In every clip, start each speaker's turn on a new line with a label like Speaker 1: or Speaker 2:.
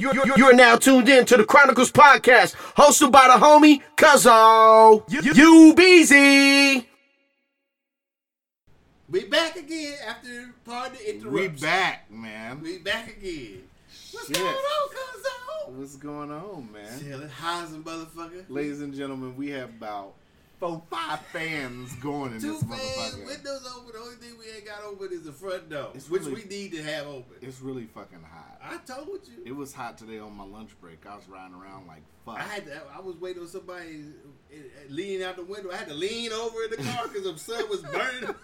Speaker 1: You're, you're, you're now tuned in to the Chronicles podcast, hosted by the homie Cuzzo. You busy?
Speaker 2: We back again after part of the interruption.
Speaker 3: We back, man.
Speaker 2: We back again. What's
Speaker 3: Shit.
Speaker 2: going on, Cuzzo?
Speaker 3: What's going on, man?
Speaker 2: Chillin', Hansen, motherfucker.
Speaker 3: Ladies and gentlemen, we have about four, five fans going in
Speaker 2: Two
Speaker 3: this
Speaker 2: fans,
Speaker 3: motherfucker.
Speaker 2: windows open. The only thing we ain't got open is the front door,
Speaker 3: It's
Speaker 2: which
Speaker 3: really-
Speaker 2: we need to have open.
Speaker 3: It's really fucking hot.
Speaker 2: I told you.
Speaker 3: It was hot today on my lunch break. I was riding around like fuck.
Speaker 2: I had to, I was waiting on somebody uh, uh, leaning out the window. I had to lean over in the car because the sun was burning.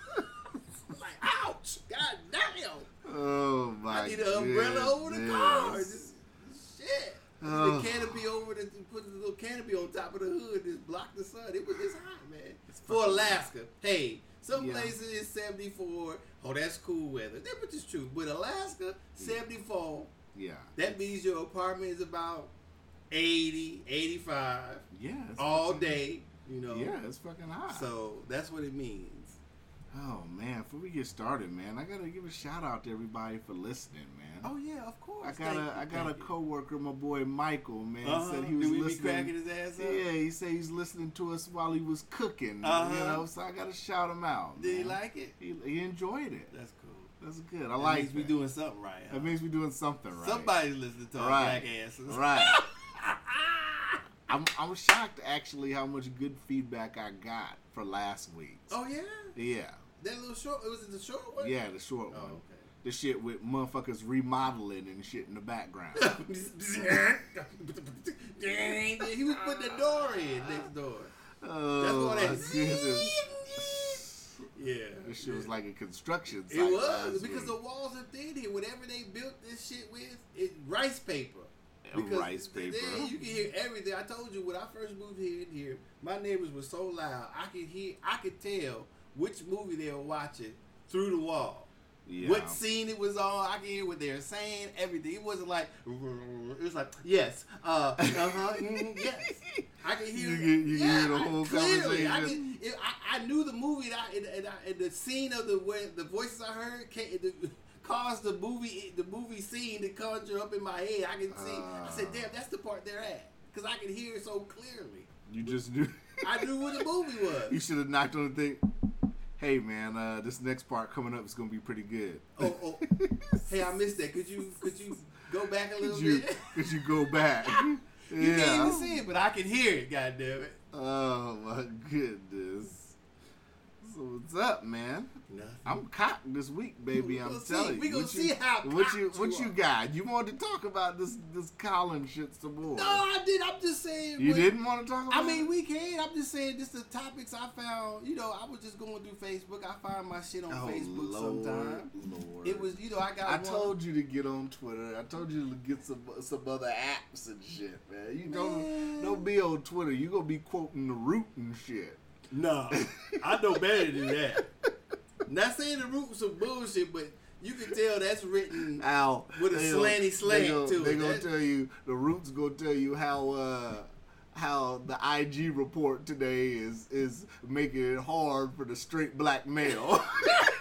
Speaker 2: like, ouch! God damn!
Speaker 3: oh my
Speaker 2: I need an umbrella over the car.
Speaker 3: goodness.
Speaker 2: Shit. The uh. canopy over the you put the little canopy on top of the hood just block the sun. It was it's hot, man.
Speaker 3: It's
Speaker 2: For Alaska, hey, some
Speaker 3: Yeah.
Speaker 2: places it's seventy four. Oh, that's cool weather. That which is true. But Alaska, seventy four.
Speaker 3: Yeah.
Speaker 2: That means your apartment is about 80, 85
Speaker 3: Yeah.
Speaker 2: all
Speaker 3: fucking-
Speaker 2: day. You know.
Speaker 3: Yeah, it's fucking hot.
Speaker 2: So that's what it means.
Speaker 3: oh man, before we get started, man, I gotta give a shout out to everybody for listening, man.
Speaker 2: Oh yeah, of course.
Speaker 3: I got
Speaker 2: Thank
Speaker 3: a
Speaker 2: you,
Speaker 3: I got a coworker, my boy Michael, man,
Speaker 2: Uh-huh.
Speaker 3: said he was
Speaker 2: Did we be
Speaker 3: listening.
Speaker 2: cracking his ass up?
Speaker 3: Yeah, he said he's listening to us while he was cooking.
Speaker 2: Uh-huh.
Speaker 3: You know, so I gotta shout him out.
Speaker 2: Did he
Speaker 3: man.
Speaker 2: like it?
Speaker 3: He, he enjoyed it.
Speaker 2: That's cool.
Speaker 3: That's good. I
Speaker 2: That
Speaker 3: like.
Speaker 2: means we doing something right. huh?
Speaker 3: That means we doing something right.
Speaker 2: Somebody's listening to our
Speaker 3: Right.
Speaker 2: black asses.
Speaker 3: Right. I'm I'm shocked actually how much good feedback I got for last week.
Speaker 2: oh yeah,
Speaker 3: Yeah.
Speaker 2: that little short. It was it the short one?
Speaker 3: Yeah, the short
Speaker 2: Oh,
Speaker 3: one.
Speaker 2: okay.
Speaker 3: The shit with motherfuckers remodeling and shit in the background.
Speaker 2: he was putting the door in next door.
Speaker 3: oh,
Speaker 2: what
Speaker 3: my
Speaker 2: that-. Yeah,
Speaker 3: This shit was like a construction site.
Speaker 2: it was because
Speaker 3: week.
Speaker 2: the walls are thin here. Whatever they built this shit with, it rice paper.
Speaker 3: Oh, and rice paper.
Speaker 2: there you can hear everything. I told you when I first moved here in here, my neighbors were so loud. I could hear, I could tell which movie they were watching through the wall.
Speaker 3: Yeah.
Speaker 2: What scene it was on, I can hear what they're saying, everything. It wasn't like it was like yes, uh, uh huh, mm, yes. I can hear,
Speaker 3: You you
Speaker 2: yeah,
Speaker 3: hear the
Speaker 2: I-
Speaker 3: whole
Speaker 2: clearly. I,
Speaker 3: conversation.
Speaker 2: can, it, I, I knew the movie, and, I, and, and, I, and the scene of the where the voices I heard came, the, caused the movie, the movie scene to conjure up in my head. I can see. I said,
Speaker 3: Ah.
Speaker 2: damn, that's the part they're at, because I can hear it so clearly.
Speaker 3: You just knew.
Speaker 2: I knew what the movie was.
Speaker 3: you should have knocked on the thing. Hey man, uh, this next part coming up is gonna be pretty good.
Speaker 2: Oh, oh. Hey, I missed that. Could you could you go back a little
Speaker 3: could you
Speaker 2: bit?
Speaker 3: could you go back?
Speaker 2: You
Speaker 3: yeah.
Speaker 2: can't even see it, but I can hear it. God damn it!
Speaker 3: Oh my goodness. So what's up, man?
Speaker 2: Nothing.
Speaker 3: I'm cocked this week, baby. I'm
Speaker 2: see.
Speaker 3: telling you.
Speaker 2: We gonna
Speaker 3: What you-
Speaker 2: see how
Speaker 3: What you what
Speaker 2: you
Speaker 3: you got? You wanted to talk about this this Colin shit some more.
Speaker 2: No, I did. I'm just saying.
Speaker 3: you didn't want to talk about.
Speaker 2: I mean, we can. I'm just saying, just the topics I found. You know, I was just going through Facebook. I find my shit on
Speaker 3: oh,
Speaker 2: Facebook
Speaker 3: Lord,
Speaker 2: sometimes.
Speaker 3: Lord.
Speaker 2: It was, you know, I got.
Speaker 3: I
Speaker 2: one-
Speaker 3: told you to get on Twitter. I told you to get some some other apps and shit, man. You don't don't be on Twitter. You gonna be quoting the root and shit.
Speaker 2: No, I know better than that. Not saying the root was some bullshit, but you can tell that's written.
Speaker 3: Al
Speaker 2: With a
Speaker 3: they
Speaker 2: slanty slant to
Speaker 3: They
Speaker 2: it.
Speaker 3: gonna tell you the roots gonna tell you how uh how the IG report today is is making it hard for the straight black male.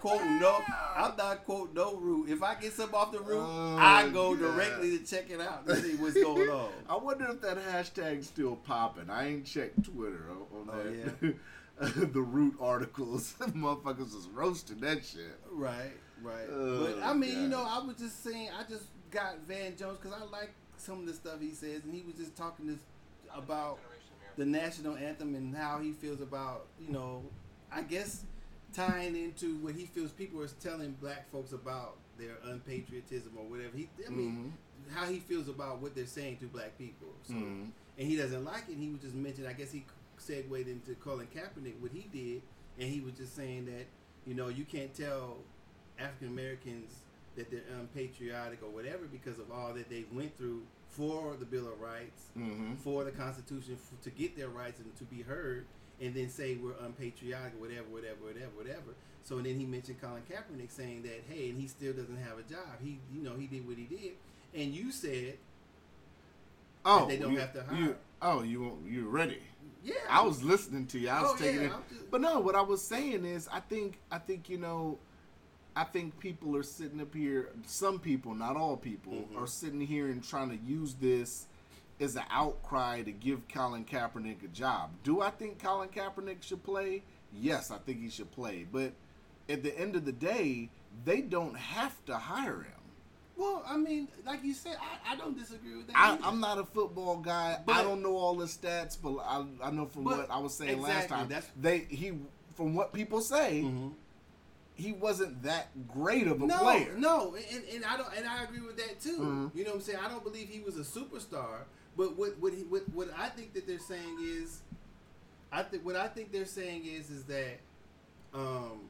Speaker 2: Quoting no. I'm not quote no root. If I get something off the root,
Speaker 3: Oh,
Speaker 2: I go
Speaker 3: God.
Speaker 2: directly to check it out to see what's going on.
Speaker 3: I wonder if that hashtag's still popping. I ain't checked Twitter on, on
Speaker 2: Oh,
Speaker 3: that. the root articles, motherfuckers is roasting that shit.
Speaker 2: Right, right.
Speaker 3: Oh,
Speaker 2: but I mean, you know, I was just saying, I just got Van Jones because I like some of the stuff he says, and he was just talking this about the national anthem and how he feels about, you know, I guess tying into what he feels people are telling black folks about their unpatriotism or whatever. He, I mean, how he feels about what they're saying to black people. So,
Speaker 3: Mhm.
Speaker 2: and he doesn't like it. And he was just mentioning. I guess he segued into Colin Kaepernick what he did, and he was just saying that you know you can't tell African Americans that they're unpatriotic or whatever because of all that they've went through for the Bill of Rights,
Speaker 3: Mhm.
Speaker 2: for the Constitution, f- to get their rights and to be heard, and then say we're unpatriotic whatever, whatever, whatever, whatever. So and then he mentioned Colin Kaepernick saying that hey, and he still doesn't have a job. He, you know, he did what he did, and you said
Speaker 3: Oh,
Speaker 2: they don't
Speaker 3: you-
Speaker 2: have to
Speaker 3: you-
Speaker 2: hire.
Speaker 3: oh, you you ready?
Speaker 2: yeah,
Speaker 3: I was listening to you. I was
Speaker 2: Oh,
Speaker 3: taking
Speaker 2: yeah,
Speaker 3: it.
Speaker 2: Just-
Speaker 3: But no, what I was saying is, I think, I think you know, I think people are sitting up here. Some people, not all people, mm-hmm. are sitting here and trying to use this as an outcry to give Colin Kaepernick a job. Do I think Colin Kaepernick should play? Yes, I think he should play. But at the end of the day, they don't have to hire him.
Speaker 2: Well, I mean, like you said, I, I don't disagree with that.
Speaker 3: I, I'm not a football guy. I don't know all the stats, but I, I know from what I was saying last time. They he from what people say,
Speaker 2: Mhm.
Speaker 3: he wasn't that great of a
Speaker 2: no,
Speaker 3: player.
Speaker 2: No, and, and I don't, and I agree with that too.
Speaker 3: Mhm.
Speaker 2: You know what I'm saying? I don't believe he was a superstar, but what what he, what, what I think that they're saying is, I think what I think they're saying is is that, um,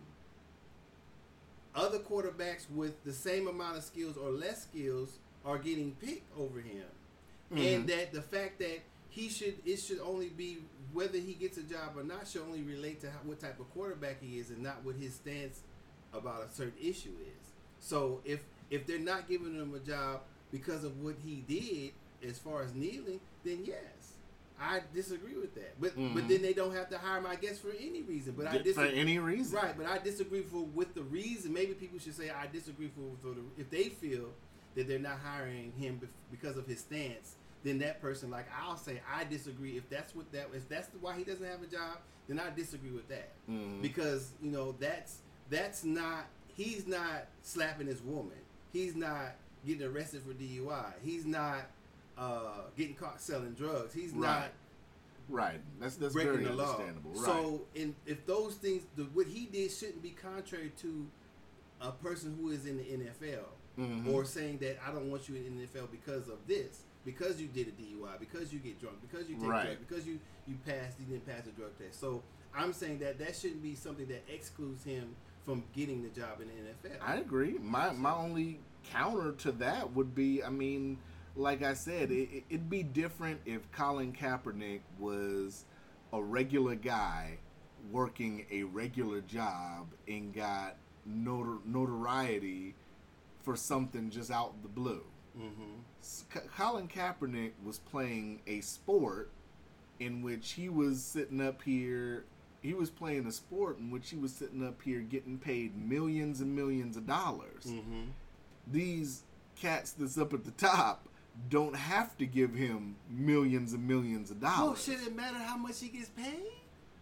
Speaker 2: other quarterbacks with the same amount of skills or less skills are getting picked over him, and
Speaker 3: Mhm.
Speaker 2: that the fact that he should it should only be whether he gets a job or not should only relate to how, what type of quarterback he is and not what his stance about a certain issue is. So if if they're not giving him a job because of what he did as far as kneeling, then yes, I disagree with that. But but
Speaker 3: Mhm.
Speaker 2: then they don't have to hire my I guess, for any reason. But I
Speaker 3: for
Speaker 2: disagree.
Speaker 3: any reason.
Speaker 2: Right, but I disagree for with the reason. Maybe people should say I disagree for, for the, if they feel that they're not hiring him because of his stance. Then that person, like I'll say, I disagree. If that's what that if that's why he doesn't have a job, then I disagree with that
Speaker 3: Mhm.
Speaker 2: because you know that's that's not he's not slapping his woman. He's not getting arrested for DUI. He's not uh, getting caught selling drugs. He's
Speaker 3: Right.
Speaker 2: not
Speaker 3: Right. That's that's
Speaker 2: breaking
Speaker 3: very
Speaker 2: the law.
Speaker 3: understandable. Right.
Speaker 2: So, in, if those things, the, what he did shouldn't be contrary to a person who is in the NFL
Speaker 3: Mhm.
Speaker 2: or saying that I don't want you in the NFL because of this, because you did a DUI, because you get drunk, because you take
Speaker 3: Right.
Speaker 2: drugs, because you you passed, you didn't pass the drug test. So I'm saying that that shouldn't be something that excludes him from getting the job in the NFL.
Speaker 3: I agree. My my only counter to that would be, I mean, like I said, it, it'd be different if Colin Kaepernick was a regular guy working a regular job and got notor- notoriety for something just out of the blue.
Speaker 2: mm-hmm.
Speaker 3: Colin Kaepernick was playing a sport in which he was sitting up here. He was playing a sport in which he was sitting up here getting paid millions and millions of dollars.
Speaker 2: Mm-hmm.
Speaker 3: These cats that's up at the top don't have to give him millions and millions of dollars.
Speaker 2: Well, should it matter how much he gets paid?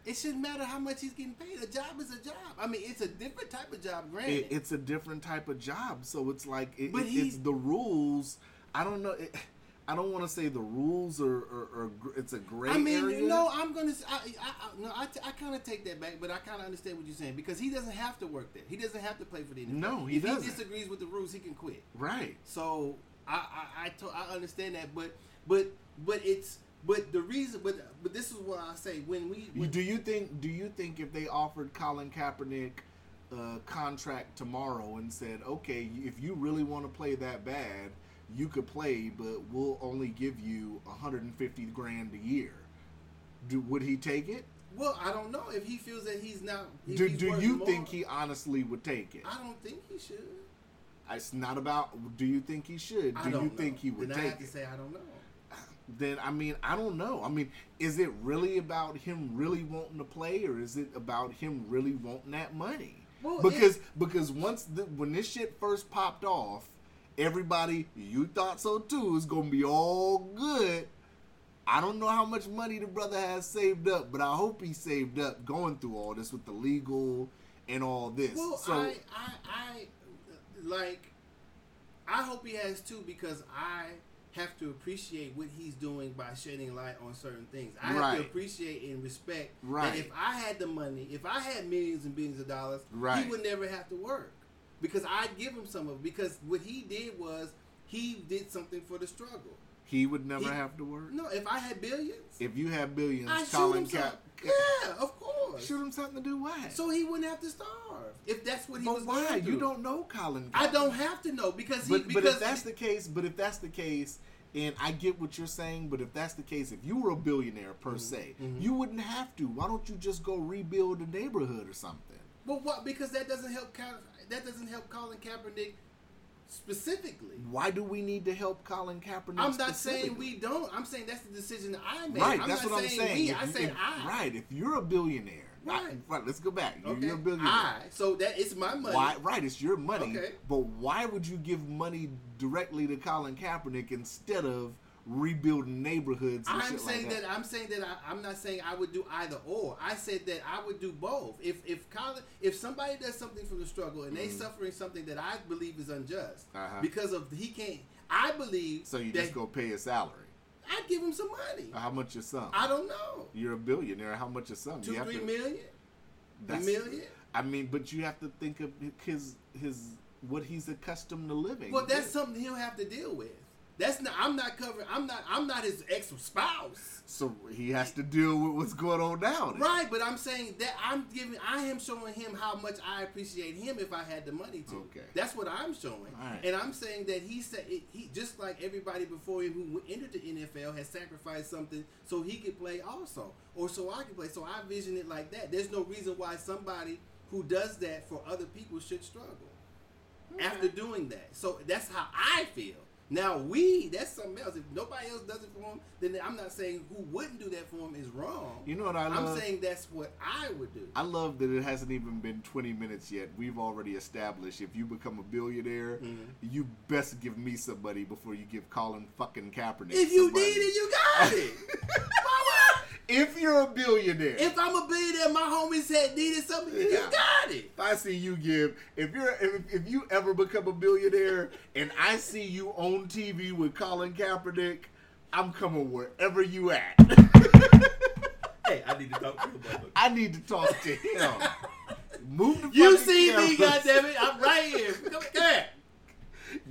Speaker 2: It shouldn't matter how much he's getting paid. A job is a job. I mean, it's a different type of job, granted.
Speaker 3: It, it's a different type of job, so it's like it,
Speaker 2: But
Speaker 3: it- it's the rules. I don't know. I don't want to say the rules are, are, are it's a gray
Speaker 2: I mean,
Speaker 3: area.
Speaker 2: no, I'm gonna. I, I, I- no, I, t- I kind of take that back, but I kind of understand what you're saying because he doesn't have to work there. He doesn't have to play for the NFL.
Speaker 3: No, he
Speaker 2: if
Speaker 3: doesn't.
Speaker 2: he disagrees with the rules, he can quit.
Speaker 3: right.
Speaker 2: So I, I, I, to, I understand that, but, but, but it's, but the reason, but, but this is what I say when we, when,
Speaker 3: Do you think? Do you think if they offered Colin Kaepernick a contract tomorrow and said, "Okay, if you really want to play that bad, you could play, but we'll only give you 150 grand a year," do would he take it?
Speaker 2: well, I don't know if he feels that he's not.
Speaker 3: Do, do you
Speaker 2: more.
Speaker 3: think he honestly would take it?
Speaker 2: I don't think he should.
Speaker 3: It's not about. Do you think he should?
Speaker 2: I
Speaker 3: Do you
Speaker 2: know.
Speaker 3: think he would
Speaker 2: then I
Speaker 3: take
Speaker 2: have to
Speaker 3: it?
Speaker 2: say I don't know.
Speaker 3: then I mean I don't know. I mean, is it really about him really wanting to play, or is it about him really wanting that money?
Speaker 2: Well,
Speaker 3: because because once the, when this shit first popped off, everybody you thought so too is gonna be all good. I don't know how much money the brother has saved up, but I hope he saved up going through all this with the legal and all this.
Speaker 2: Well,
Speaker 3: so
Speaker 2: I, I, I, like, I hope he has too because I have to appreciate what he's doing by shedding light on certain things. I have to appreciate and respect
Speaker 3: Right.
Speaker 2: that if I had the money, if I had millions and billions of dollars,
Speaker 3: Right.
Speaker 2: he would never have to work because I'd give him some of it. Because what he did was he did something for the struggle.
Speaker 3: he would never
Speaker 2: he-
Speaker 3: have to work.
Speaker 2: No, if I had billions,
Speaker 3: If you have billions,
Speaker 2: I shoot
Speaker 3: Colin. Cap,
Speaker 2: Yeah, of course.
Speaker 3: shoot him something to do what?
Speaker 2: So he wouldn't have to starve if that's what he
Speaker 3: but
Speaker 2: was
Speaker 3: why?
Speaker 2: going.
Speaker 3: You don't know Colin.
Speaker 2: I don't have to know because he
Speaker 3: But,
Speaker 2: because
Speaker 3: but if that's the case, but if that's the case, and I get what you're saying, but if that's the case, if you were a billionaire per
Speaker 2: Mm-hmm.
Speaker 3: se, you wouldn't have to. Why don't you just go rebuild a neighborhood or something?
Speaker 2: but what because that doesn't help that doesn't help Colin Kaepernick specifically.
Speaker 3: Why do we need to help Colin Kaepernick?
Speaker 2: I'm not saying we don't. I'm saying that's the decision that I made.
Speaker 3: Right,
Speaker 2: I'm
Speaker 3: that's what I'm saying.
Speaker 2: We, I said I.
Speaker 3: Right, if you're a billionaire
Speaker 2: Right.
Speaker 3: right. Let's go back. You're,
Speaker 2: Okay.
Speaker 3: you're a billionaire.
Speaker 2: I. So that it's my money.
Speaker 3: Why? Right, it's your money.
Speaker 2: Okay.
Speaker 3: But why would you give money directly to Colin Kaepernick instead of rebuilding neighborhoods? And
Speaker 2: I'm saying
Speaker 3: like
Speaker 2: that.
Speaker 3: that.
Speaker 2: I'm saying that I, I'm not saying I would do either or. I said that I would do both. If if Colin, if somebody does something from the struggle and they suffering something that I believe is unjust
Speaker 3: Mm. Uh-huh.
Speaker 2: because of he can't. I believe.
Speaker 3: So you just go pay a salary.
Speaker 2: I'd give him some money.
Speaker 3: How much your son?
Speaker 2: I don't know.
Speaker 3: You're a billionaire. How much your son?
Speaker 2: Two,
Speaker 3: You
Speaker 2: three
Speaker 3: to-
Speaker 2: million. A
Speaker 3: that's-
Speaker 2: million.
Speaker 3: I mean, but you have to think of his his what he's accustomed to living.
Speaker 2: Well, that's something he'll have to deal with. That's not. I'm not covering. I'm not. I'm not his ex spouse.
Speaker 3: so he has to deal with what's going on now. then.
Speaker 2: Right, but I'm saying that I'm giving. I am showing him how much I appreciate him if I had the money to.
Speaker 3: Okay.
Speaker 2: That's what I'm showing,
Speaker 3: Alright.
Speaker 2: and I'm saying that he said he just like everybody before him who entered the NFL has sacrificed something so he could play also, or so I could play. So I vision it like that. There's no reason why somebody who does that for other people should struggle after doing that. So that's how I feel. Now we, that's something else. If nobody else does it for him, then I'm not saying who wouldn't do that for him is wrong.
Speaker 3: You know what I
Speaker 2: I'm
Speaker 3: love?
Speaker 2: I'm saying that's what I would do.
Speaker 3: I love that it hasn't even been 20 minutes yet. We've already established if you become a billionaire,
Speaker 2: Mm-hmm.
Speaker 3: you best give me somebody before you give Colin fucking Kaepernick.
Speaker 2: if you
Speaker 3: some money.
Speaker 2: need it, you got it. Why would I-
Speaker 3: If you're a billionaire, if,
Speaker 2: I'm a billionaire, my homies had needed something, you
Speaker 3: Yeah.
Speaker 2: got it.
Speaker 3: If I see you give, if you're, if, if you ever become a billionaire, and I see you on TV with Colin Kaepernick, I'm coming wherever you at.
Speaker 2: Hey, I need to talk to him.
Speaker 3: I need to talk to him. Move the
Speaker 2: You see me,
Speaker 3: cameras.
Speaker 2: goddammit. I'm right here. Come here.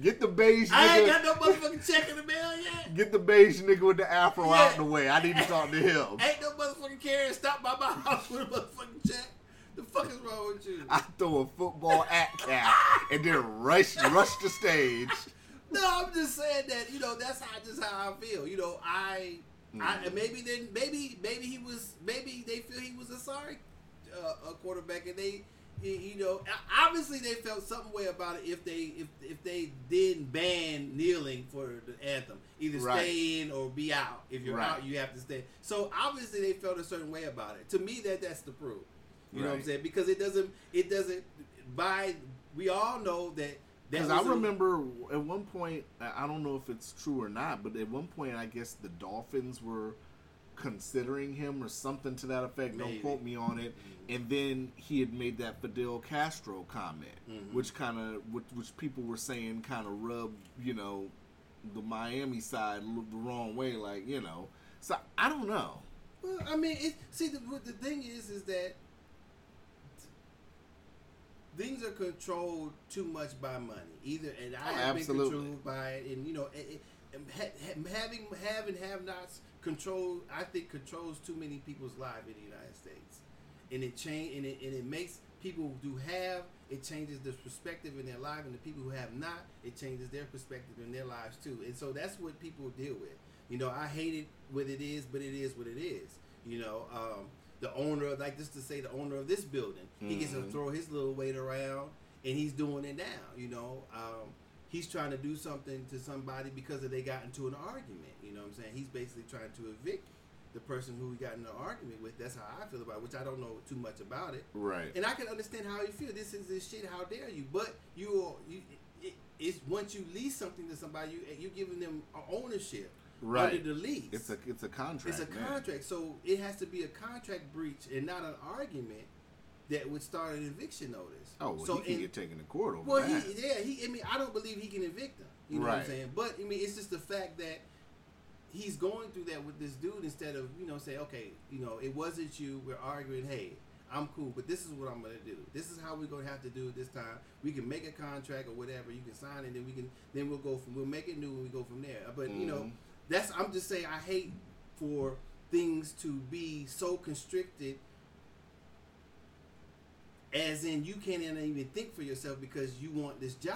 Speaker 3: Get the beige
Speaker 2: I ain't
Speaker 3: nigga.
Speaker 2: got no motherfucking check in the mail yet.
Speaker 3: Get the beige nigga with the afro
Speaker 2: Yeah.
Speaker 3: out the way. I need to talk to him.
Speaker 2: Ain't no motherfucking carrier stop by my house with a motherfucking check. The fuck is wrong with you?
Speaker 3: I throw a football at Cap and then rush rush the stage.
Speaker 2: No, I'm just saying that you know that's how just how I feel. You know, I, I maybe then maybe maybe he was maybe they feel he was a sorry uh, a quarterback and they you know obviously they felt some way about it if they if if they didn't ban kneeling for the anthem. Either
Speaker 3: Right.
Speaker 2: stay in or be out. If you're
Speaker 3: Right.
Speaker 2: out you have to stay. So obviously they felt a certain way about it. To me that that's the proof. You know what I'm saying? Because it doesn't it doesn't by we all know that
Speaker 3: Because I
Speaker 2: was a-
Speaker 3: remember at one point, I don't know if it's true or not, but at one point, I guess the Dolphins were considering him or something to that effect.
Speaker 2: Maybe.
Speaker 3: Don't quote me on it. And then he had made that Fidel Castro comment,
Speaker 2: Mhm.
Speaker 3: which kind of, which, which people were saying kind of rubbed, you know, the Miami side the wrong way. Like, you know, so I don't know.
Speaker 2: Well, I mean, it, see, the, the thing is, is that things are controlled too much by money. Either, and I
Speaker 3: Oh,
Speaker 2: have
Speaker 3: absolutely.
Speaker 2: been controlled by it, and you know, it, it, ha, ha, having have and have nots control. I think controls too many people's lives in the United States, and it change and it, and it makes people who do have it changes the perspective in their life, and the people who have not, it changes their perspective in their lives too. And so that's what people deal with. You know, I hate it what it is, but it is what it is. You know, um, the owner, of, like just to say, the owner of this building, he gets to
Speaker 3: Mhm.
Speaker 2: throw his little weight around, and he's doing it now. You know, um, he's trying to do something to somebody because of they got into an argument. You know what I'm saying? He's basically trying to evict the person who he got in an argument with. That's how I feel about it, which I don't know too much about it.
Speaker 3: Right.
Speaker 2: And I can understand how you feel. This is this shit. How dare you? But you, are, you, it, it's once you lease something to somebody, you you're giving them ownership
Speaker 3: Right.
Speaker 2: under the lease.
Speaker 3: It's a it's a contract.
Speaker 2: It's a
Speaker 3: man.
Speaker 2: contract, so it has to be a contract breach and not an argument that would start an eviction notice.
Speaker 3: Oh, well,
Speaker 2: so
Speaker 3: he can
Speaker 2: in-
Speaker 3: get taken to court over
Speaker 2: well,
Speaker 3: that.
Speaker 2: he, yeah, he. I mean, I don't believe he can evict them. You know what I'm saying? But I mean, it's just the fact that he's going through that with this dude instead of you know say, okay, you know, it wasn't you. We're arguing. Hey, I'm cool, but this is what I'm gonna do. This is how we're gonna have to do it this time. We can make a contract or whatever. You can sign it, and then we can. Then we'll go from. We'll make it new and we go from there. But you know,
Speaker 3: Mhm.
Speaker 2: that's. I'm just saying. I hate for things to be so constricted as in you can't even think for yourself because you want this job.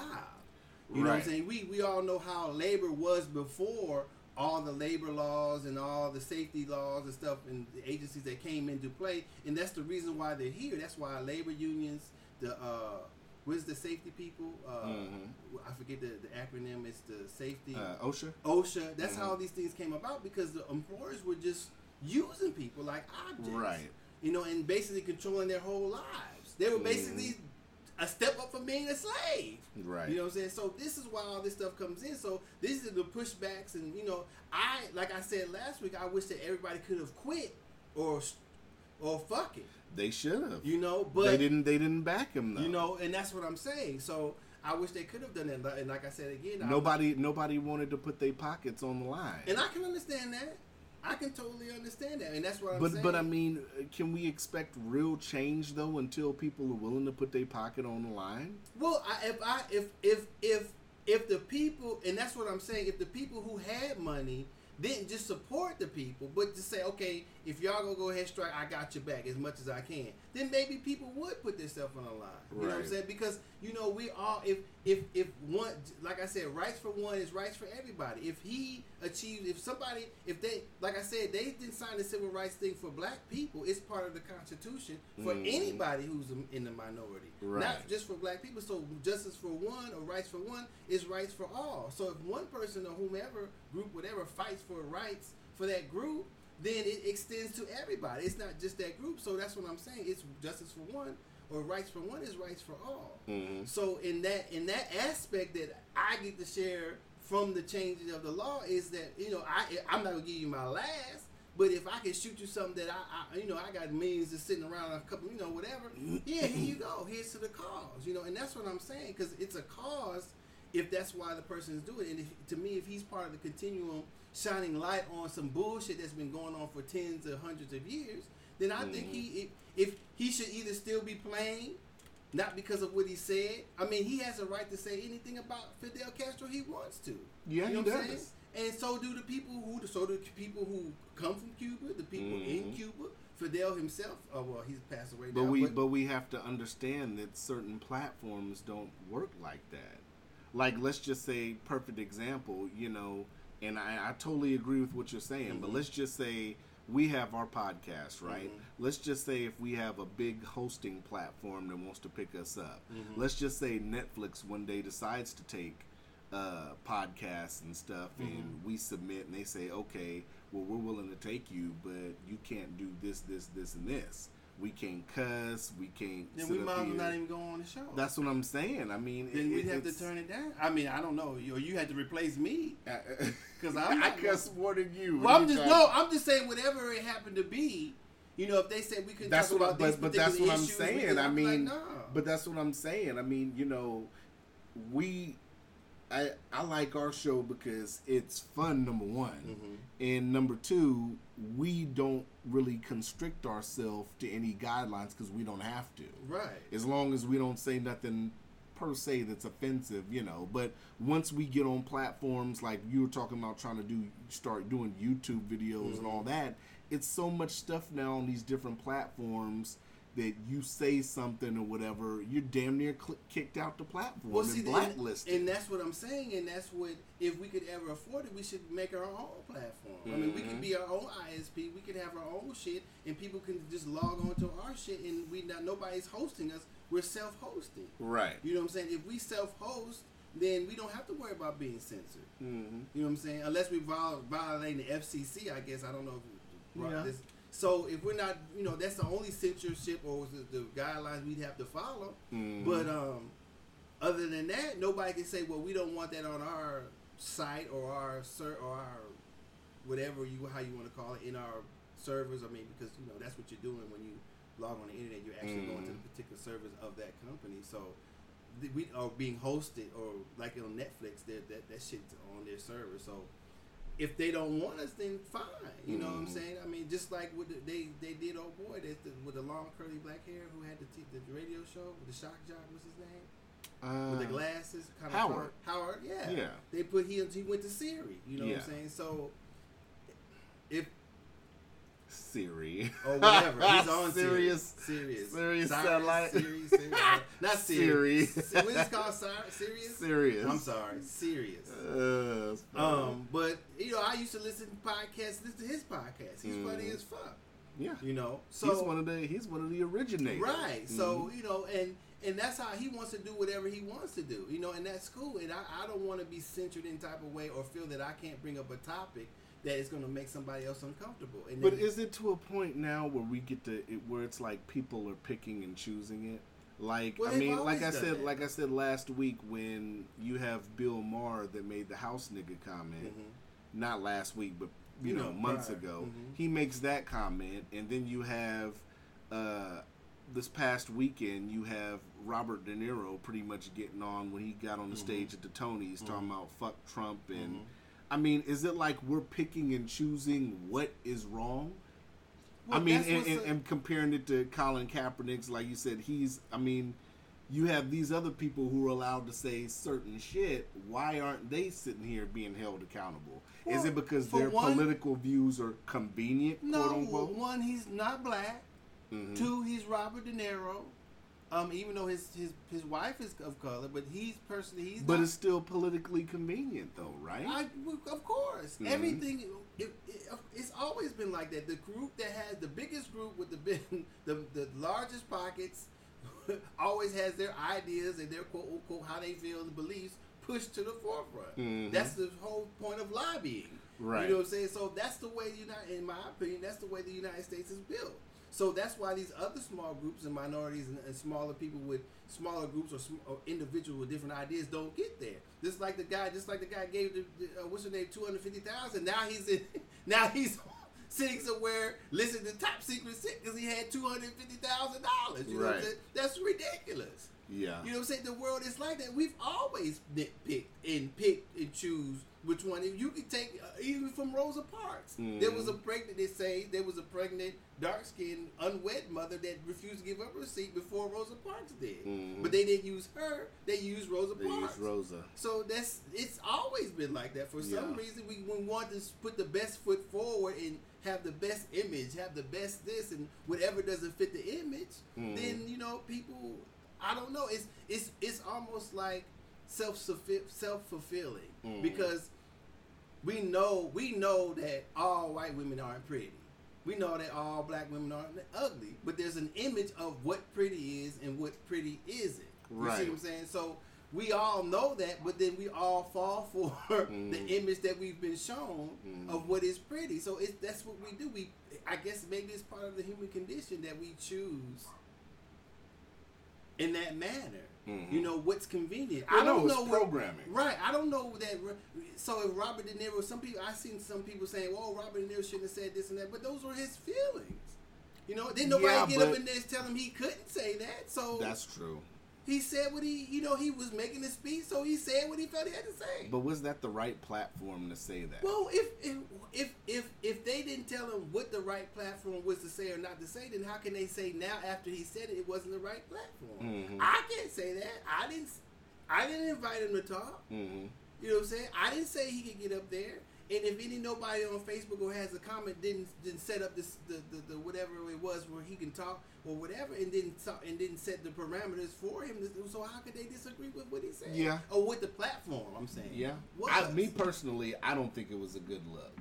Speaker 2: You know what I'm saying? We we all know how labor was before all the labor laws and all the safety laws and stuff and the agencies that came into play, and that's the reason why they're here. That's why labor unions, the uh, what's the safety people? Uh,
Speaker 3: Mhm.
Speaker 2: I forget the, the acronym. It's the safety
Speaker 3: Uh, OSHA.
Speaker 2: OSHA. That's
Speaker 3: Mhm.
Speaker 2: how these things came about because the employers were just using people like objects.
Speaker 3: Right.
Speaker 2: you know, and basically controlling their whole lives. They were mm-hmm. basically a step up from being a slave.
Speaker 3: Right.
Speaker 2: You know what I'm saying? So this is why all this stuff comes in. So these are the pushbacks, and you know, I like I said last week, I wish that everybody could have quit or or fuck it.
Speaker 3: They should have.
Speaker 2: You know, but
Speaker 3: they didn't. They didn't back him though.
Speaker 2: You know, and that's what I'm saying. So I wish they could have done that. And like I said again, I-
Speaker 3: nobody. Nobody wanted to put their pockets on the line.
Speaker 2: and I can understand that. I can totally understand that, and that's what I'm
Speaker 3: but
Speaker 2: saying.
Speaker 3: but I mean, can we expect real change though until people are willing to put their pocket on the line?
Speaker 2: Well, I, if I if if if if the people, and that's what I'm saying, if the people who had money didn't just support the people, but to say, okay, if y'all gonna go ahead and strike, I got your back as much as I can, then maybe people would put their stuff on the line. You know what I'm saying? Because you know we all, if if if one, like I said, rights for one is rights for everybody. If he achieves, if somebody, if they, like I said, they didn't sign the civil rights thing for black people. It's part of the Constitution for
Speaker 3: Mhm.
Speaker 2: anybody who's in the minority,
Speaker 3: Right.
Speaker 2: not just for black people. So justice for one or rights for one is rights for all. So if one person or whomever group whatever fights for rights for that group, then it extends to everybody. It's not just that group. So that's what I'm saying. It's justice for one or rights for one is rights for all.
Speaker 3: Mm-hmm.
Speaker 2: So in that in that aspect that I get to share from the changes of the law is that you know I I'm not gonna give you my last, but if I can shoot you something that I, I you know I got means just sitting around a couple you know whatever, yeah here you go here's to the cause you know and that's what I'm saying because it's a cause if that's why the person is doing it and if, to me if he's part of the continuum shining light on some bullshit that's been going on for tens or hundreds of years, then I think he if, if he should either still be playing not because of what he said. I mean, he has a right to say anything about Fidel Castro he wants to.
Speaker 3: Yeah,
Speaker 2: you know
Speaker 3: he does.
Speaker 2: saying? And so do the people who, so do the people who come from Cuba, the people in
Speaker 3: Mhm.
Speaker 2: Cuba. Fidel himself, oh well, he's passed away
Speaker 3: But
Speaker 2: now.
Speaker 3: we but we have to understand that certain platforms don't work like that. Like let's just say perfect example, you know, and I, I totally agree with what you're saying, but
Speaker 2: Mhm.
Speaker 3: let's just say we have our podcast, right?
Speaker 2: Mhm.
Speaker 3: Let's just say if we have a big hosting platform that wants to pick us up.
Speaker 2: Mhm.
Speaker 3: Let's just say Netflix one day decides to take uh, podcasts and stuff, and
Speaker 2: Mhm.
Speaker 3: we submit, and they say, okay, well, we're willing to take you, but you can't do this, this, this, and this. We can't cuss. We can't.
Speaker 2: then we might as well
Speaker 3: here.
Speaker 2: not even go on the show.
Speaker 3: That's what I'm saying. I mean,
Speaker 2: then
Speaker 3: it-
Speaker 2: we'd have to turn it down. I mean, I don't know. You, you had to replace me.
Speaker 3: Because I cuss more than you.
Speaker 2: Well, I'm just no. I'm just saying whatever it happened to be. You know, if they said we couldn't
Speaker 3: That's
Speaker 2: talk
Speaker 3: what.
Speaker 2: About these
Speaker 3: but but that's what I'm
Speaker 2: issues,
Speaker 3: saying.
Speaker 2: could-
Speaker 3: I
Speaker 2: I'm like,
Speaker 3: mean, but that's what I'm saying. I mean, you know, we. I I like our show because it's fun. Number one,
Speaker 2: Mhm.
Speaker 3: and number two, we don't really constrict ourselves to any guidelines because we don't have to.
Speaker 2: right.
Speaker 3: as long as we don't say nothing per se that's offensive, you know. But once we get on platforms like you were talking about trying to do start doing YouTube videos and all that, it's so much stuff now on these different platforms that you say something or whatever, you're damn near cl- kicked out the platform
Speaker 2: Well,
Speaker 3: and
Speaker 2: see, and,
Speaker 3: blacklisted.
Speaker 2: and that's what I'm saying, and that's what if we could ever afford it, we should make our own platform. I mean, we could be our own ISP. We could have our own shit, and people can just log on to our shit, and we not nobody's hosting us. We're self-hosting.
Speaker 3: right.
Speaker 2: You know what I'm saying? If we self-host, then we don't have to worry about being censored.
Speaker 3: Mm-hmm.
Speaker 2: You know what I'm saying? Unless we viol- violate the FCC, I guess. I don't know. If
Speaker 3: Yeah.
Speaker 2: this, so if we're not, you know, that's the only censorship or the, the guidelines we'd have to follow.
Speaker 3: Mhm.
Speaker 2: But um, other than that, nobody can say, "Well, we don't want that on our site or our ser- or our whatever you how you want to call it in our servers." I mean, because you know that's what you're doing when you log on the internet. You're actually going to the particular servers of that company. So we are being hosted or like on Netflix, that that that shit's on their server. So if they don't want us, then fine. You know what I'm
Speaker 3: Mhm.
Speaker 2: saying? I mean, just like with the, they they did, oh boy, the, with the long curly black hair who had the t- the radio show with the shock jock. What's his name?
Speaker 3: Uh,
Speaker 2: with the glasses, kind
Speaker 3: Howard.
Speaker 2: of Howard, yeah.
Speaker 3: Yeah.
Speaker 2: They put him. he went to Siri. You know what I'm saying? So if
Speaker 3: Siri.
Speaker 2: or whatever, he's on
Speaker 3: Serious.
Speaker 2: Sirius,
Speaker 3: Sirius satellite.
Speaker 2: Sirius, Sirius. not
Speaker 3: Siri.
Speaker 2: Siri. what is it called? Sir- Sirius.
Speaker 3: Serious.
Speaker 2: I'm sorry, Sirius.
Speaker 3: Uh.
Speaker 2: Um, but you know, I used to listen to podcasts. Listen to his podcast. He's funny
Speaker 3: Mhm.
Speaker 2: as fuck.
Speaker 3: Yeah.
Speaker 2: You know, so
Speaker 3: he's one of the he's one of the originators.
Speaker 2: Right. So
Speaker 3: Mhm.
Speaker 2: you know, and and that's how he wants to do whatever he wants to do. You know, and that's cool. And I, I don't want to be censored in type of way or feel that I can't bring up a topic that is going to make somebody else uncomfortable. And
Speaker 3: But is it to a point now where we get to it, where it's like people are picking and choosing it? Like
Speaker 2: Well,
Speaker 3: I mean, like I said,
Speaker 2: that.
Speaker 3: like I said last week when you have Bill Maher that made the house nigga comment,
Speaker 2: Mhm.
Speaker 3: not last week, but you
Speaker 2: You
Speaker 3: know,
Speaker 2: know,
Speaker 3: months
Speaker 2: prior.
Speaker 3: ago,
Speaker 2: Mhm.
Speaker 3: he makes that comment, and then you have uh, this past weekend you have Robert De Niro pretty much getting on when he got on the
Speaker 2: Mm-hmm.
Speaker 3: stage at the Tonys talking about fuck Trump and. I mean, is it like we're picking and choosing what is wrong? I mean, and, and, and comparing it to Colin Kaepernick's, like you said, he's. I mean, you have these other people who are allowed to say certain shit. Why aren't they sitting here being held accountable? is it because their
Speaker 2: one-
Speaker 3: political views are convenient,
Speaker 2: no, one he's not black.
Speaker 3: Mhm.
Speaker 2: Two, he's Robert De Niro. Um, even though his his his wife is of color, but he's personally he's
Speaker 3: But
Speaker 2: not,
Speaker 3: it's still politically convenient, though, right?
Speaker 2: I, of course,
Speaker 3: Mhm.
Speaker 2: everything. It, it, it's always been like that. The group that has the biggest group with the big, the the largest pockets, always has their ideas and their quote unquote how they feel and beliefs pushed to the forefront.
Speaker 3: Mhm.
Speaker 2: That's the whole point of lobbying.
Speaker 3: Right.
Speaker 2: You know what I'm saying? So that's the way the United, in my opinion, that's the way the United States is built. So that's why these other small groups and minorities and, and smaller people with smaller groups or, sm- or individuals with different ideas don't get there. Just like the guy, just like the guy gave the, the uh, what's her name two hundred fifty thousand. Now he's in, now he's sitting somewhere listening to top secret shit because he had two hundred fifty thousand dollars. You know what I'm
Speaker 3: Right.
Speaker 2: saying? That's ridiculous.
Speaker 3: yeah.
Speaker 2: You know what I'm saying? The world is like that. We've always nitpicked and picked and choose which one. You could take uh, even from Rosa Parks. There was a pregnant. They say there was a pregnant, dark skinned, unwed mother that refused to give up her seat before Rosa Parks did.
Speaker 3: Mhm.
Speaker 2: But they didn't use her. They used Rosa
Speaker 3: they
Speaker 2: Parks.
Speaker 3: use Rosa.
Speaker 2: So that's it's always been like that. For some
Speaker 3: Yeah.
Speaker 2: reason, we, we want to put the best foot forward and have the best image, have the best this, and whatever doesn't fit the image,
Speaker 3: Mhm.
Speaker 2: then you know people. I don't know. It's it's it's almost like self self fulfilling
Speaker 3: Mhm.
Speaker 2: because we know we know that all white women aren't pretty. We know that all black women aren't ugly, but there's an image of what pretty is and what pretty isn't. You
Speaker 3: Right.
Speaker 2: see what I'm saying? So we all know that, but then we all fall for
Speaker 3: Mm.
Speaker 2: the image that we've been shown
Speaker 3: Mm.
Speaker 2: of what is pretty. So it's that's what we do. We I guess maybe it's part of the human condition that we choose in that manner.
Speaker 3: Mhm.
Speaker 2: You know what's convenient.
Speaker 3: Well,
Speaker 2: I don't
Speaker 3: no,
Speaker 2: know what-
Speaker 3: programming.
Speaker 2: right. I don't know that. So if Robert De Niro, some people I seen some people saying, "Well, Robert De Niro shouldn't have said this and that," but those were his feelings. You know, then nobody
Speaker 3: Yeah,
Speaker 2: get up in there and tell him he couldn't say that. So
Speaker 3: That's true.
Speaker 2: He said what he, you know, he was making a speech, so he said what he felt he had to say.
Speaker 3: But was that the right platform to say that?
Speaker 2: Well, if if if if if they didn't tell him what the right platform was to say or not to say, then how can they say now after he said it, it wasn't the right platform?
Speaker 3: Mhm.
Speaker 2: I can't say that. I didn't. I didn't invite him to talk.
Speaker 3: hmm
Speaker 2: You know what I'm saying? I didn't say he could get up there. And if any nobody on Facebook or has a comment didn't didn't set up this the, the, the whatever it was where he can talk or whatever and didn't talk, and didn't set the parameters for him, so how could they disagree with what he said?
Speaker 3: Yeah.
Speaker 2: Or with the platform? I'm saying.
Speaker 3: Yeah. I, me personally, I don't think it was a good look,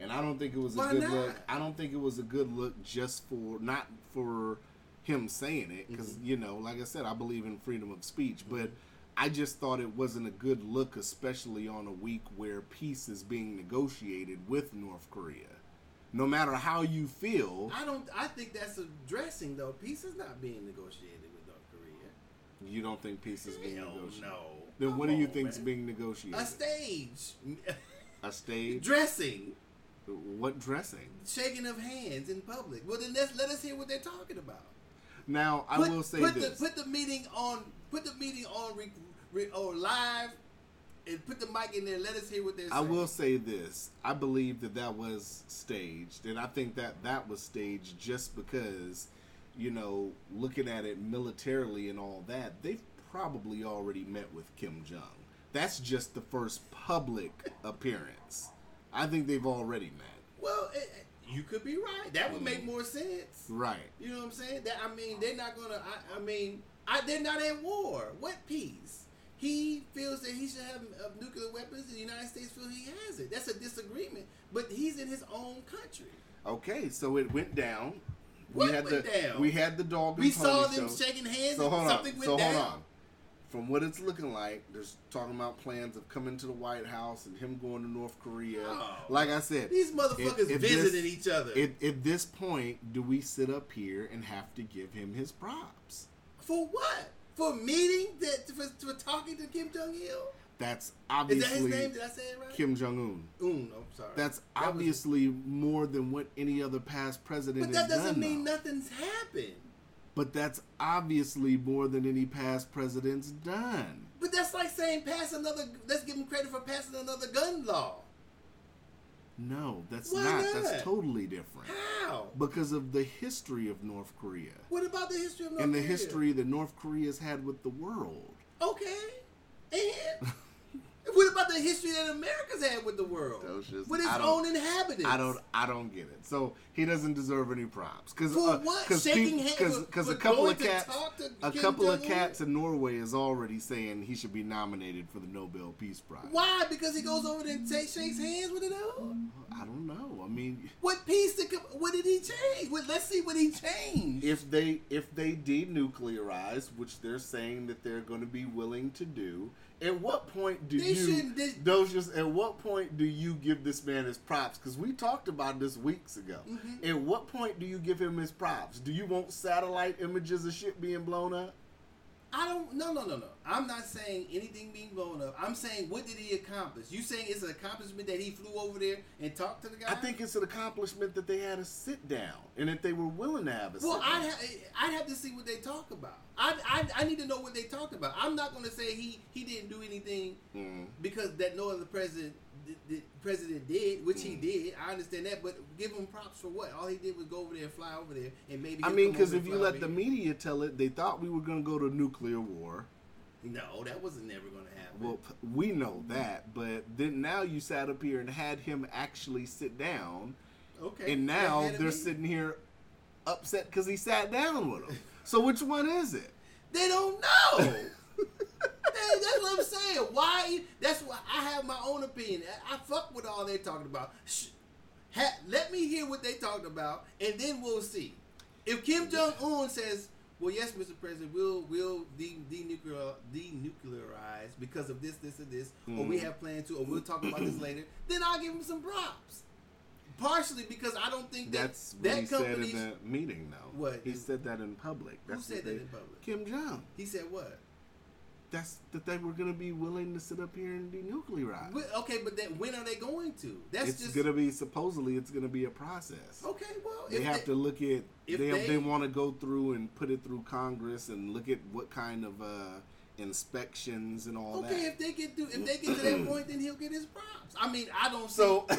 Speaker 3: and I don't think it was a
Speaker 2: Why
Speaker 3: good
Speaker 2: not?
Speaker 3: look. I don't think it was a good look just for not for him saying it, because
Speaker 2: Mm-hmm.
Speaker 3: you know, like I said, I believe in freedom of speech, but. I just thought it wasn't a good look, especially on a week where peace is being negotiated with North Korea. No matter how you feel,
Speaker 2: I don't. I think that's addressing though. Peace is not being negotiated with North Korea.
Speaker 3: you don't think peace is being
Speaker 2: Hell
Speaker 3: negotiated.
Speaker 2: no.
Speaker 3: Then what do you
Speaker 2: on,
Speaker 3: think is
Speaker 2: man.
Speaker 3: being negotiated?
Speaker 2: A stage,
Speaker 3: A stage?
Speaker 2: dressing,
Speaker 3: What dressing?
Speaker 2: shaking of hands in public. Well, then let's let us hear what they're talking about.
Speaker 3: Now I
Speaker 2: Put-
Speaker 3: will say
Speaker 2: put
Speaker 3: this.
Speaker 2: The, put the meeting on. Put the meeting on re, or oh, live, and put the mic in there. Let us hear what they're saying.
Speaker 3: I
Speaker 2: saying.
Speaker 3: will say this. I believe that that was staged, and I think that that was staged just because, you know, looking at it militarily and all that, they've probably already met with Kim Jong. That's just the first public appearance. I think they've already met.
Speaker 2: Well, it, you could be right. That would make mm-hmm. more sense.
Speaker 3: Right.
Speaker 2: You know what I'm saying? That I mean, they're not gonna. I, I mean, I, they're not at war. What peace? He feels that he should have uh, nuclear weapons, and the United States feels he has it. That's a disagreement, but he's in his own country.
Speaker 3: Okay, so it went down.
Speaker 2: What
Speaker 3: we had
Speaker 2: went
Speaker 3: the
Speaker 2: down?
Speaker 3: we had the dog.
Speaker 2: We saw them
Speaker 3: show.
Speaker 2: shaking hands,
Speaker 3: So
Speaker 2: and
Speaker 3: hold
Speaker 2: something
Speaker 3: on.
Speaker 2: went
Speaker 3: So
Speaker 2: down.
Speaker 3: hold on. From what it's looking like, there's talking about plans of coming to the White House and him going to North Korea.
Speaker 2: Oh.
Speaker 3: like I said,
Speaker 2: These motherfuckers
Speaker 3: if- if this-
Speaker 2: visiting each other.
Speaker 3: At, at this point, do we sit up here and have to give him his props?
Speaker 2: For what? For meeting that for, for talking to Kim Jong Il.
Speaker 3: That's obviously.
Speaker 2: Is that his name? Did I say it right?
Speaker 3: Kim Jong Un.
Speaker 2: Un. I'm sorry.
Speaker 3: That's
Speaker 2: That was-
Speaker 3: obviously more than what any other past president
Speaker 2: But that
Speaker 3: has
Speaker 2: doesn't
Speaker 3: done.
Speaker 2: mean
Speaker 3: though.
Speaker 2: nothing's happened.
Speaker 3: But that's obviously more than any past president's done.
Speaker 2: But that's like saying pass another. Let's give him credit for passing another gun law.
Speaker 3: No, that's not? That's totally different.
Speaker 2: How?
Speaker 3: Because of the history of North Korea
Speaker 2: What about the history of North Korea?
Speaker 3: and the
Speaker 2: Korea?
Speaker 3: history that North Korea's had with the world.
Speaker 2: Okay. And what about the history that America's had with the world?
Speaker 3: Just-
Speaker 2: with its own inhabitants.
Speaker 3: I don't. I don't get it. So he doesn't deserve any props because
Speaker 2: For uh, what? Shaking hands
Speaker 3: because a couple of cats
Speaker 2: talk to
Speaker 3: a couple of cats in Norway is already saying he should be nominated for the Nobel Peace Prize.
Speaker 2: Why? Because he goes over there and shakes hands with it all?
Speaker 3: I don't know. I mean,
Speaker 2: What piece did what did he change? What, let's see what he changed.
Speaker 3: if they if they denuclearize, which they're saying that they're going to be willing to do, at what point do
Speaker 2: They
Speaker 3: you
Speaker 2: they-
Speaker 3: those at what point do you give this man his props? Because we talked about this weeks ago.
Speaker 2: Mm-hmm.
Speaker 3: At what point do you give him his props? Do you want satellite images of shit being blown up?
Speaker 2: I don't. No, no, no, no. I'm not saying anything being blown up. I'm saying what did he accomplish? You saying it's an accomplishment that he flew over there and talked to the guy?
Speaker 3: I think it's an accomplishment that they had a sit down and that they were willing to have a
Speaker 2: Well,
Speaker 3: sit down.
Speaker 2: I'd, ha- I'd have to see what they talk about. I, I, I need to know what they talked about. I'm not going to say he, he didn't do anything
Speaker 3: Mm.
Speaker 2: because that no other president did, did- president did, which he hmm. did. I understand that, but give him props for what? All he did was go over there and fly over there and maybe.
Speaker 3: I mean, because if you let the media tell it, they thought we were going to go to nuclear war.
Speaker 2: no, that was never going to happen.
Speaker 3: Well, we know that, but then now you sat up here and had him actually sit down,
Speaker 2: okay,
Speaker 3: and now they're sitting here upset because he sat down with them. So which one is it?
Speaker 2: They don't know. That- that's what I'm saying. Why? That's why I have my own opinion. I, I fuck with all they're talking about. Ha- let me hear what they talked about, and then we'll see. If Kim Jong Un says, "Well, yes, Mr. President, we'll we'll de- denuclear denuclearize because of this, this, and this, or we
Speaker 3: Mhm.
Speaker 2: have plans to, or we'll talk about this later," then I'll give him some props. Partially because I don't think that
Speaker 3: That's what
Speaker 2: that
Speaker 3: he said in the meeting, though.
Speaker 2: What?
Speaker 3: he said that in public.
Speaker 2: Who said
Speaker 3: what
Speaker 2: that
Speaker 3: they-
Speaker 2: in public?
Speaker 3: Kim Jong.
Speaker 2: He said what?
Speaker 3: That's that they were going to be willing to sit up here and denuclearize.
Speaker 2: Well, Okay, but then when are they going to? That's
Speaker 3: it's
Speaker 2: just
Speaker 3: going to be supposedly it's going to be a process.
Speaker 2: okay. Well,
Speaker 3: They have to look at
Speaker 2: if
Speaker 3: they
Speaker 2: they-
Speaker 3: they, want to go through and put it through Congress and look at what kind of uh, inspections and all
Speaker 2: Okay,
Speaker 3: that.
Speaker 2: Okay, if they get to if they get to that point, then he'll get his props. I mean, I don't.
Speaker 3: So
Speaker 2: see,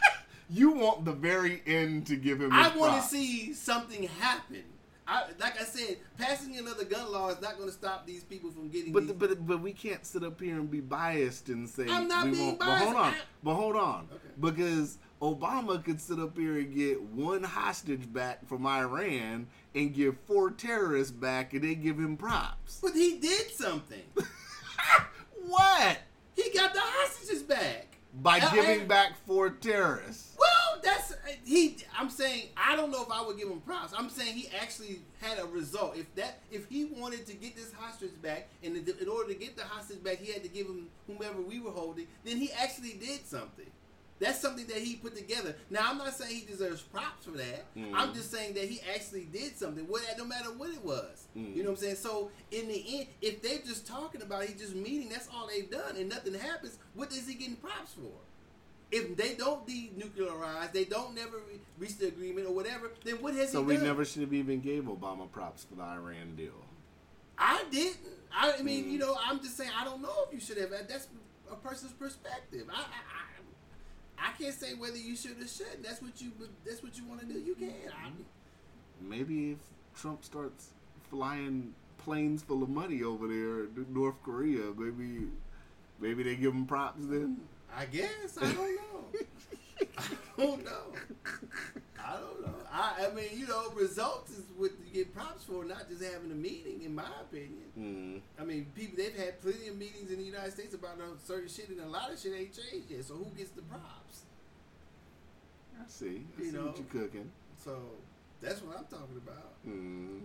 Speaker 3: you want the very end to give him.
Speaker 2: I want to see something happen. I, like I said, passing another gun law is not going to stop these people from getting.
Speaker 3: But the, but but we can't sit up here and be biased and say
Speaker 2: I'm not
Speaker 3: we
Speaker 2: being
Speaker 3: won't.
Speaker 2: biased.
Speaker 3: But hold on,
Speaker 2: I-
Speaker 3: but hold on,
Speaker 2: Okay.
Speaker 3: because Obama could sit up here and get one hostage back from Iran and give four terrorists back, and they give him props.
Speaker 2: but he did something.
Speaker 3: What?
Speaker 2: he got the hostages back
Speaker 3: By
Speaker 2: Uh,
Speaker 3: giving
Speaker 2: and-
Speaker 3: back four terrorists.
Speaker 2: Well, that's he. I'm saying I don't know if I would give him props. I'm saying he actually had a result. If that, if he wanted to get this hostage back, and in order to get the hostage back, he had to give him whomever we were holding. Then he actually did something. That's something that he put together. Now I'm not saying he deserves props for that.
Speaker 3: Mhm.
Speaker 2: I'm just saying that he actually did something. What, no matter what it was,
Speaker 3: Mhm.
Speaker 2: you know what I'm saying. So in the end, if they're just talking about, he just meeting. That's all they've done, and nothing happens. What is he getting props for? if they don't denuclearize, they don't never re- reach the agreement or whatever, then what has he
Speaker 3: So
Speaker 2: he
Speaker 3: we never should have even gave Obama props for the Iran deal.
Speaker 2: I didn't. I, I mean,
Speaker 3: Mm.
Speaker 2: you know, I'm just saying I don't know if you should have. That's a person's perspective. I, I, I, I can't say whether you should or shouldn't. That's what you. That's what you want to do. You can. I, mm-hmm.
Speaker 3: Maybe if Trump starts flying planes full of money over there North Korea, maybe maybe they give him props then.
Speaker 2: I guess. I don't know. I don't know. I don't know. I, I mean, you know, results is what you get props for not just having a meeting, in my opinion.
Speaker 3: Mm.
Speaker 2: I mean, people they've had plenty of meetings in the United States about certain shit, and a lot of shit ain't changed yet. So who gets the props?
Speaker 3: I see. I
Speaker 2: You
Speaker 3: see
Speaker 2: know.
Speaker 3: what you're cooking.
Speaker 2: So that's what I'm talking about.
Speaker 3: Mm.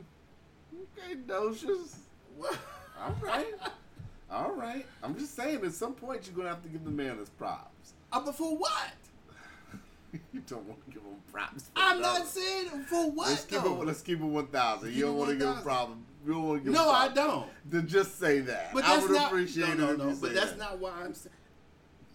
Speaker 3: Okay, Docious.
Speaker 2: What?
Speaker 3: All right. All right. I'm just saying, at some point, you're gonna have to give the man his props.
Speaker 2: Uh, but for what?
Speaker 3: you don't want to give him props.
Speaker 2: I'm not saying for what
Speaker 3: Let's keep
Speaker 2: though.
Speaker 3: it. Let's keep it one thousand. You don't want to give him
Speaker 2: 1,000.
Speaker 3: problem. You don't want to give.
Speaker 2: no,
Speaker 3: him
Speaker 2: I don't.
Speaker 3: Then just say that.
Speaker 2: But
Speaker 3: I
Speaker 2: that's
Speaker 3: would
Speaker 2: not.
Speaker 3: appreciate
Speaker 2: no,
Speaker 3: it.
Speaker 2: no,
Speaker 3: if
Speaker 2: no. But that's
Speaker 3: that.
Speaker 2: not why I'm.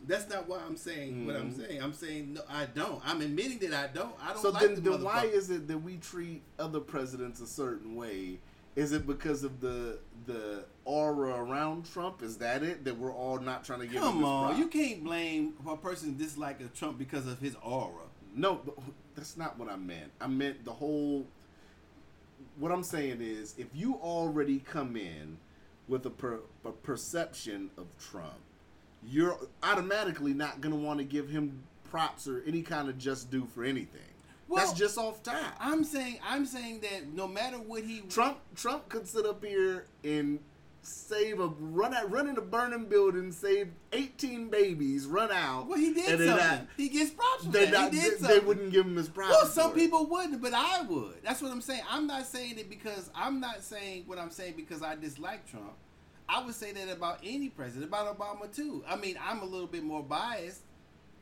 Speaker 2: That's not why I'm saying what I'm
Speaker 3: Mhm.
Speaker 2: saying. I'm saying no, I don't. I'm admitting that I don't. I don't
Speaker 3: So
Speaker 2: like
Speaker 3: then,
Speaker 2: the
Speaker 3: then why is it that we treat other presidents a certain way? Is it because of the the aura around Trump? Is that it? That we're all not trying to give him
Speaker 2: Come
Speaker 3: his
Speaker 2: on,
Speaker 3: props?
Speaker 2: you can't blame a person disliking Trump because of his aura.
Speaker 3: No, but that's not what I meant. I meant the whole. What I'm saying is, if you already come in with a, per, a perception of Trump, you're automatically not going to want to give him props or any kind of just due for anything.
Speaker 2: Well,
Speaker 3: that's just off top.
Speaker 2: I'm saying I'm saying that no matter what he
Speaker 3: Trump Trump could sit up here and save a run out run in a burning building, save 18 babies, run out.
Speaker 2: well he did something.
Speaker 3: that-
Speaker 2: he gets props for
Speaker 3: they,
Speaker 2: that.
Speaker 3: not-
Speaker 2: he
Speaker 3: they,
Speaker 2: did
Speaker 3: they
Speaker 2: something.
Speaker 3: wouldn't give him his props.
Speaker 2: Well, some
Speaker 3: for it.
Speaker 2: people wouldn't, but I would. That's what I'm saying. I'm not saying it because I'm not saying what I'm saying because I dislike Trump. I would say that about any president, about Obama too. I mean, I'm a little bit more biased.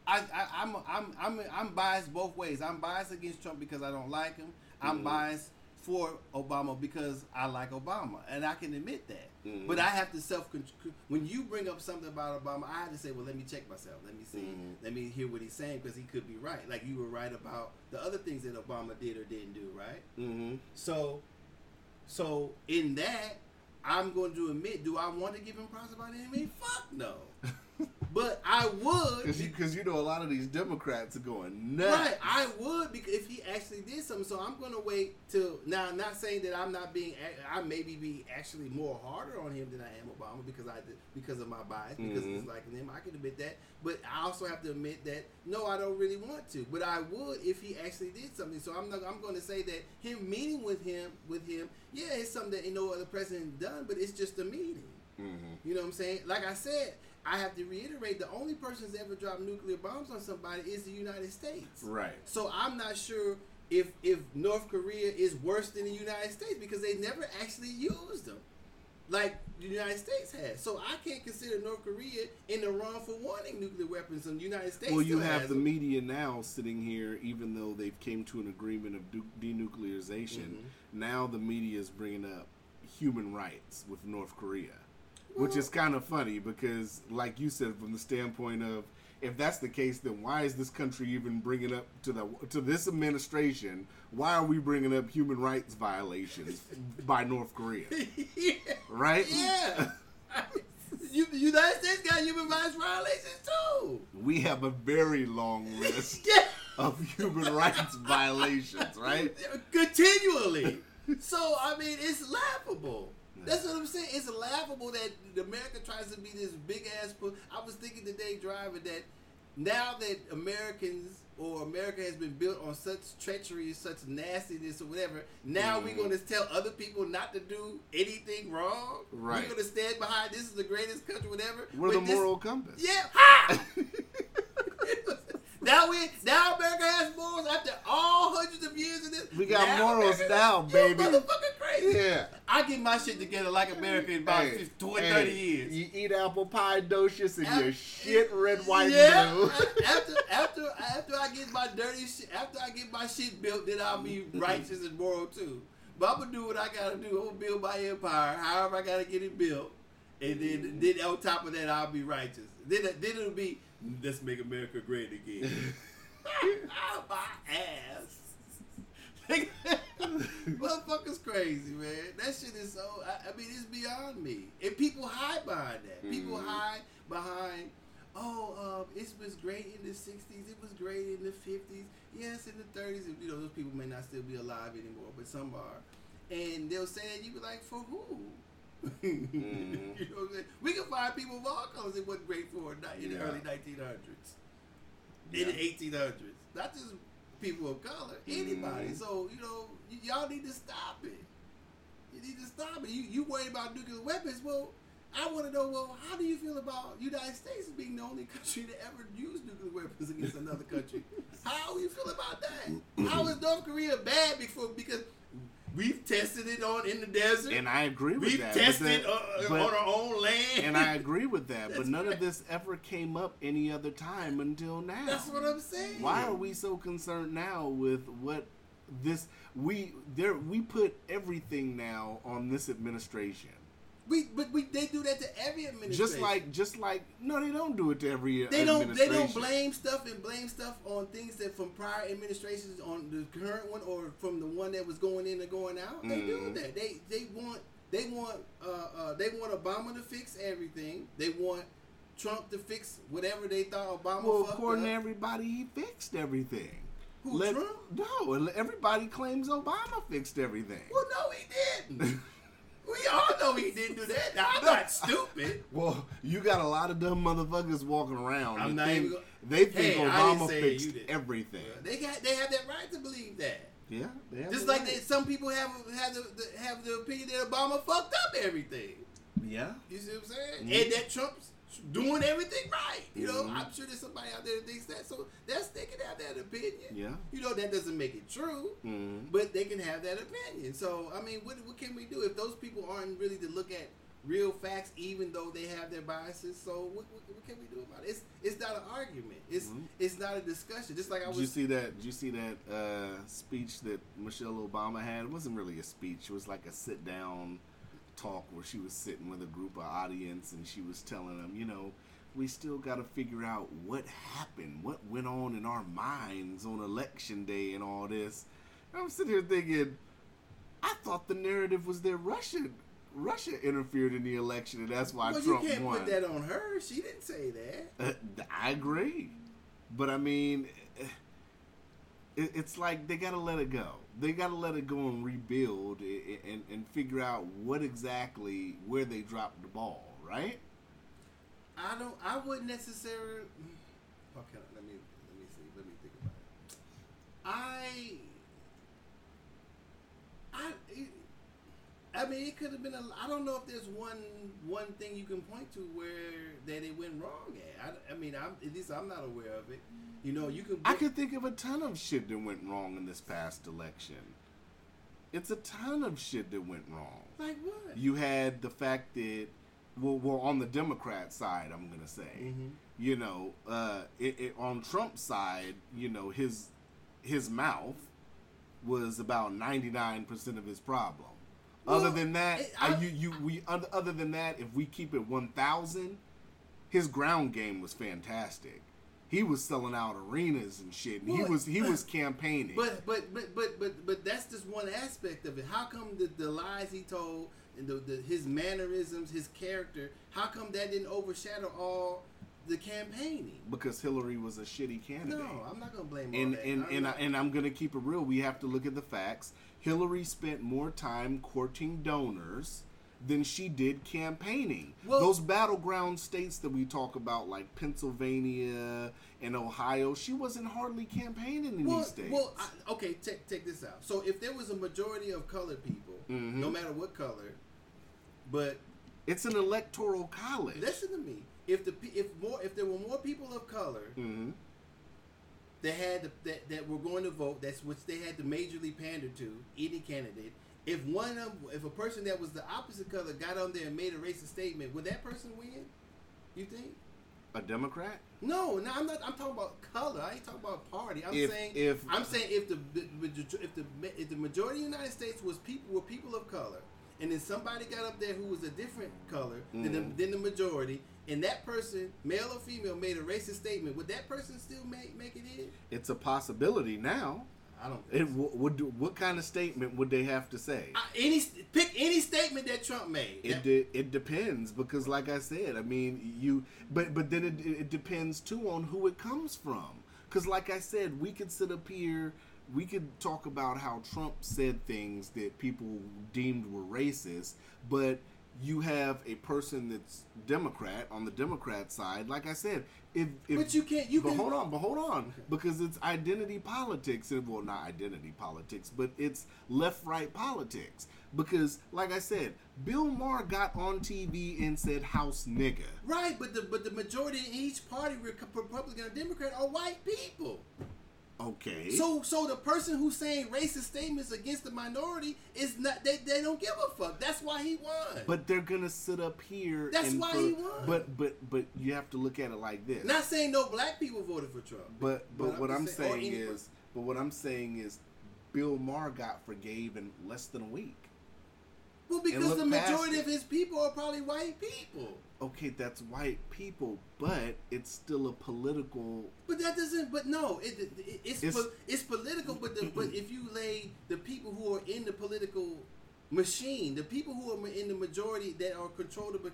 Speaker 2: I, I I'm I'm I'm I'm biased both ways. I'm biased against Trump because I don't like him. I'm
Speaker 3: Mhm.
Speaker 2: biased for Obama because I like Obama, and I can admit that.
Speaker 3: Mhm.
Speaker 2: But I have to self control. when you bring up something about Obama, I have to say, well, let me check myself. Let me see.
Speaker 3: Mhm.
Speaker 2: Let me hear what he's saying because he could be right. Like you were right about the other things that Obama did or didn't do, right?
Speaker 3: Mhm.
Speaker 2: So, so in that, I'm going to admit, do I want to give him props about anything? Fuck no. but I would.
Speaker 3: Because you, you know a lot of these Democrats are going nuts.
Speaker 2: Right, I would because if he actually did something. So I'm gonna wait till now. Not saying that I'm not being. I maybe be actually more harder on him than I am Obama because I because of my bias because
Speaker 3: Mhm.
Speaker 2: it's liking him. I can admit that, but I also have to admit that no, I don't really want to. But I would if he actually did something. So I'm not. I'm going to say that him meeting with him with him. Yeah, it's something that no other president done, but it's just a meeting.
Speaker 3: Mhm.
Speaker 2: You know what I'm saying? Like I said, I have to reiterate: the only person that's ever dropped nuclear bombs on somebody is the United States.
Speaker 3: Right.
Speaker 2: So I'm not sure if if North Korea is worse than the United States because they never actually used them, like the United States has. So I can't consider North Korea in the wrong for wanting nuclear weapons, and the United States.
Speaker 3: Well, you have the
Speaker 2: them.
Speaker 3: media now sitting here, even though they've came to an agreement of denuclearization.
Speaker 2: Mhm.
Speaker 3: Now the media is bringing up human rights with North Korea, which is kind of funny because, like you said, from the standpoint of if that's the case, then why is this country even bringing up to the to this administration? Why are we bringing up human rights violations by North Korea?
Speaker 2: yeah.
Speaker 3: Right?
Speaker 2: Yeah. you, the United States got human rights violations too.
Speaker 3: We have a very long list
Speaker 2: Yeah.
Speaker 3: of human rights violations, right?
Speaker 2: Continually. so I mean, it's laughable. That's what I'm saying. It's laughable that America tries to be this big ass. I was thinking today, driving that now that Americans or America has been built on such treachery, such nastiness, or whatever. Now we're
Speaker 3: Mhm.
Speaker 2: going to tell other people not to do anything wrong.
Speaker 3: Right.
Speaker 2: We're going to stand behind. This is the greatest country, whatever.
Speaker 3: We're the
Speaker 2: this-
Speaker 3: moral compass.
Speaker 2: Yeah. Ha! now we now America has morals after all hundreds of years of this.
Speaker 3: We got
Speaker 2: Now
Speaker 3: morals
Speaker 2: America-
Speaker 3: now, baby.
Speaker 2: motherfucking crazy.
Speaker 3: Yeah.
Speaker 2: I get my shit together like America in about
Speaker 3: Hey,
Speaker 2: 50, 20,
Speaker 3: hey,
Speaker 2: 30 years.
Speaker 3: You eat apple pie Docious and your shit red, white,
Speaker 2: yeah,
Speaker 3: blue.
Speaker 2: after after after I get my dirty shit, after I get my shit built, then I'll be righteous and moral too. But I'm gonna do what I gotta do. I'm gonna build my empire, however I gotta get it built, and then then on top of that, I'll be righteous. Then then it'll be let's make America great again. my ass. Motherfuckers crazy, man. That shit is so. I, I mean, it's beyond me. And people hide behind that. People
Speaker 3: Mhm.
Speaker 2: hide behind. Oh, um, it was great in the '60s. It was great in the '50s. Yes, in the '30s. You know, those people may not still be alive anymore, but some are. And they'll say that you be like, for who?
Speaker 3: Mhm.
Speaker 2: you know what I'm saying? We can find people of all colors it wasn't great for in the
Speaker 3: Yeah.
Speaker 2: early 1900s in the 1800s. Not just people of color, anybody.
Speaker 3: Mhm.
Speaker 2: So you know, y- y'all need to stop it. You need to stop it. You you worried about nuclear weapons? Well, I want to know. Well, how do you feel about United States being the only country to ever use nuclear weapons against another country? how do you feel about that? How is North Korea bad before because we've tested it on in the desert
Speaker 3: And I agree with
Speaker 2: we've
Speaker 3: that. but
Speaker 2: tested uh,
Speaker 3: but-
Speaker 2: on our own land?
Speaker 3: and I agree with that. But none
Speaker 2: right.
Speaker 3: of this ever came up any other time until now.
Speaker 2: That's what I'm saying.
Speaker 3: Why are we so concerned now with what this we there we put everything now on this administration.
Speaker 2: We but we they do that to every administration.
Speaker 3: Just like just like no they don't do it to every administration.
Speaker 2: They don't. They don't blame stuff and blame stuff on things that from prior administrations on the current one or from the one that was going in and going out. They do
Speaker 3: Mhm.
Speaker 2: that. They they want they want uh, uh, they want Obama to fix everything. They want Trump to fix whatever they thought Obama
Speaker 3: Well, according
Speaker 2: up.
Speaker 3: to everybody, he fixed everything.
Speaker 2: Who, Trump?
Speaker 3: No, everybody claims Obama fixed everything.
Speaker 2: well, no, he didn't. we all know he didn't do that. Now, I'm not stupid.
Speaker 3: Well, you got a lot of dumb motherfuckers walking around.
Speaker 2: I'm not
Speaker 3: think,
Speaker 2: even go-
Speaker 3: they think
Speaker 2: Hey,
Speaker 3: Obama fixed everything.
Speaker 2: They got they have that right to believe that.
Speaker 3: Yeah,
Speaker 2: Just
Speaker 3: the
Speaker 2: like
Speaker 3: right.
Speaker 2: they, some people have have the, the have the opinion that Obama fucked up everything.
Speaker 3: Yeah,
Speaker 2: You see what I'm saying?
Speaker 3: Mhm.
Speaker 2: And that Trump's doing everything right. You know,
Speaker 3: Mhm.
Speaker 2: I'm sure there's somebody out there that thinks that. So that's they can have that opinion.
Speaker 3: yeah.
Speaker 2: You know, that doesn't make it true,
Speaker 3: Mm-hmm.
Speaker 2: but they can have that opinion. So I mean, what what can we do if those people aren't really to look at real facts, even though they have their biases? So what, what, what can we do about it? It's it's not an argument. It's
Speaker 3: Mhm.
Speaker 2: it's not a discussion. Just like I was.
Speaker 3: Did you see that? Did you see that uh, speech that Michelle Obama had? It wasn't really a speech. It was like a sit down talk where she was sitting with a group of audience and she was telling them, you know, we still got to figure out what happened, what went on in our minds on election day and all this. And I'm sitting here thinking, I thought the narrative was that Russia, Russia interfered in the election and that's why
Speaker 2: well,
Speaker 3: Trump
Speaker 2: you can't
Speaker 3: won.
Speaker 2: put that on her. She didn't say that.
Speaker 3: Uh, I agree, but I mean, it, it's like they gotta let it go. They gotta let it go and rebuild i- and and figure out what exactly where they dropped the ball, right?
Speaker 2: I don't. I wouldn't necessarily. Okay, let me let me see. Let me think about it. I. I. It, I mean, it could have been a. I don't know if there's one one thing you can point to where that it went wrong at. I, I mean, I'm at least I'm not aware of it. You know, you can.
Speaker 3: I could think of a ton of shit that went wrong in this past election. It's a ton of shit that went wrong.
Speaker 2: like what?
Speaker 3: You had the fact that, well, well on the Democrat side, I'm gonna say,
Speaker 2: Mhm.
Speaker 3: you know, uh, it, it, on Trump's side, you know, his his mouth was about 99 percent of his problem. Other
Speaker 2: Well,
Speaker 3: than that,
Speaker 2: it-
Speaker 3: uh,
Speaker 2: I-
Speaker 3: you you we other, other than that, if we keep it 1,000, his ground game was fantastic. He was selling out arenas and shit. And he was he was campaigning.
Speaker 2: But but but but but but that's just one aspect of it. How come the, the lies he told and the, the his mannerisms, his character, how come that didn't overshadow all the campaigning?
Speaker 3: because Hillary was a shitty candidate.
Speaker 2: No, I'm not gonna blame
Speaker 3: and
Speaker 2: that.
Speaker 3: and
Speaker 2: I'm
Speaker 3: and, I, and I'm gonna keep it real. We have to look at the facts. Hillary spent more time courting donors than she did campaigning.
Speaker 2: Well-
Speaker 3: Those battleground states that we talk about, like Pennsylvania and Ohio, she wasn't hardly campaigning in
Speaker 2: well,
Speaker 3: these states.
Speaker 2: well, I, okay, take take this out. So if there was a majority of colored people,
Speaker 3: Mhm.
Speaker 2: no matter what color, but
Speaker 3: it's an electoral college.
Speaker 2: listen to me. If the if more if there were more people of color
Speaker 3: hmm
Speaker 2: that had to, that that were going to vote, that's which they had to majorly pander to any candidate. If one of if a person that was the opposite color got on there and made a racist statement, would that person win? You think?
Speaker 3: A Democrat?
Speaker 2: No, no, I'm not. I'm talking about color. I ain't talking about party. I'm
Speaker 3: If-
Speaker 2: saying
Speaker 3: if-
Speaker 2: I'm saying if the, if the if the majority of the United States was people were people of color, and then somebody got up there who was a different color than,
Speaker 3: Mhm.
Speaker 2: the, than the majority, and that person, male or female, made a racist statement, would that person still make make it in?
Speaker 3: It's a possibility now.
Speaker 2: I don't.
Speaker 3: It w- would do, what kind of statement would they have to say?
Speaker 2: I, any pick any statement that Trump made.
Speaker 3: It de- it depends because, like I said, I mean you, but but then it, it depends too on who it comes from. Because, like I said, we could sit up here, we could talk about how Trump said things that people deemed were racist, but you have a person that's Democrat on the Democrat side. Like I said, if, if
Speaker 2: But you can't- you
Speaker 3: but
Speaker 2: can-
Speaker 3: hold on, but hold on, because it's identity politics, and well, not identity politics, but it's left-right politics. Because, like I said, Bill Maher got on TV and said "House nigga."
Speaker 2: Right, but the but the majority in each party, Republican or Democrat, are white people.
Speaker 3: Okay.
Speaker 2: So so the person who's saying racist statements against the minority is not they, they don't give a fuck. That's why he won.
Speaker 3: But they're gonna sit up here.
Speaker 2: That's
Speaker 3: and
Speaker 2: why
Speaker 3: for-
Speaker 2: he won.
Speaker 3: But but but you have to look at it like this.
Speaker 2: not saying no black people voted for Trump.
Speaker 3: but but,
Speaker 2: but
Speaker 3: what
Speaker 2: I'm
Speaker 3: I'm
Speaker 2: saying-
Speaker 3: saying is, but what I'm saying is, Bill Maher got forgave in less than a week.
Speaker 2: Well, because the majority of his people are probably white people.
Speaker 3: Okay, that's white people, but it's still a political.
Speaker 2: But that doesn't. But no, it, it it's
Speaker 3: It's-
Speaker 2: po- it's political. But the, but if you lay the people who are in the political machine, the people who are in the majority that are controlled the,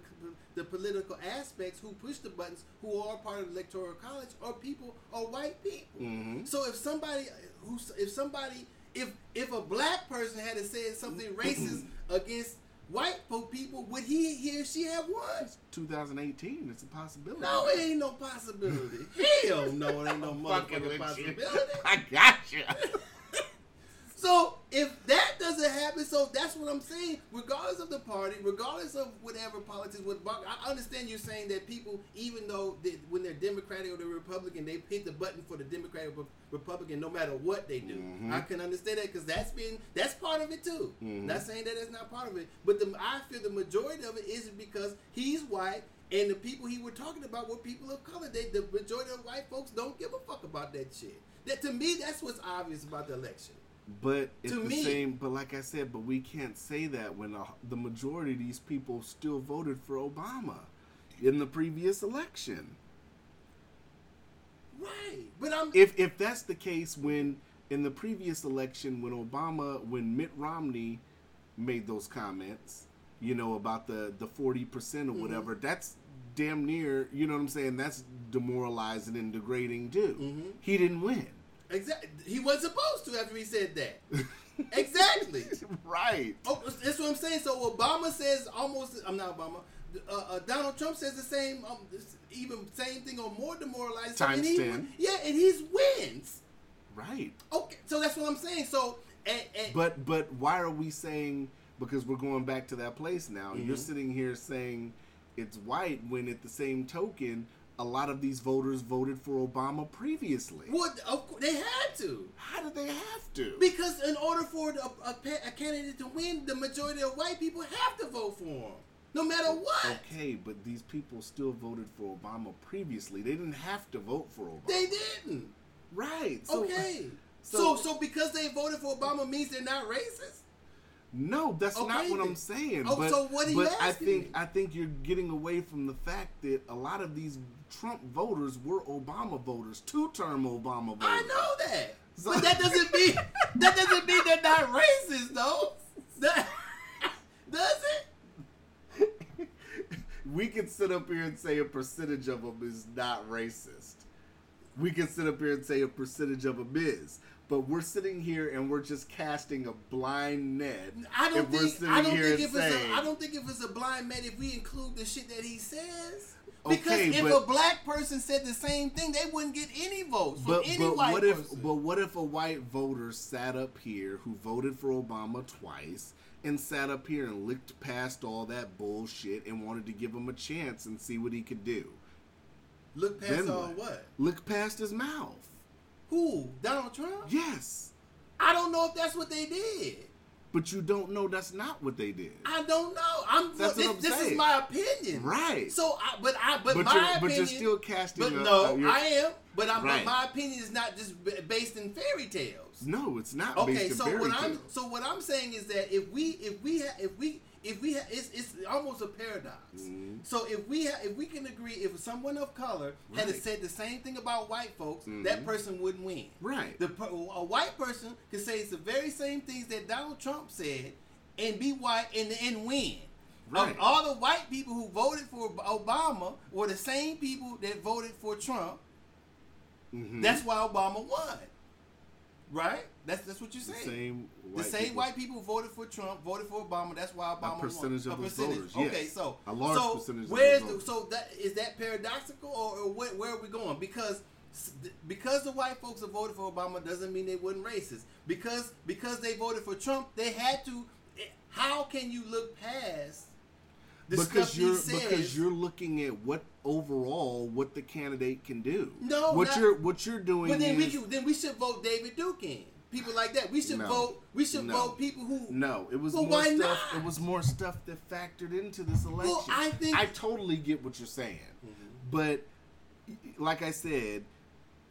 Speaker 2: the political aspects, who push the buttons, who are part of the electoral college, are people are white people.
Speaker 3: Mhm.
Speaker 2: So if somebody who if somebody if if a black person had to say something racist against white folk people, would he he or she have won?
Speaker 3: 2018, it's a possibility.
Speaker 2: No, it ain't no possibility. Hell no, it ain't no
Speaker 3: Fucking
Speaker 2: motherfucking possibility.
Speaker 3: I got you.
Speaker 2: So if that doesn't happen, so that's what I'm saying. Regardless of the party, regardless of whatever politics, what I understand you're saying that people, even though they, when they're Democratic or they're Republican, they hit the button for the Democratic or Republican no matter what they do.
Speaker 3: Mhm.
Speaker 2: I can understand that because that's been that's part of it too.
Speaker 3: Mhm.
Speaker 2: Not saying that it's not part of it, but the, I feel the majority of it is because he's white. And the people he were talking about were people of color. They, the majority of white folks don't give a fuck about that shit. That to me, that's what's obvious about the election.
Speaker 3: But it's
Speaker 2: To
Speaker 3: the
Speaker 2: me-
Speaker 3: same. But like I said, but we can't say that when the, the majority of these people still voted for Obama in the previous election.
Speaker 2: Right, but I'm
Speaker 3: If if that's the case, when in the previous election, when Obama, when Mitt Romney made those comments, you know about the the forty percent
Speaker 2: Mm-hmm.
Speaker 3: or whatever, that's damn near. You know what I'm saying? That's demoralizing and degrading too.
Speaker 2: Mhm.
Speaker 3: He didn't win.
Speaker 2: Exactly. He wasn't supposed to after he said that. exactly.
Speaker 3: right.
Speaker 2: Oh, that's what I'm saying. So Obama says almost. I'm not Obama. Uh, uh, Donald Trump says the same, um, even same thing or more demoralizing.
Speaker 3: Times
Speaker 2: and he,
Speaker 3: 10.
Speaker 2: Yeah, and he's wins.
Speaker 3: Right.
Speaker 2: Okay, so that's what I'm saying. So, and, and
Speaker 3: But but why are we saying because we're going back to that place now? You're
Speaker 2: Mhm.
Speaker 3: sitting here saying it's white when at the same token a lot of these voters voted for Obama previously.
Speaker 2: what? They had to.
Speaker 3: How did they have to?
Speaker 2: Because in order for a, a, a candidate to win, the majority of white people have to vote for him, no matter what.
Speaker 3: Okay, but these people still voted for Obama previously. They didn't have to vote for Obama.
Speaker 2: They didn't.
Speaker 3: right. So,
Speaker 2: okay.
Speaker 3: Uh, so-
Speaker 2: So, so because they voted for Obama means they're not racist.
Speaker 3: No, that's not what I'm saying.
Speaker 2: Oh,
Speaker 3: but
Speaker 2: so what are you
Speaker 3: but I think? I think you're getting away from the fact that a lot of these Trump voters were Obama voters, two-term Obama voters.
Speaker 2: I know that,
Speaker 3: So-
Speaker 2: but that doesn't mean that doesn't mean they're not racist, though. That- does it?
Speaker 3: we can sit up here and say a percentage of them is not racist. We can sit up here and say a percentage of them is. But we're sitting here and we're just casting a blind net.
Speaker 2: I don't
Speaker 3: if
Speaker 2: think I don't think if it's a, I don't think if it's a blind man if we include the shit that he says. Because
Speaker 3: Okay,
Speaker 2: if
Speaker 3: but-
Speaker 2: a black person said the same thing, they wouldn't get any votes from
Speaker 3: but,
Speaker 2: any
Speaker 3: but
Speaker 2: white
Speaker 3: what if
Speaker 2: person.
Speaker 3: but what if a white voter sat up here who voted for Obama twice and sat up here and licked past all that bullshit and wanted to give him a chance and see what he could do?
Speaker 2: Look past
Speaker 3: Then
Speaker 2: all
Speaker 3: what? Look past his mouth.
Speaker 2: Who? Donald Trump?
Speaker 3: Yes.
Speaker 2: I don't know if that's what they did.
Speaker 3: But you don't know that's not what they did.
Speaker 2: I don't know. I'm.
Speaker 3: That's
Speaker 2: this
Speaker 3: what I'm
Speaker 2: this is
Speaker 3: saying.
Speaker 2: my opinion.
Speaker 3: Right.
Speaker 2: So, I, but I, but,
Speaker 3: But
Speaker 2: my
Speaker 3: you're-
Speaker 2: opinion.
Speaker 3: but you're still casting
Speaker 2: But
Speaker 3: a-
Speaker 2: no,
Speaker 3: uh, you're-
Speaker 2: I am. But I'm.
Speaker 3: Right.
Speaker 2: But my opinion is not just based in fairy tales.
Speaker 3: No, it's not.
Speaker 2: Okay, so what I'm so what I'm saying is that if we if we ha, if we if we ha, it's it's almost a paradox.
Speaker 3: Mhm.
Speaker 2: So if we ha, if we can agree if someone of color had said the same thing about white folks,
Speaker 3: Mhm.
Speaker 2: that person wouldn't win.
Speaker 3: Right.
Speaker 2: The per- a white person can say it's the very same things that Donald Trump said and be white and and win.
Speaker 3: Right.
Speaker 2: Of all the white people who voted for Obama were the same people that voted for Trump.
Speaker 3: Mhm.
Speaker 2: That's why Obama won. Right? That's that's what you're
Speaker 3: same
Speaker 2: The same
Speaker 3: people.
Speaker 2: white people voted for Trump, voted for Obama. That's why Obama won.
Speaker 3: percentage of
Speaker 2: a percentage.
Speaker 3: voters, yes.
Speaker 2: Okay, so
Speaker 3: A large
Speaker 2: so
Speaker 3: percentage of
Speaker 2: Where's the, so that is that paradoxical or, or where, where are we going? Because because the white folks have voted for Obama doesn't mean they weren't racist. Because because they voted for Trump, they had to. Eh, how can you look past
Speaker 3: because you're
Speaker 2: says?
Speaker 3: because you're looking at what overall what the candidate can do.
Speaker 2: No,
Speaker 3: what
Speaker 2: not-
Speaker 3: you're what you're doing
Speaker 2: But then
Speaker 3: is
Speaker 2: can, then we should vote David Duke in. People like that. We should
Speaker 3: No.
Speaker 2: vote. We should
Speaker 3: No.
Speaker 2: vote people who.
Speaker 3: no. It was
Speaker 2: Well,
Speaker 3: more
Speaker 2: why
Speaker 3: stuff.
Speaker 2: not?
Speaker 3: It was more stuff that factored into this election.
Speaker 2: Well, I think-
Speaker 3: I totally get what you're saying,
Speaker 2: Mm-hmm.
Speaker 3: but like I said.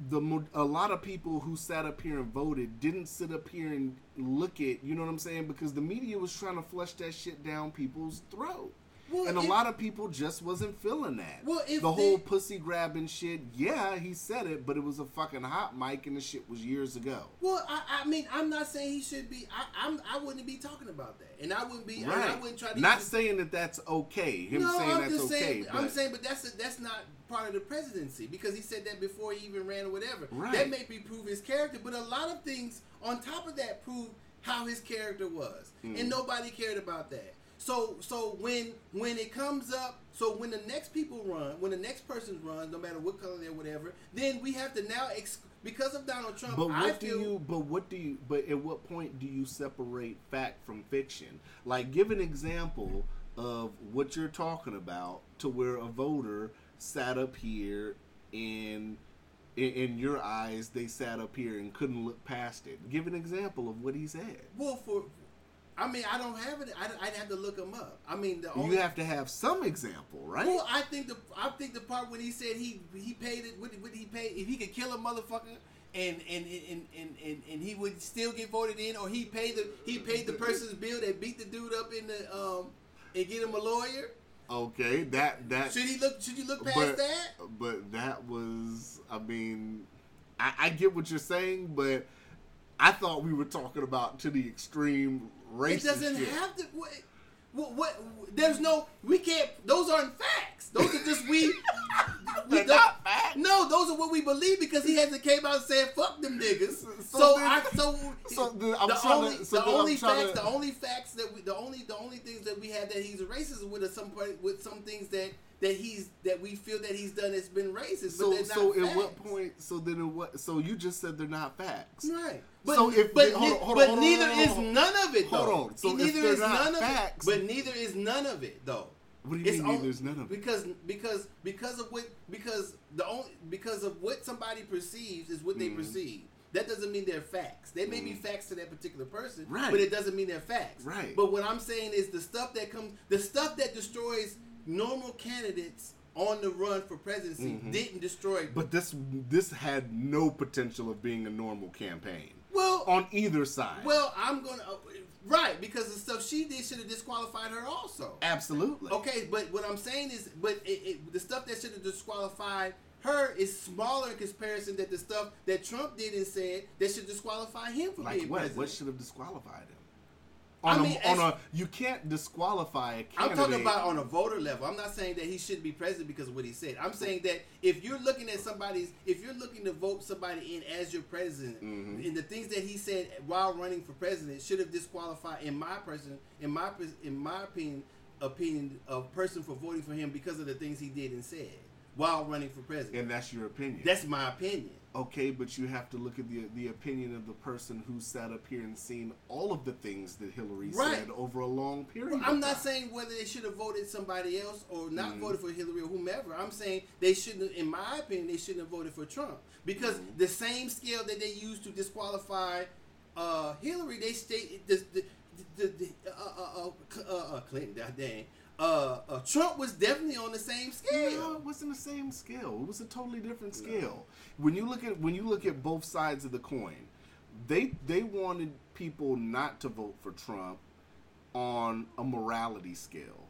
Speaker 3: The a lot of people who sat up here and voted didn't sit up here and look at you know what I'm saying because the media was trying to flush that shit down people's throat.
Speaker 2: Well,
Speaker 3: and a
Speaker 2: if-
Speaker 3: lot of people just wasn't feeling that.
Speaker 2: Well, if
Speaker 3: the whole
Speaker 2: they-
Speaker 3: pussy grabbing shit, yeah, he said it, but it was a fucking hot mic, and the shit was years ago.
Speaker 2: Well, I, I mean, I'm not saying he should be. I, I'm. I wouldn't be talking about that, and I wouldn't be. and I
Speaker 3: Right.
Speaker 2: wouldn't try to.
Speaker 3: Not
Speaker 2: use-
Speaker 3: saying that that's okay. Him
Speaker 2: no,
Speaker 3: saying
Speaker 2: I'm
Speaker 3: that's
Speaker 2: just
Speaker 3: okay.
Speaker 2: saying. I'm
Speaker 3: but-
Speaker 2: saying, but that's a, that's not part of the presidency because he said that before he even ran or whatever.
Speaker 3: Right.
Speaker 2: That may prove his character, but a lot of things on top of that prove how his character was,
Speaker 3: Mm.
Speaker 2: and nobody cared about that. So, so when when it comes up, so when the next people run, when the next person runs, no matter what color they're, whatever, then we have to now ex- because of Donald Trump.
Speaker 3: But
Speaker 2: I
Speaker 3: what do
Speaker 2: feel,
Speaker 3: you? But what do you? But at what point do you separate fact from fiction? Like, give an example of what you're talking about, to where a voter sat up here and. In, in your eyes, they sat up here and couldn't look past it. Give an example of what he said.
Speaker 2: Well, for I mean, I don't have it. I'd, I'd have to look him up. I mean, the only
Speaker 3: You have to have some example, right?
Speaker 2: Well, I think the I think the part when he said he he paid it. What, what he paid if he could kill a motherfucker. And and, and, and, and and he would still get voted in, or he paid the he paid the person's bill that beat the dude up in the um and get him a lawyer.
Speaker 3: Okay, that that.
Speaker 2: Should he look? Should you look past
Speaker 3: but,
Speaker 2: that?
Speaker 3: But that was, I mean, I, I get what you're saying, but I thought we were talking about to the extreme racist
Speaker 2: It doesn't
Speaker 3: shit.
Speaker 2: have to. What, what, what? There's no. We can't. Those aren't facts. Those are just we. We don't-
Speaker 3: not facts.
Speaker 2: No, those are what we believe because he hasn't came out and said "fuck them niggas." So,
Speaker 3: So then-
Speaker 2: I so
Speaker 3: so then I'm
Speaker 2: the
Speaker 3: trying to-
Speaker 2: only
Speaker 3: so
Speaker 2: the only facts
Speaker 3: to-
Speaker 2: the only facts that we the only the only things that we have that he's a racist with are some point with some things that that he's that we feel that he's done has been racist.
Speaker 3: So,
Speaker 2: but they're
Speaker 3: so
Speaker 2: not
Speaker 3: at
Speaker 2: facts.
Speaker 3: what point? So then, at what? So you just said they're not facts.
Speaker 2: Right. But,
Speaker 3: So if
Speaker 2: but,
Speaker 3: they- hold on, hold on,
Speaker 2: but
Speaker 3: hold
Speaker 2: neither
Speaker 3: hold on,
Speaker 2: is
Speaker 3: hold
Speaker 2: none of it though.
Speaker 3: Hold on. So
Speaker 2: neither
Speaker 3: they're
Speaker 2: is
Speaker 3: not
Speaker 2: none
Speaker 3: facts-
Speaker 2: of it. But neither is none of it though.
Speaker 3: What do you
Speaker 2: It's
Speaker 3: mean
Speaker 2: on-
Speaker 3: neither's none of?
Speaker 2: Because because because of what because the only because of what somebody perceives is what
Speaker 3: Mm.
Speaker 2: they perceive. That doesn't mean they're facts. They may be facts to that particular person,
Speaker 3: Right.
Speaker 2: but it doesn't mean they're facts.
Speaker 3: Right.
Speaker 2: But what I'm saying is the stuff that comes, the stuff that destroys normal candidates on the run for presidency didn't destroy.
Speaker 3: Mm-hmm. But this this had no potential of being a normal campaign
Speaker 2: well,
Speaker 3: on either side.
Speaker 2: well, I'm gonna right because the stuff she did should have disqualified her also.
Speaker 3: absolutely.
Speaker 2: Okay, but what I'm saying is, but it, it, the stuff that should have disqualified her is smaller in comparison that the stuff that Trump did and said that should disqualify him from
Speaker 3: Like
Speaker 2: being
Speaker 3: what?
Speaker 2: president.
Speaker 3: What should have disqualified him?
Speaker 2: I
Speaker 3: On,
Speaker 2: mean,
Speaker 3: a, on a, you can't disqualify a
Speaker 2: I'm talking about on a voter level. I'm not saying that he shouldn't be president because of what he said. I'm saying that if you're looking at somebody's, if you're looking to vote somebody in as your president,
Speaker 3: Mm-hmm.
Speaker 2: and the things that he said while running for president should have disqualified, in my person, in my in my opinion, opinion, a person for voting for him because of the things he did and said while running for president.
Speaker 3: and that's your opinion.
Speaker 2: That's my opinion.
Speaker 3: Okay, but you have to look at the the opinion of the person who sat up here and seen all of the things that Hillary
Speaker 2: Right.
Speaker 3: said over a long period.
Speaker 2: Well, I'm not
Speaker 3: time.
Speaker 2: saying whether they should have voted somebody else or not
Speaker 3: Mm-hmm.
Speaker 2: voted for Hillary or whomever. I'm saying they shouldn't, in my opinion, they shouldn't have voted for Trump because
Speaker 3: Mm-hmm.
Speaker 2: the same scale that they used to disqualify uh, Hillary, they state the, the, the, the uh, uh, uh, uh, uh, Clinton, god dang, uh, uh, Trump was definitely on the same
Speaker 3: No,
Speaker 2: scale.
Speaker 3: it wasn't the same scale. It was a totally different scale. When you look at when you look at both sides of the coin, they they wanted people not to vote for Trump on a morality scale.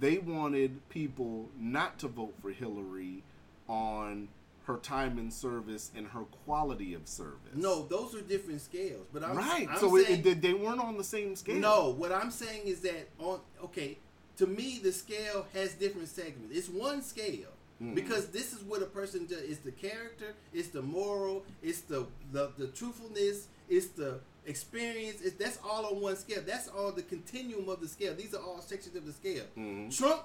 Speaker 3: They wanted people not to vote for Hillary on her time in service and her quality of service.
Speaker 2: No, those are different scales. But I'm
Speaker 3: right.
Speaker 2: I'm
Speaker 3: so
Speaker 2: saying,
Speaker 3: it, they- they weren't on the same scale.
Speaker 2: No, what I'm saying is that on okay, to me the scale has different segments. It's one scale
Speaker 3: Mm-hmm.
Speaker 2: because this is what a person does. It's the character, it's the moral, it's the the, the truthfulness, It's the experience. It's, that's all on one scale. That's all the continuum of the scale. These are all sections of the scale.
Speaker 3: Mhm.
Speaker 2: Trump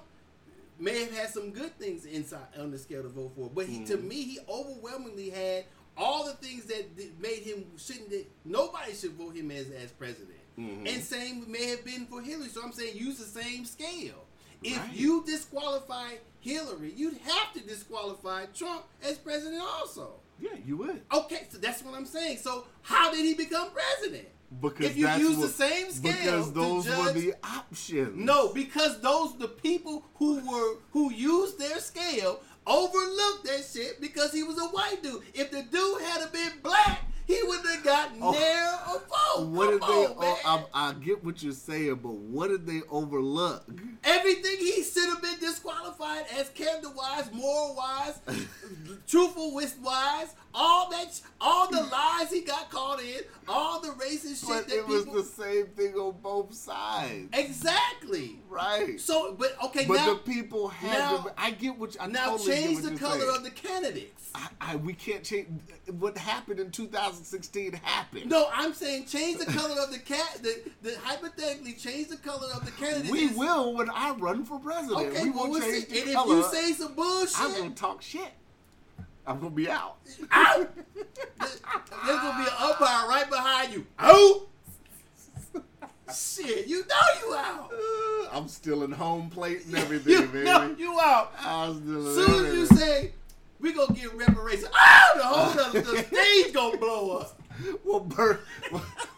Speaker 2: may have had some good things inside on the scale to vote for, but he to
Speaker 3: Mhm.
Speaker 2: me he overwhelmingly had all the things that did- made him shouldn't. Nobody should vote him as as president.
Speaker 3: Mhm.
Speaker 2: And same may have been for Hillary. So I'm saying use the same scale. If
Speaker 3: Right.
Speaker 2: you disqualify Hillary, you'd have to disqualify Trump as president also.
Speaker 3: Yeah, you would.
Speaker 2: Okay, so that's what I'm saying. So how did he become president?
Speaker 3: Because
Speaker 2: If you use the same scale
Speaker 3: because those were the options.
Speaker 2: No, because those the people who were who used their scale overlooked that shit because he was a white dude. If the dude had been black, he would have got
Speaker 3: Oh.
Speaker 2: near a vote.
Speaker 3: What
Speaker 2: Come
Speaker 3: did they?
Speaker 2: on, man.
Speaker 3: Oh, I, I get what you're saying, but what did they overlook?
Speaker 2: Everything he should have been disqualified as character wise, moral wise, truthful wise, all that, all the lies he got caught in, all the racist shit
Speaker 3: But it was
Speaker 2: people.
Speaker 3: the same thing on both sides,
Speaker 2: exactly.
Speaker 3: right?
Speaker 2: So, but okay,
Speaker 3: but
Speaker 2: now,
Speaker 3: the people had.
Speaker 2: now-
Speaker 3: to, I get what you- I
Speaker 2: now
Speaker 3: totally
Speaker 2: change
Speaker 3: get
Speaker 2: the color
Speaker 3: saying.
Speaker 2: of the candidates.
Speaker 3: I, I, we can't change what happened in 2016. Happened.
Speaker 2: No, I'm saying change the color of the cat. The, the hypothetically change the color of the candidate.
Speaker 3: we will when I run for president.
Speaker 2: Okay,
Speaker 3: we
Speaker 2: well,
Speaker 3: will
Speaker 2: we'll
Speaker 3: change
Speaker 2: see.
Speaker 3: the
Speaker 2: And if you say some bullshit,
Speaker 3: I'm gonna talk shit. I'm gonna be out.
Speaker 2: out. There's gonna be an umpire right behind you. Out. Shit, you know you out.
Speaker 3: Uh, I'm still in home plate and everything,
Speaker 2: You
Speaker 3: baby.
Speaker 2: know you out.
Speaker 3: In
Speaker 2: Soon as you say we gonna get reparations, ah, the whole the stage gonna blow up.
Speaker 3: Well, Bert,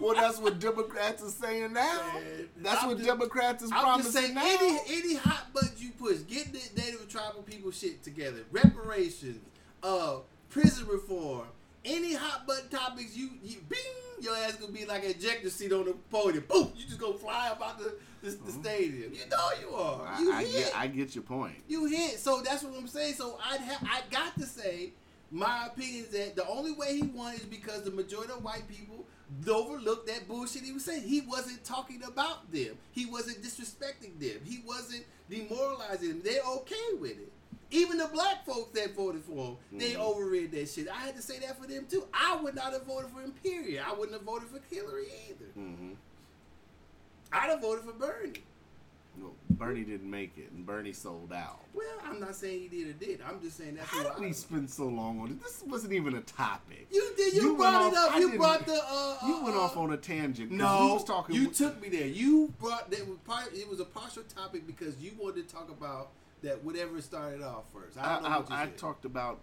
Speaker 3: well, that's what Democrats are saying now.
Speaker 2: Man,
Speaker 3: That's
Speaker 2: I'm
Speaker 3: what
Speaker 2: just-
Speaker 3: Democrats is
Speaker 2: I'm just saying,
Speaker 3: now.
Speaker 2: any any hot buttons you push, get the native tribal people shit together, reparations, uh, prison reform, any hot button topics you, you bing, your ass gonna be like an ejector seat on the podium. Boom, you just gonna fly up out the the, the stadium. You know you are. You
Speaker 3: I, I
Speaker 2: hit.
Speaker 3: get, I get your point.
Speaker 2: You hit. So that's what I'm saying. So I'd ha- I got to say, my opinion is that the only way he won is because the majority of white people overlooked that bullshit he was saying. He wasn't talking about them. He wasn't disrespecting them. He wasn't demoralizing them. They're okay with it. Even the black folks that voted for him, they
Speaker 3: Mhm.
Speaker 2: overrid that shit. I had to say that for them too. I would not have voted for him. Period. I wouldn't have voted for Hillary either.
Speaker 3: hmm
Speaker 2: I'd have voted for Bernie.
Speaker 3: Well, Bernie didn't make it, and Bernie sold out.
Speaker 2: Well, I'm not saying he did or did. I'm just saying that's
Speaker 3: How did
Speaker 2: I
Speaker 3: we spend so long on it? This wasn't even a topic.
Speaker 2: You did. You,
Speaker 3: You
Speaker 2: brought
Speaker 3: went
Speaker 2: it
Speaker 3: off-
Speaker 2: up.
Speaker 3: I
Speaker 2: You brought the. Uh,
Speaker 3: You
Speaker 2: uh,
Speaker 3: went
Speaker 2: uh,
Speaker 3: off on a tangent.
Speaker 2: No,
Speaker 3: was talking.
Speaker 2: you took me there. You brought that. It was a partial topic because you wanted to talk about that whatever started off first. I
Speaker 3: I,
Speaker 2: don't know
Speaker 3: I,
Speaker 2: what you
Speaker 3: I
Speaker 2: said.
Speaker 3: talked about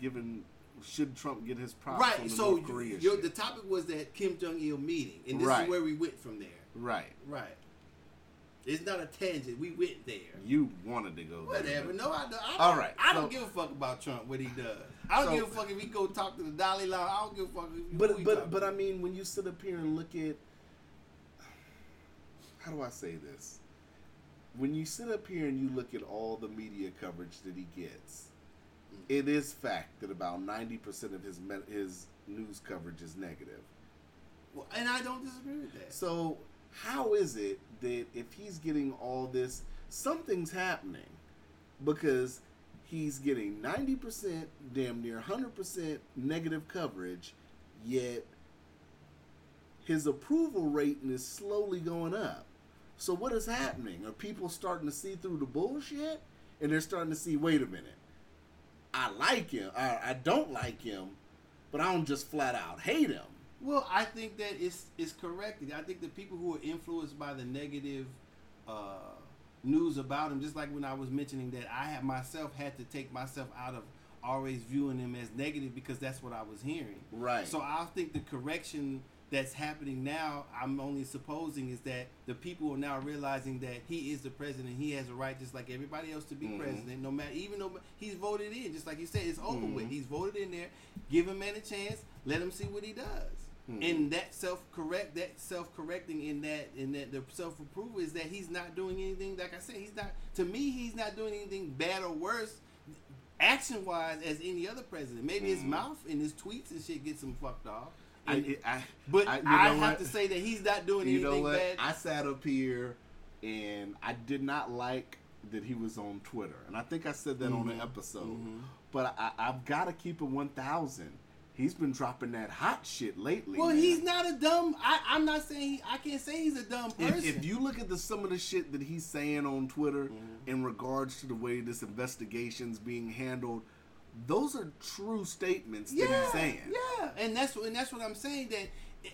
Speaker 3: giving should Trump get his props
Speaker 2: Right.
Speaker 3: the
Speaker 2: So
Speaker 3: North Korea shit.
Speaker 2: the topic was that Kim Jong Il meeting, and this
Speaker 3: Right.
Speaker 2: is where we went from there.
Speaker 3: Right.
Speaker 2: Right. It's not a tangent. We went there.
Speaker 3: You wanted to go there.
Speaker 2: Whatever.
Speaker 3: but-
Speaker 2: No, I don't. I don't,
Speaker 3: All right,
Speaker 2: I don't give a fuck about Trump. What he does. I don't
Speaker 3: So-
Speaker 2: give a fuck if he go talk to the Dalai Lama. I don't give a fuck. If,
Speaker 3: But but but. I mean, when you sit up here and look at how do I say this? When you sit up here and you look at all the media coverage that he gets, mm. it is fact that about ninety percent of his me- his news coverage is negative.
Speaker 2: Well, and I don't disagree with that.
Speaker 3: So how is it that if he's getting all this, something's happening? Because he's getting 90%, damn near 100% negative coverage, yet his approval rating is slowly going up. So what is happening? Are people starting to see through the bullshit? And they're starting to see, wait a minute. I like him. I, I don't like him, but I don't just flat out hate him.
Speaker 2: Well, I think that it's it's corrected. I think the people who are influenced by the negative uh, news about him, just like when I was mentioning that I have myself had to take myself out of always viewing him as negative because that's what I was hearing.
Speaker 3: Right.
Speaker 2: So I think the correction that's happening now, I'm only supposing, is that the people are now realizing that he is the president. He has a right, just like everybody else, to be
Speaker 3: Mhm.
Speaker 2: president. No matter, even though he's voted in, just like you said, it's over with.
Speaker 3: Mhm.
Speaker 2: He's voted in there. Give him man a chance. Let him see what he does.
Speaker 3: Mhm.
Speaker 2: And that self correct, that self correcting in that, in that the self approval is that he's not doing anything. Like I said, he's not. To me, he's not doing anything bad or worse, action wise, as any other president. Maybe his
Speaker 3: Mhm.
Speaker 2: mouth and his tweets and shit gets him fucked off. And-
Speaker 3: I,
Speaker 2: but
Speaker 3: I-
Speaker 2: I,
Speaker 3: you know
Speaker 2: have
Speaker 3: what?
Speaker 2: to say that he's not doing
Speaker 3: you
Speaker 2: anything bad.
Speaker 3: I sat up here and I did not like that he was on Twitter, and I think I said that on an
Speaker 2: Mhm.
Speaker 3: episode.
Speaker 2: Mhm.
Speaker 3: But I, I've got to keep it one thousand. He's been dropping that hot shit lately.
Speaker 2: Well,
Speaker 3: man.
Speaker 2: he's not a dumb. I, I'm not saying he, I can't say he's a dumb person.
Speaker 3: If, if you look at the some of the shit that he's saying on Twitter mm-hmm. in regards to the way this investigation's being handled, those are true statements
Speaker 2: yeah,
Speaker 3: that he's saying.
Speaker 2: yeah, and that's and that's what I'm saying. That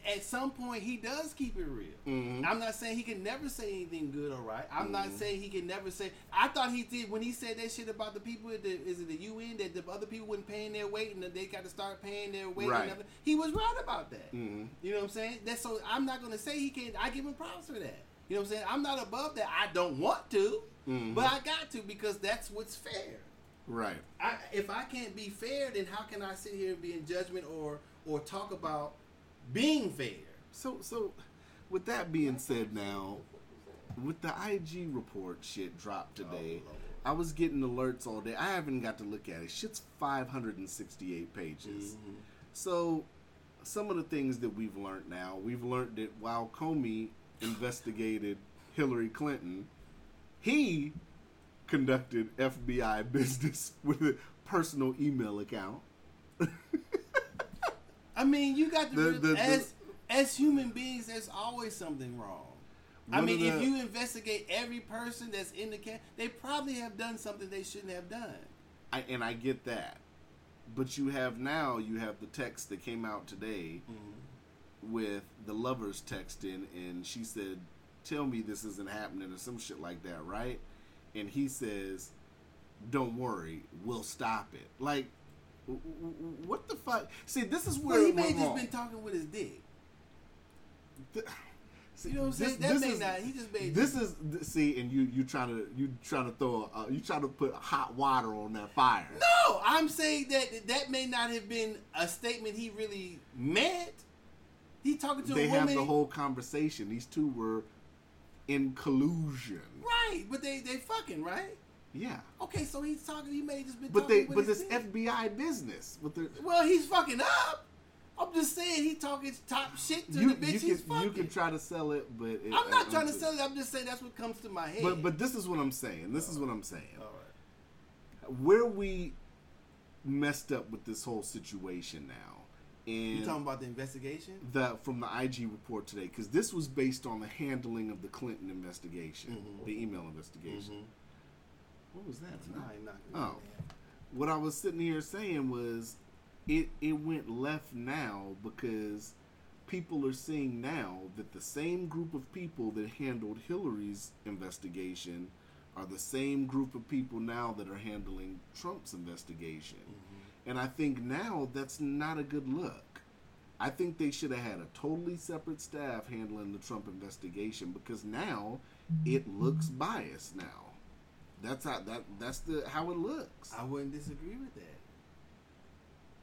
Speaker 2: at some point he does keep it real.
Speaker 3: Mhm.
Speaker 2: I'm not saying he can never say anything good or right. I'm not
Speaker 3: Mm-hmm.
Speaker 2: saying he can never say. I thought he did when he said that shit about the people. At the, is it the UN that the other people weren't paying their weight and that they got to start paying their weight?
Speaker 3: Right.
Speaker 2: He was right about that.
Speaker 3: Mhm.
Speaker 2: You know what I'm saying? That's so. I'm not gonna say he can't. I give him props for that. You know what I'm saying? I'm not above that. I don't want to,
Speaker 3: Mhm.
Speaker 2: but I got to because that's what's fair.
Speaker 3: Right.
Speaker 2: I, if I can't be fair, then how can I sit here and be in judgment or or talk about being fair?
Speaker 3: So so with that being said now, with the IG report shit dropped today,
Speaker 2: Oh,
Speaker 3: I was getting alerts all day. I haven't got to look at it. Shit's 568 pages.
Speaker 2: Mm-hmm.
Speaker 3: So some of the things that we've learned now, we've learned that while Comey investigated Hillary Clinton, he conducted FBI business with a personal email account.
Speaker 2: I mean, you got to
Speaker 3: The- the- the-
Speaker 2: as as human beings, there's always something wrong. I mean, if you investigate every person that's in the camp, they probably have done something they shouldn't have done.
Speaker 3: I, and I get that. But you have now, you have the text that came out today mm-hmm. with the lovers texting, and she said, Tell me this isn't happening, or some shit like that, right? And he says, Don't worry, we'll stop it. Like, what the fuck? See, this is where
Speaker 2: Well, he may just
Speaker 3: wrong.
Speaker 2: been talking with his dick.
Speaker 3: Th- See,
Speaker 2: You know what I'm saying? That may not- he just made-
Speaker 3: This is see, and you you trying to you trying to throw uh, you trying to put hot water on that fire.
Speaker 2: No, I'm saying that that may not have been a statement he really meant. He talking to
Speaker 3: they
Speaker 2: a
Speaker 3: have the whole conversation. These two were in collusion.
Speaker 2: right? But they they fucking right.
Speaker 3: Yeah,
Speaker 2: Okay, so he's talking. He may have just been.
Speaker 3: but they but this
Speaker 2: his.
Speaker 3: FBI business. But the
Speaker 2: Well, he's fucking up. I'm just saying he talking top shit to
Speaker 3: you
Speaker 2: the bitch
Speaker 3: you
Speaker 2: he's
Speaker 3: can
Speaker 2: fucking.
Speaker 3: you can try to sell it, but it,
Speaker 2: I'm not
Speaker 3: I-
Speaker 2: trying to sell it. I'm just saying that's what comes to my head.
Speaker 3: But but this is what I'm saying. This is what I'm saying.
Speaker 2: all right.
Speaker 3: Where we messed up with this whole situation now, and
Speaker 2: You talking about the investigation?
Speaker 3: the from the IG report today because this was based on the handling of the Clinton investigation,
Speaker 2: Mhm.
Speaker 3: the email investigation. What was that?
Speaker 2: No, I ain't knocking
Speaker 3: Oh.
Speaker 2: it,
Speaker 3: What I was sitting here saying was, it it went left now because people are seeing now that the same group of people that handled Hillary's investigation are the same group of people now that are handling Trump's investigation. Mm-hmm. And I think now that's not a good look. I think they should have had a totally separate staff handling the Trump investigation because now it looks biased now. That's how that that's the how it looks.
Speaker 2: I wouldn't disagree with that.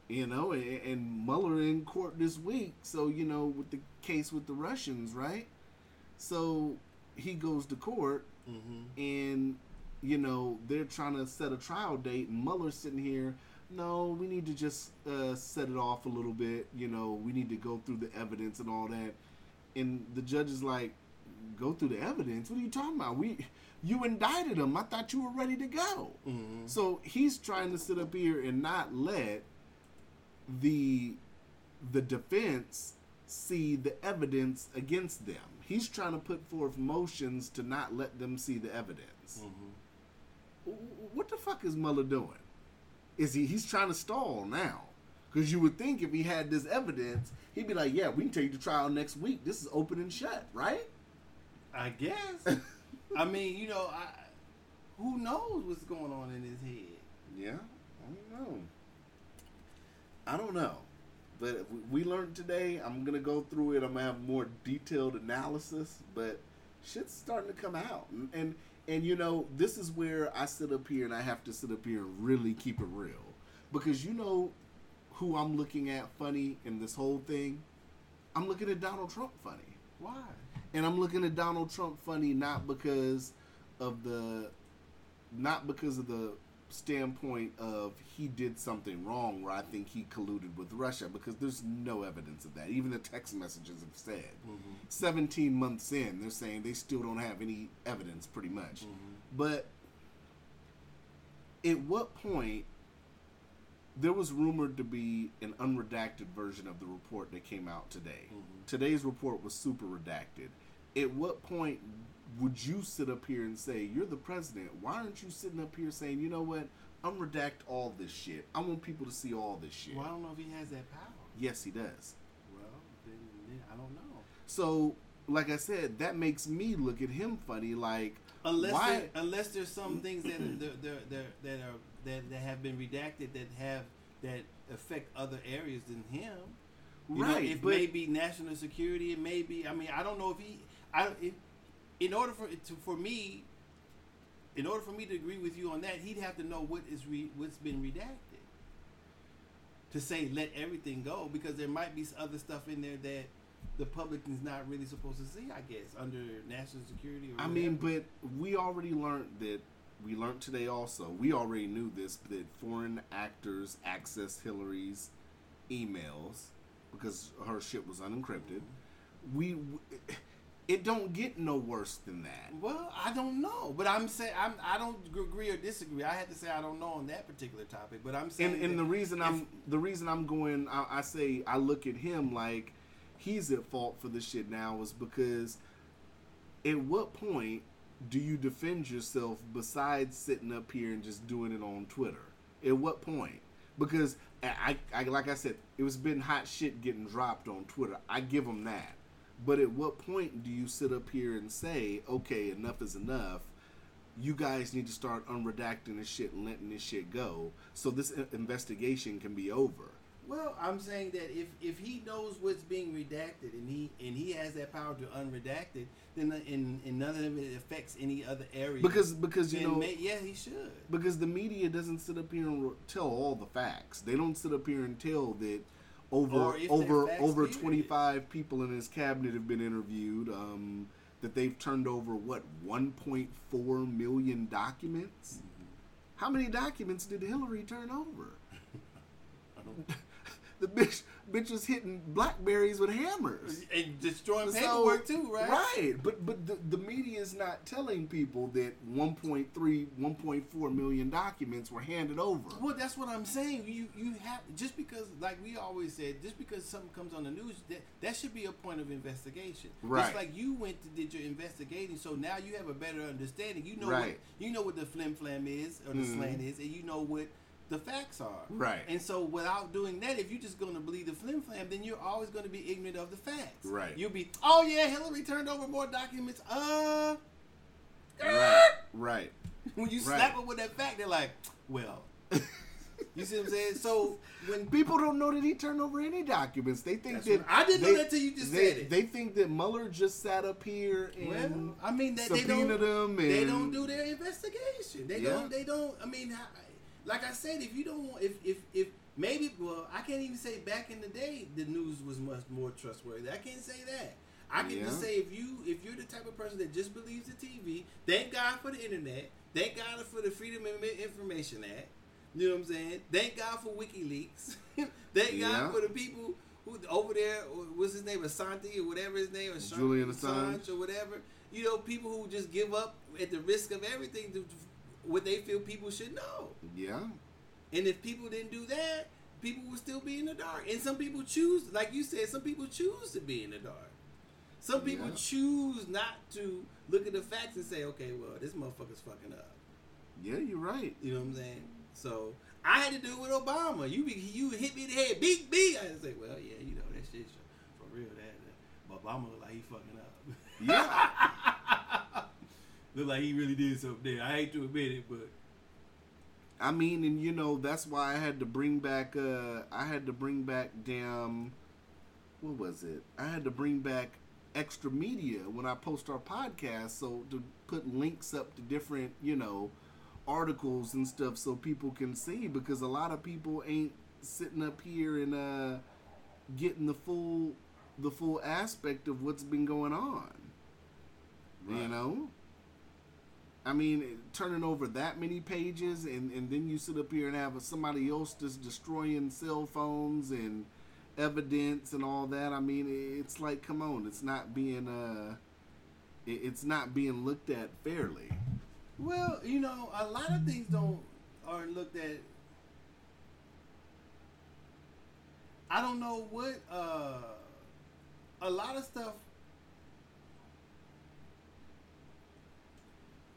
Speaker 3: You know, and, and Mueller in court this week. So you know, with the case with the Russians, right? So he goes to court,
Speaker 2: Mm-hmm.
Speaker 3: and you know they're trying to set a trial date, and Mueller's sitting here. No, we need to just uh, set it off a little bit. You know, we need to go through the evidence and all that. And the judge is like, "Go through the evidence? What are you talking about? We, you indicted him. I thought you were ready to go."
Speaker 2: Mm-hmm.
Speaker 3: So he's trying to sit up here and not let the the defense see the evidence against them. He's trying to put forth motions to not let them see the evidence.
Speaker 2: Mm-hmm.
Speaker 3: What the fuck is Mueller doing? Is he he's trying to stall now? Because you would think if he had this evidence, he'd be like, "Yeah, we can take the trial next week. This is open and shut, right?"
Speaker 2: I guess. I mean, you know, I who knows what's going on in his head?
Speaker 3: Yeah, I don't know. I don't know. But we- learned today. I'm gonna go through it. I'm gonna have more detailed analysis. But shit's starting to come out, and and, and you know this is where I sit up here and I have to sit up here and really keep it real, because you know who I'm looking at funny in this whole thing. I'm looking at Donald Trump funny.
Speaker 2: Why?
Speaker 3: And I'm looking at Donald Trump funny not because of the not because of the standpoint of he did something wrong where I think he colluded with Russia because there's no evidence of that. Even the text messages have said. 17 months in, they're saying they still don't have any evidence pretty much. But at what point there was rumored to be an unredacted version of the report that came out today.
Speaker 2: Mm-hmm.
Speaker 3: Today's report was super redacted. At what point would you sit up here and say, You're the president? Why aren't you sitting up here saying, You know what? I'm redact all this shit. I want people to see all this shit.
Speaker 2: Well, I don't know if he has that power.
Speaker 3: Yes, he does.
Speaker 2: Well, then, then I don't know.
Speaker 3: So, like I said, that makes me look at him funny. Like,
Speaker 2: Unless
Speaker 3: why?
Speaker 2: there, unless there's some things that that that that, that are that, that have been redacted that have that affect other areas than him. You know,
Speaker 3: right,
Speaker 2: it
Speaker 3: but
Speaker 2: may be national security. It may be. I mean, I don't know if he. I if, in order for it to for me, in order for me to agree with you on that, he'd have to know what is re, what's been redacted. To say let everything go because there might be other stuff in there that the public is not really supposed to see. I guess under national security. Or
Speaker 3: I mean, but we already learned that. We learned today also. We already knew this that foreign actors accessed Hillary's emails because her shit was unencrypted. We, it don't get no worse than that.
Speaker 2: Well, I don't know, but I'm saying I'm I don't agree or disagree. I had to say I don't know on that particular topic, but I'm saying
Speaker 3: And, and the reason I'm the reason I'm going, I, I say I look at him like he's at fault for this shit now is because at what point do you defend yourself besides sitting up here and just doing it on Twitter? At what point? Because I, I like I said, it was been hot shit getting dropped on Twitter. I give him that. But at what point do you sit up here and say, okay, enough is enough? You guys need to start unredacting this shit and letting this shit go so this investigation can be over.
Speaker 2: well, I'm saying that if if he knows what's being redacted and he and he has that power to unredact it, then the, and, and none of it affects any other area.
Speaker 3: Because because you know
Speaker 2: may, yeah, he should.
Speaker 3: because the media doesn't sit up here and tell all the facts. They don't sit up here and tell that over
Speaker 2: Or if they're
Speaker 3: over over
Speaker 2: period.
Speaker 3: 25 people in his cabinet have been interviewed um, that they've turned over what 1.4 million documents.
Speaker 2: Mm-hmm.
Speaker 3: How many documents did Hillary turn over? the bitch bitch was hitting blackberries with hammers.
Speaker 2: And destroying
Speaker 3: So-
Speaker 2: paperwork too, right?
Speaker 3: Right, but but the, the media is not telling people that 1.3, 1.4 million documents were handed over.
Speaker 2: Well, that's what I'm saying. You you have just because, like we always said, just because something comes on the news, that that should be a point of investigation.
Speaker 3: Right.
Speaker 2: Just like you went to did your investigating, so now you have a better understanding. You know
Speaker 3: Right.
Speaker 2: what you know what the flim flam is or the
Speaker 3: Mhm.
Speaker 2: slant is, and you know what the facts are.
Speaker 3: Right.
Speaker 2: And so without doing that, if you're just going to believe the flim flam, then you're always going to be ignorant of the facts.
Speaker 3: Right.
Speaker 2: You'll be, oh yeah, Hillary turned over more documents. Uh.
Speaker 3: Right, right.
Speaker 2: When you
Speaker 3: Right.
Speaker 2: slap them with that fact, they're like, well. You see what I'm saying? So when
Speaker 3: People don't know that he turned over any documents. They think that
Speaker 2: I didn't know that till you just
Speaker 3: they,
Speaker 2: said it.
Speaker 3: They think that Mueller just sat up here and
Speaker 2: well, I mean that they don't
Speaker 3: them and
Speaker 2: they don't do their investigation. They
Speaker 3: Yeah.
Speaker 2: don't. They don't. I mean, like I said, if you don't want, if if if maybe, well, I can't even say back in the day the news was much more trustworthy. I can't say that. I can just say if you if you're the type of person that just believes the TV, thank God for the internet. Thank God for the Freedom of Information Act. You know what I'm saying? Thank God for WikiLeaks. thank
Speaker 3: Yeah.
Speaker 2: God for the people who over there. Uh, what's his name? Asante or whatever his name. Or Sean-
Speaker 3: Julian Assange.
Speaker 2: or whatever. You know, people who just give up at the risk of everything to, what they feel people should know.
Speaker 3: Yeah.
Speaker 2: And if people didn't do that, people would still be in the dark. And some people choose, like you said, some people choose to be in the dark. Some people
Speaker 3: Yeah.
Speaker 2: choose not to look at the facts and say, okay, well, this motherfucker's fucking up.
Speaker 3: Yeah, you're right.
Speaker 2: You know what I'm saying? So I had to do it with Obama. You be, you hit me in the head, big B. I had to say, well, yeah, you know that shit for real. That, that Obama look like he fucking up.
Speaker 3: Yeah.
Speaker 2: look like he really did something there. I hate to admit it, but
Speaker 3: I mean, and you know, that's why I had to bring back uh I had to bring back damn what was it? I had to bring back extra media when I post our podcast so to put links up to different, you know, articles and stuff so people can see because a lot of people ain't sitting up here and uh getting the full the full aspect of what's been going on. You know? I mean, turning over that many pages, and, and then you sit up here and have somebody else just destroying cell phones and evidence and all that. I mean, it's like, come on, it's not being uh, it's not being looked at fairly.
Speaker 2: well, you know, a lot of things don't aren't looked at I don't know what uh a lot of stuff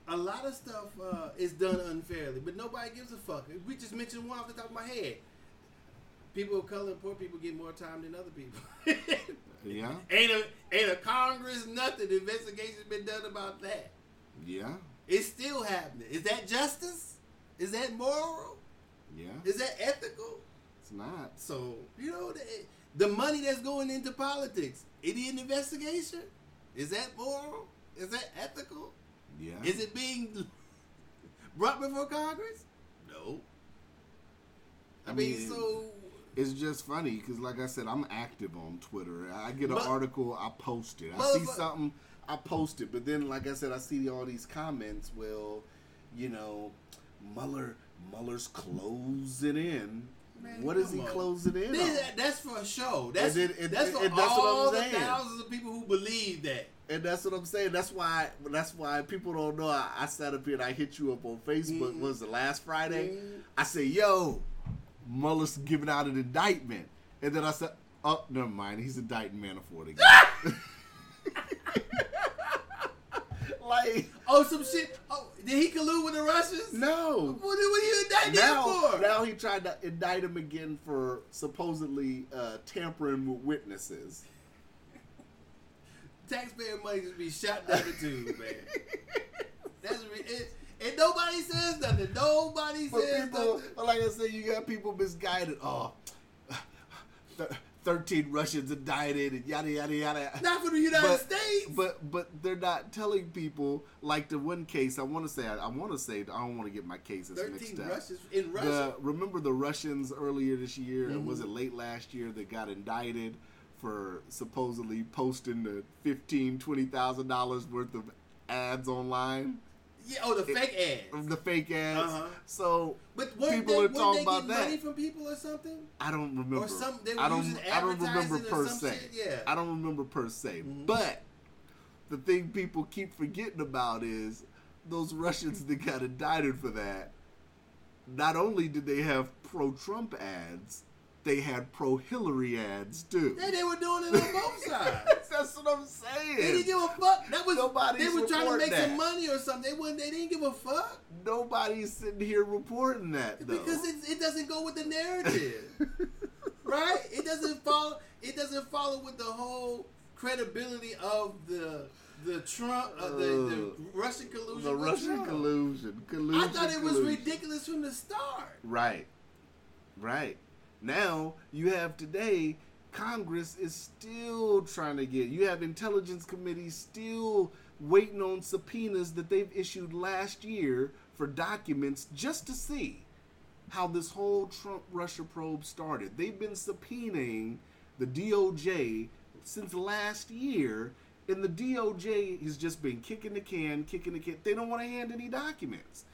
Speaker 2: a lot of stuff uh, is done unfairly, but nobody gives a fuck. We just mentioned one off the top of my head. People of color and poor people get more time than other people.
Speaker 3: Yeah,
Speaker 2: ain't a ain't a Congress nothing Investigation's been done about that.
Speaker 3: yeah,
Speaker 2: It's still happening. Is that justice? Is that moral?
Speaker 3: yeah.
Speaker 2: Is that ethical?
Speaker 3: It's not.
Speaker 2: So you know the, the money that's going into politics. It is an investigation. Is that moral? Is that ethical?
Speaker 3: Yeah.
Speaker 2: Is it being brought before Congress? No. I,
Speaker 3: I
Speaker 2: mean,
Speaker 3: mean,
Speaker 2: so
Speaker 3: It's just funny because, like I said, I'm active on Twitter. I get an
Speaker 2: But-
Speaker 3: article, I post it. I see something, I post it. But then, like I said, I see all these comments. Well, you know, Mueller, Mueller's closing in.
Speaker 2: Man,
Speaker 3: what he
Speaker 2: on.
Speaker 3: closing in?
Speaker 2: That- that's for a show. That's
Speaker 3: it- it-
Speaker 2: that's for
Speaker 3: that's
Speaker 2: all
Speaker 3: I'm
Speaker 2: the thousands of people who believe that.
Speaker 3: And that's what I'm saying. That's why. That's why people don't know. I, I sat up here and I hit you up on Facebook.
Speaker 2: Mhm.
Speaker 3: Was the last Friday?
Speaker 2: Mhm.
Speaker 3: I said, "Yo, Mueller's giving out an indictment," and then I said, "Oh, never mind. He's indicting Manafort again." like,
Speaker 2: Oh, some shit. Oh, did he collude with the Russians?
Speaker 3: no.
Speaker 2: What, what you indicting him
Speaker 3: Now,
Speaker 2: for?
Speaker 3: now he tried to indict him again for supposedly uh, tampering with witnesses.
Speaker 2: Taxpayer money just be shot down the tube, man. That's it, and nobody says nothing. Nobody
Speaker 3: But
Speaker 2: says
Speaker 3: people,
Speaker 2: nothing.
Speaker 3: like I said, you got people misguided. Oh, th- 13 Russians indicted and yada yada yada.
Speaker 2: Not for the United
Speaker 3: but,
Speaker 2: States.
Speaker 3: But but they're not telling people like the one case. I want to say I, I want to say I don't want to get my cases mixed
Speaker 2: Thirteen
Speaker 3: up.
Speaker 2: Russians in
Speaker 3: The,
Speaker 2: Russia.
Speaker 3: remember the Russians earlier this year, or was it mm-hmm. late last year, that got indicted for supposedly posting the fifteen, twenty thousand dollars worth of ads online,
Speaker 2: yeah. Oh, the fake ads.
Speaker 3: the fake ads.
Speaker 2: Uh-huh.
Speaker 3: So
Speaker 2: But
Speaker 3: people
Speaker 2: they,
Speaker 3: are talking
Speaker 2: they
Speaker 3: about
Speaker 2: getting money from people or something?
Speaker 3: I don't remember.
Speaker 2: Or some- they were
Speaker 3: I don't.
Speaker 2: using
Speaker 3: I don't remember per se.
Speaker 2: shit, yeah.
Speaker 3: I don't remember per se.
Speaker 2: Mhm.
Speaker 3: But the thing people keep forgetting about is those Russians that got indicted for that. Not only did they have pro-Trump ads, they had pro-Hillary ads too.
Speaker 2: Yeah, they were doing it on both sides.
Speaker 3: That's what I'm saying.
Speaker 2: They didn't give a fuck. That was
Speaker 3: Nobody's
Speaker 2: they were trying to make some money or something. They wouldn't. They didn't give a fuck
Speaker 3: Nobody's sitting here reporting that though.
Speaker 2: because it, it doesn't go with the narrative, right? It doesn't follow. It doesn't follow with the whole credibility of the the Trump, uh, the, the Russian collusion.
Speaker 3: the Russian
Speaker 2: Trump.
Speaker 3: collusion, collusion.
Speaker 2: I thought it was ridiculous from the start.
Speaker 3: Right. Right. Now you have today Congress is still trying to get you have intelligence committees still waiting on subpoenas that they've issued last year for documents just to see how this whole Trump Russia probe started. They've been subpoenaing the DOJ since last year and the DOJ has just been kicking the can, kicking the can. They don't want to hand any documents.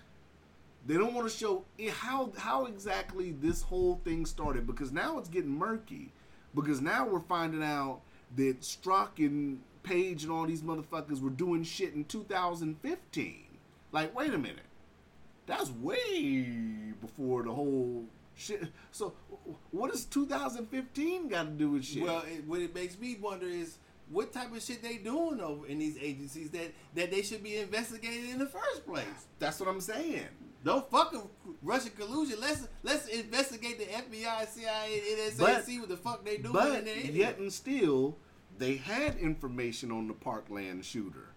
Speaker 3: They don't want to show how how exactly this whole thing started because now it's getting murky. Because now we're finding out that Strzok and Page and all these motherfuckers were doing shit in 2015. Like, wait a minute, that's way before the whole shit. So, what does 2015 got to do with shit?
Speaker 2: Well, it, what it makes me wonder is what type of shit they doing over in these agencies that that they should be investigated in the first place.
Speaker 3: that's what I'm saying.
Speaker 2: Don't fucking Russian collusion. Let's let's investigate the FBI, CIA, NSA
Speaker 3: But-
Speaker 2: and see what the fuck they doing in
Speaker 3: But
Speaker 2: there.
Speaker 3: yet and still, they had information on the Parkland shooter,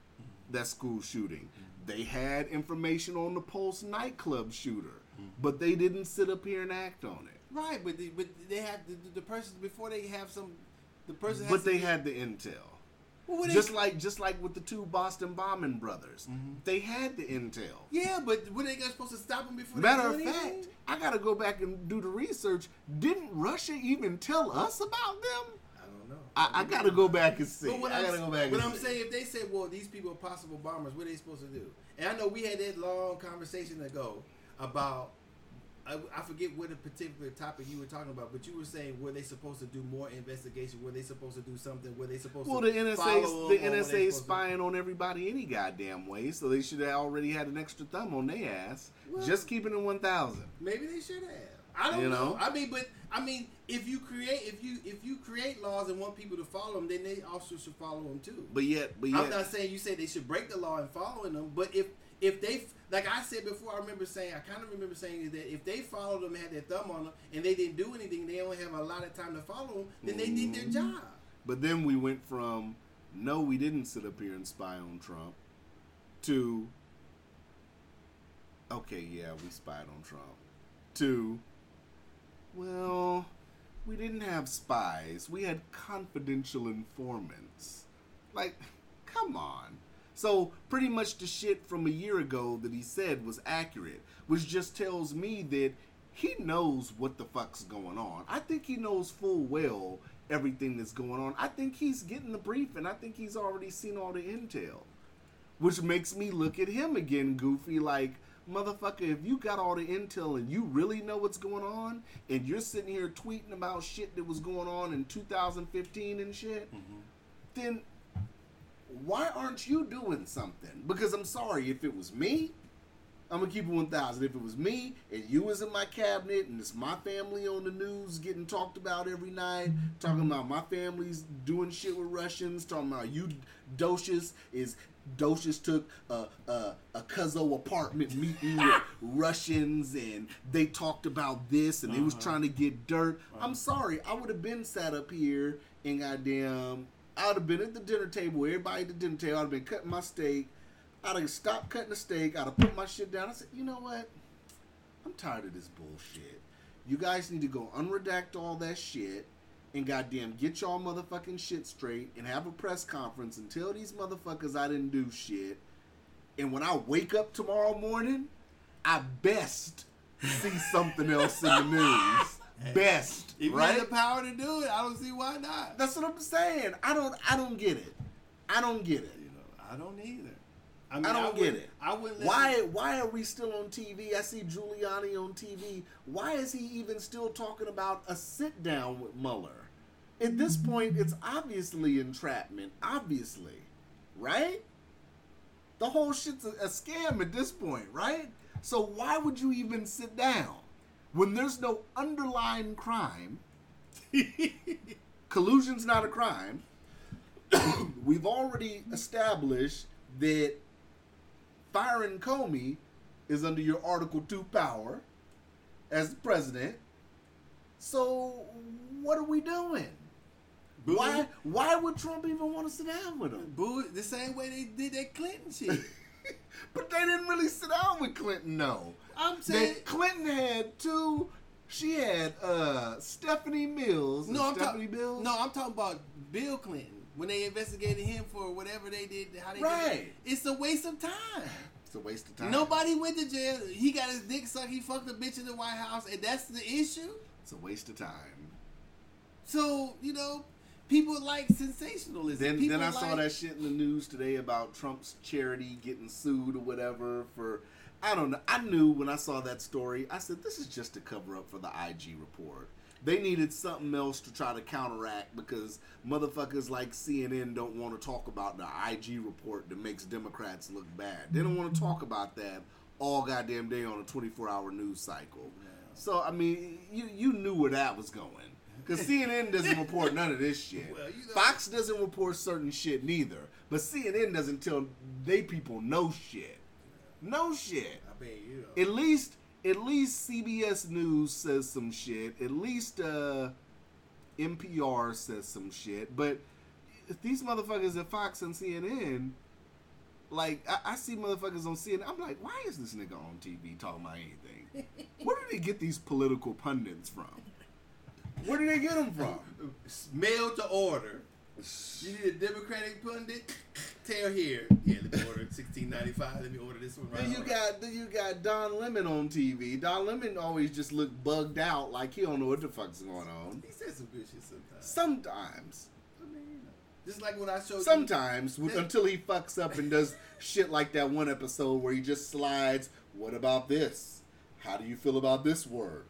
Speaker 3: that school shooting. They had information on the Pulse nightclub shooter, but they didn't sit up here and act on it.
Speaker 2: right, but they, but they have the, the, person before they have some. The person,
Speaker 3: But they
Speaker 2: be-
Speaker 3: had the intel.
Speaker 2: Well,
Speaker 3: Just like just like with the two Boston bombing brothers, mm-hmm. they had the intel.
Speaker 2: yeah, but were they guys supposed to stop them before?
Speaker 3: Matter of fact? I gotta go back and do the research. Didn't Russia even tell us about them?
Speaker 2: I don't know.
Speaker 3: I, I gotta go back and see.
Speaker 2: But what
Speaker 3: I
Speaker 2: I'm,
Speaker 3: gotta go back.
Speaker 2: But I'm
Speaker 3: see.
Speaker 2: saying, if they said, well, these people are possible bombers, what are they supposed to do? And I know we had that long conversation ago about, I, I forget what a particular topic you were talking about, but you were saying, were they supposed to do more investigation? Were they supposed to do something? Were they supposed
Speaker 3: Well,
Speaker 2: to
Speaker 3: the NSA, the NSA is
Speaker 2: supposed to-
Speaker 3: spying on everybody any goddamn way, so they should have already had an extra thumb on their ass.
Speaker 2: Well-
Speaker 3: just keeping it one thousand.
Speaker 2: Maybe they should have. I don't
Speaker 3: You
Speaker 2: know.
Speaker 3: know?
Speaker 2: I mean, but I mean, if you create if you if you create laws and want people to follow them, then they also should follow them too.
Speaker 3: But yet, but yet,
Speaker 2: I'm not saying you say they should break the law and following them, but if if they like I said before, I remember saying I kind of remember saying that if they followed them, had their thumb on them, and they didn't do anything, they only have a lot of time to follow them, then they did their
Speaker 3: Mm-hmm.
Speaker 2: job.
Speaker 3: But then we went from no, we didn't sit up here and spy on Trump to okay, yeah, we spied on Trump to well, we didn't have spies. We had confidential informants. Like, come on. So, pretty much the shit from a year ago that he said was accurate, which just tells me that he knows what the fuck's going on. I think he knows full well everything that's going on. I think he's getting the brief and I think he's already seen all the intel. Which makes me look at him again, Goofy, like, motherfucker, if you got all the intel and you really know what's going on, and you're sitting here tweeting about shit that was going on in 2015 and shit, mm-hmm. then why aren't you doing something? Because I'm sorry, if it was me, I'm gonna keep it 1,000. If it was me and you was in my cabinet and it's my family on the news getting talked about every night, talking about my family's doing shit with Russians, talking about you Docious is Docious took a a, a Cuzzo apartment meeting with Russians and they talked about this and they was uh-huh. trying to get dirt. I'm uh-huh. sorry, I would have been sat up here and goddamn I would have been at the dinner table, everybody at the dinner table, I'd have been cutting my steak. I'd have stopped cutting the steak. I'd have put my shit down. I said, you know what? I'm tired of this bullshit. You guys need to go unredact all that shit and goddamn get y'all motherfucking shit straight and have a press conference and tell these motherfuckers I didn't do shit. And when I wake up tomorrow morning, I best see something else in the news. Best,
Speaker 2: If you
Speaker 3: right?
Speaker 2: have the power to do it, I don't see why not.
Speaker 3: That's what I'm saying. I don't. I don't get it. I don't get it.
Speaker 2: You know, I don't either. I, mean,
Speaker 3: I don't get
Speaker 2: wouldn't-
Speaker 3: it.
Speaker 2: I wouldn't.
Speaker 3: Why? Why are we still on TV? I see Giuliani on TV. Why is he even still talking about a sit down with Mueller? At this point, it's obviously entrapment. Obviously, right? The whole shit's a, a scam at this point, right? So why would you even sit down when there's no underlying crime? Collusion's not a crime. We've already established that firing Comey is under your Article 2 power as the president. So what are we doing?
Speaker 2: Boo-
Speaker 3: Why why would Trump even want to sit down with him?
Speaker 2: Boo the same way they did that Clinton shit.
Speaker 3: But they didn't really sit down with Clinton, no.
Speaker 2: I'm saying
Speaker 3: Clinton had two. She had uh, Stephanie Mills.
Speaker 2: no. I'm talking
Speaker 3: Mills.
Speaker 2: no. I'm talking about Bill Clinton when they investigated him for whatever they did. How they did
Speaker 3: Right.
Speaker 2: it. It's a waste of time.
Speaker 3: it's a waste of time.
Speaker 2: Nobody went to jail. He got his dick sucked. He fucked a bitch in the White House, and that's the issue.
Speaker 3: It's a waste of time.
Speaker 2: So you know, people like sensationalism.
Speaker 3: Then,
Speaker 2: people
Speaker 3: then I saw that shit in the news today about Trump's charity getting sued or whatever for. I don't know. I knew when I saw that story. I said this is just a cover up for the IG report. They needed something else to try to counteract because motherfuckers like CNN don't want to talk about the IG report that makes Democrats look bad. They don't want to talk about that all goddamn day on a 24 hour news cycle. So I mean, you you knew where that was going. Because CNN doesn't report none of this shit.
Speaker 2: Well, you know-
Speaker 3: Fox doesn't report certain shit neither. But CNN doesn't tell they people no shit. No shit.
Speaker 2: I mean, you.
Speaker 3: At least at least CBS News says some shit. At least uh NPR says some shit. But these motherfuckers at Fox and CNN, like I, I see motherfuckers on CNN, I'm like, why is this nigga on TV talking about anything? Where do they get these political pundits from? Where do they get them from?
Speaker 2: mail to order. You need a Democratic pundit? Here. Yeah, let me order 1695. Let me order this one right
Speaker 3: Then you got then you got Don Lemon on TV. Don Lemon always just look bugged out, like he don't know what the fuck's going on.
Speaker 2: He says some good shit sometimes.
Speaker 3: Sometimes,
Speaker 2: I mean. Just like when I showed
Speaker 3: sometimes
Speaker 2: you.
Speaker 3: until he fucks up and does shit like that one episode where he just slides. What about this? How do you feel about this word?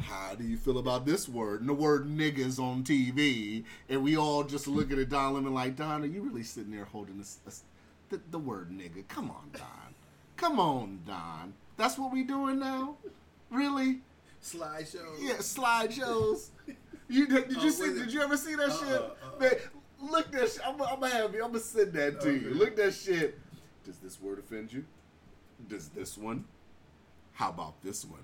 Speaker 3: How do you feel about this word? And the word niggas on TV, and we all just looking at it, Don Lemon like, Don, are you really sitting there holding this, this the, the word nigga? Come on, Don. Come on, Don. That's what we doing now? Really?
Speaker 2: slideshow.
Speaker 3: Yeah, slideshows. You did, did
Speaker 2: Oh,
Speaker 3: you see? Did you ever see that
Speaker 2: Uh-uh,
Speaker 3: shit?
Speaker 2: uh-uh.
Speaker 3: Man, look that shit. I'm, I'm gonna have you. I'm gonna send that to you. Look that shit. Does this word offend you? Does this one? How about this one?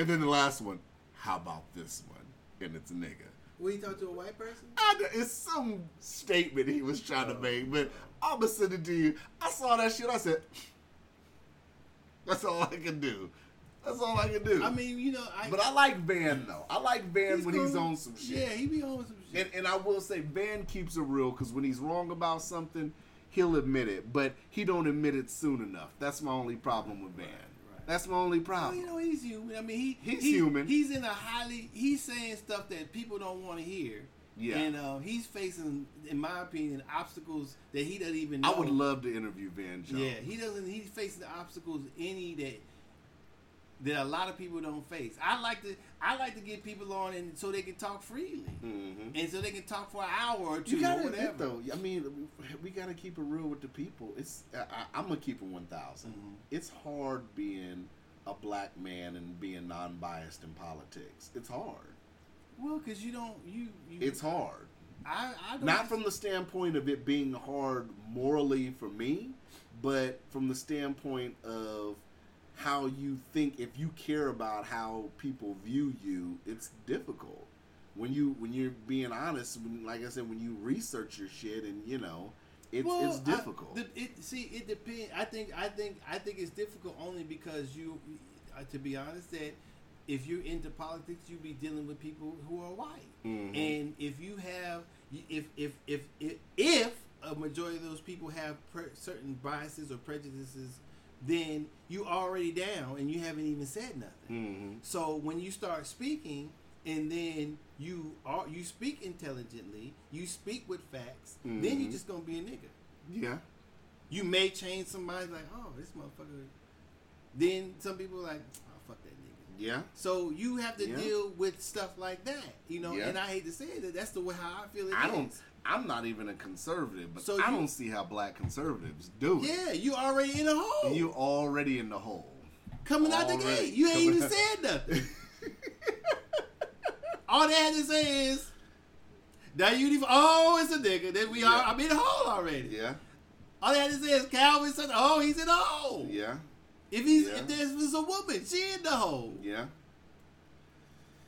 Speaker 3: And then the last one. How about this one? And it's a nigga.
Speaker 2: When you talk to a white person?
Speaker 3: I it's some statement he was trying to make, but I'm gonna send it to you. I saw that shit. I said, "That's all I can do. That's all I can do."
Speaker 2: I mean, you know, I.
Speaker 3: but I like Van though. I like Van when he's on some shit.
Speaker 2: Yeah, he be on some shit.
Speaker 3: And, and I will say, Van keeps it real because when he's wrong about something, he'll admit it, but he don't admit it soon enough. That's my only problem with Van. That's my only problem.
Speaker 2: Well, you know, he's human. I mean, he
Speaker 3: He's
Speaker 2: he-
Speaker 3: human.
Speaker 2: He's in a highly. He's saying stuff that people don't want to hear.
Speaker 3: Yeah.
Speaker 2: And uh, he's facing, in my opinion, obstacles that he doesn't even. know.
Speaker 3: I would love to interview Van Jones.
Speaker 2: Yeah, he doesn't. He's facing the obstacles any that that a lot of people don't face. I like to. I like to get people on and so they can talk freely,
Speaker 3: Mhm.
Speaker 2: and so they can talk for an hour or two
Speaker 3: You gotta
Speaker 2: or
Speaker 3: admit
Speaker 2: whatever.
Speaker 3: though. I mean, we gotta keep it real with the people. It's I, I, I'm gonna keep it one
Speaker 2: Mhm.
Speaker 3: It's hard being a black man and being non-biased in politics. It's hard.
Speaker 2: Well, because you don't. You. you
Speaker 3: It's hard.
Speaker 2: I. I don't
Speaker 3: Not from the standpoint of it being hard morally for me, but from the standpoint of how you think if you care about how people view you, it's difficult. When you when you're being honest, when, like I said, when you research your shit and you know, it's
Speaker 2: Well,
Speaker 3: it's
Speaker 2: I-
Speaker 3: difficult.
Speaker 2: the- it, see, it depends. I think, I think, I think it's difficult only because you, uh, to be honest, that if you're into politics, you be dealing with people who are white,
Speaker 3: Mhm.
Speaker 2: and if you have, if if if if, if a majority of those people have pre- certain biases or prejudices, then you already down and you haven't even said nothing.
Speaker 3: hmm
Speaker 2: So when you start speaking, and then you are you speak intelligently, you speak with facts, then
Speaker 3: Mhm.
Speaker 2: you're just gonna be a nigga.
Speaker 3: Yeah.
Speaker 2: You may change somebody like, oh, this motherfucker. Then some people are like, oh, fuck that nigga.
Speaker 3: Yeah.
Speaker 2: So you have to
Speaker 3: Yeah.
Speaker 2: deal with stuff like that, you know.
Speaker 3: Yeah.
Speaker 2: And I hate to say that that's the way how I feel. It
Speaker 3: I don't. I'm not even a conservative, but
Speaker 2: So
Speaker 3: I
Speaker 2: you-
Speaker 3: don't see how black conservatives do it.
Speaker 2: Yeah, you already in a hole.
Speaker 3: You already in the hole.
Speaker 2: coming out the gate. You ain't even said nothing. all they had to say is, that you even oh, it's a nigga. Then we
Speaker 3: Yeah.
Speaker 2: are. I'm in the hole already.
Speaker 3: Yeah.
Speaker 2: All they had to say is Calvin said, oh, he's in the hole.
Speaker 3: Yeah.
Speaker 2: If he's
Speaker 3: Yeah.
Speaker 2: if there's was a woman, she in the hole.
Speaker 3: Yeah.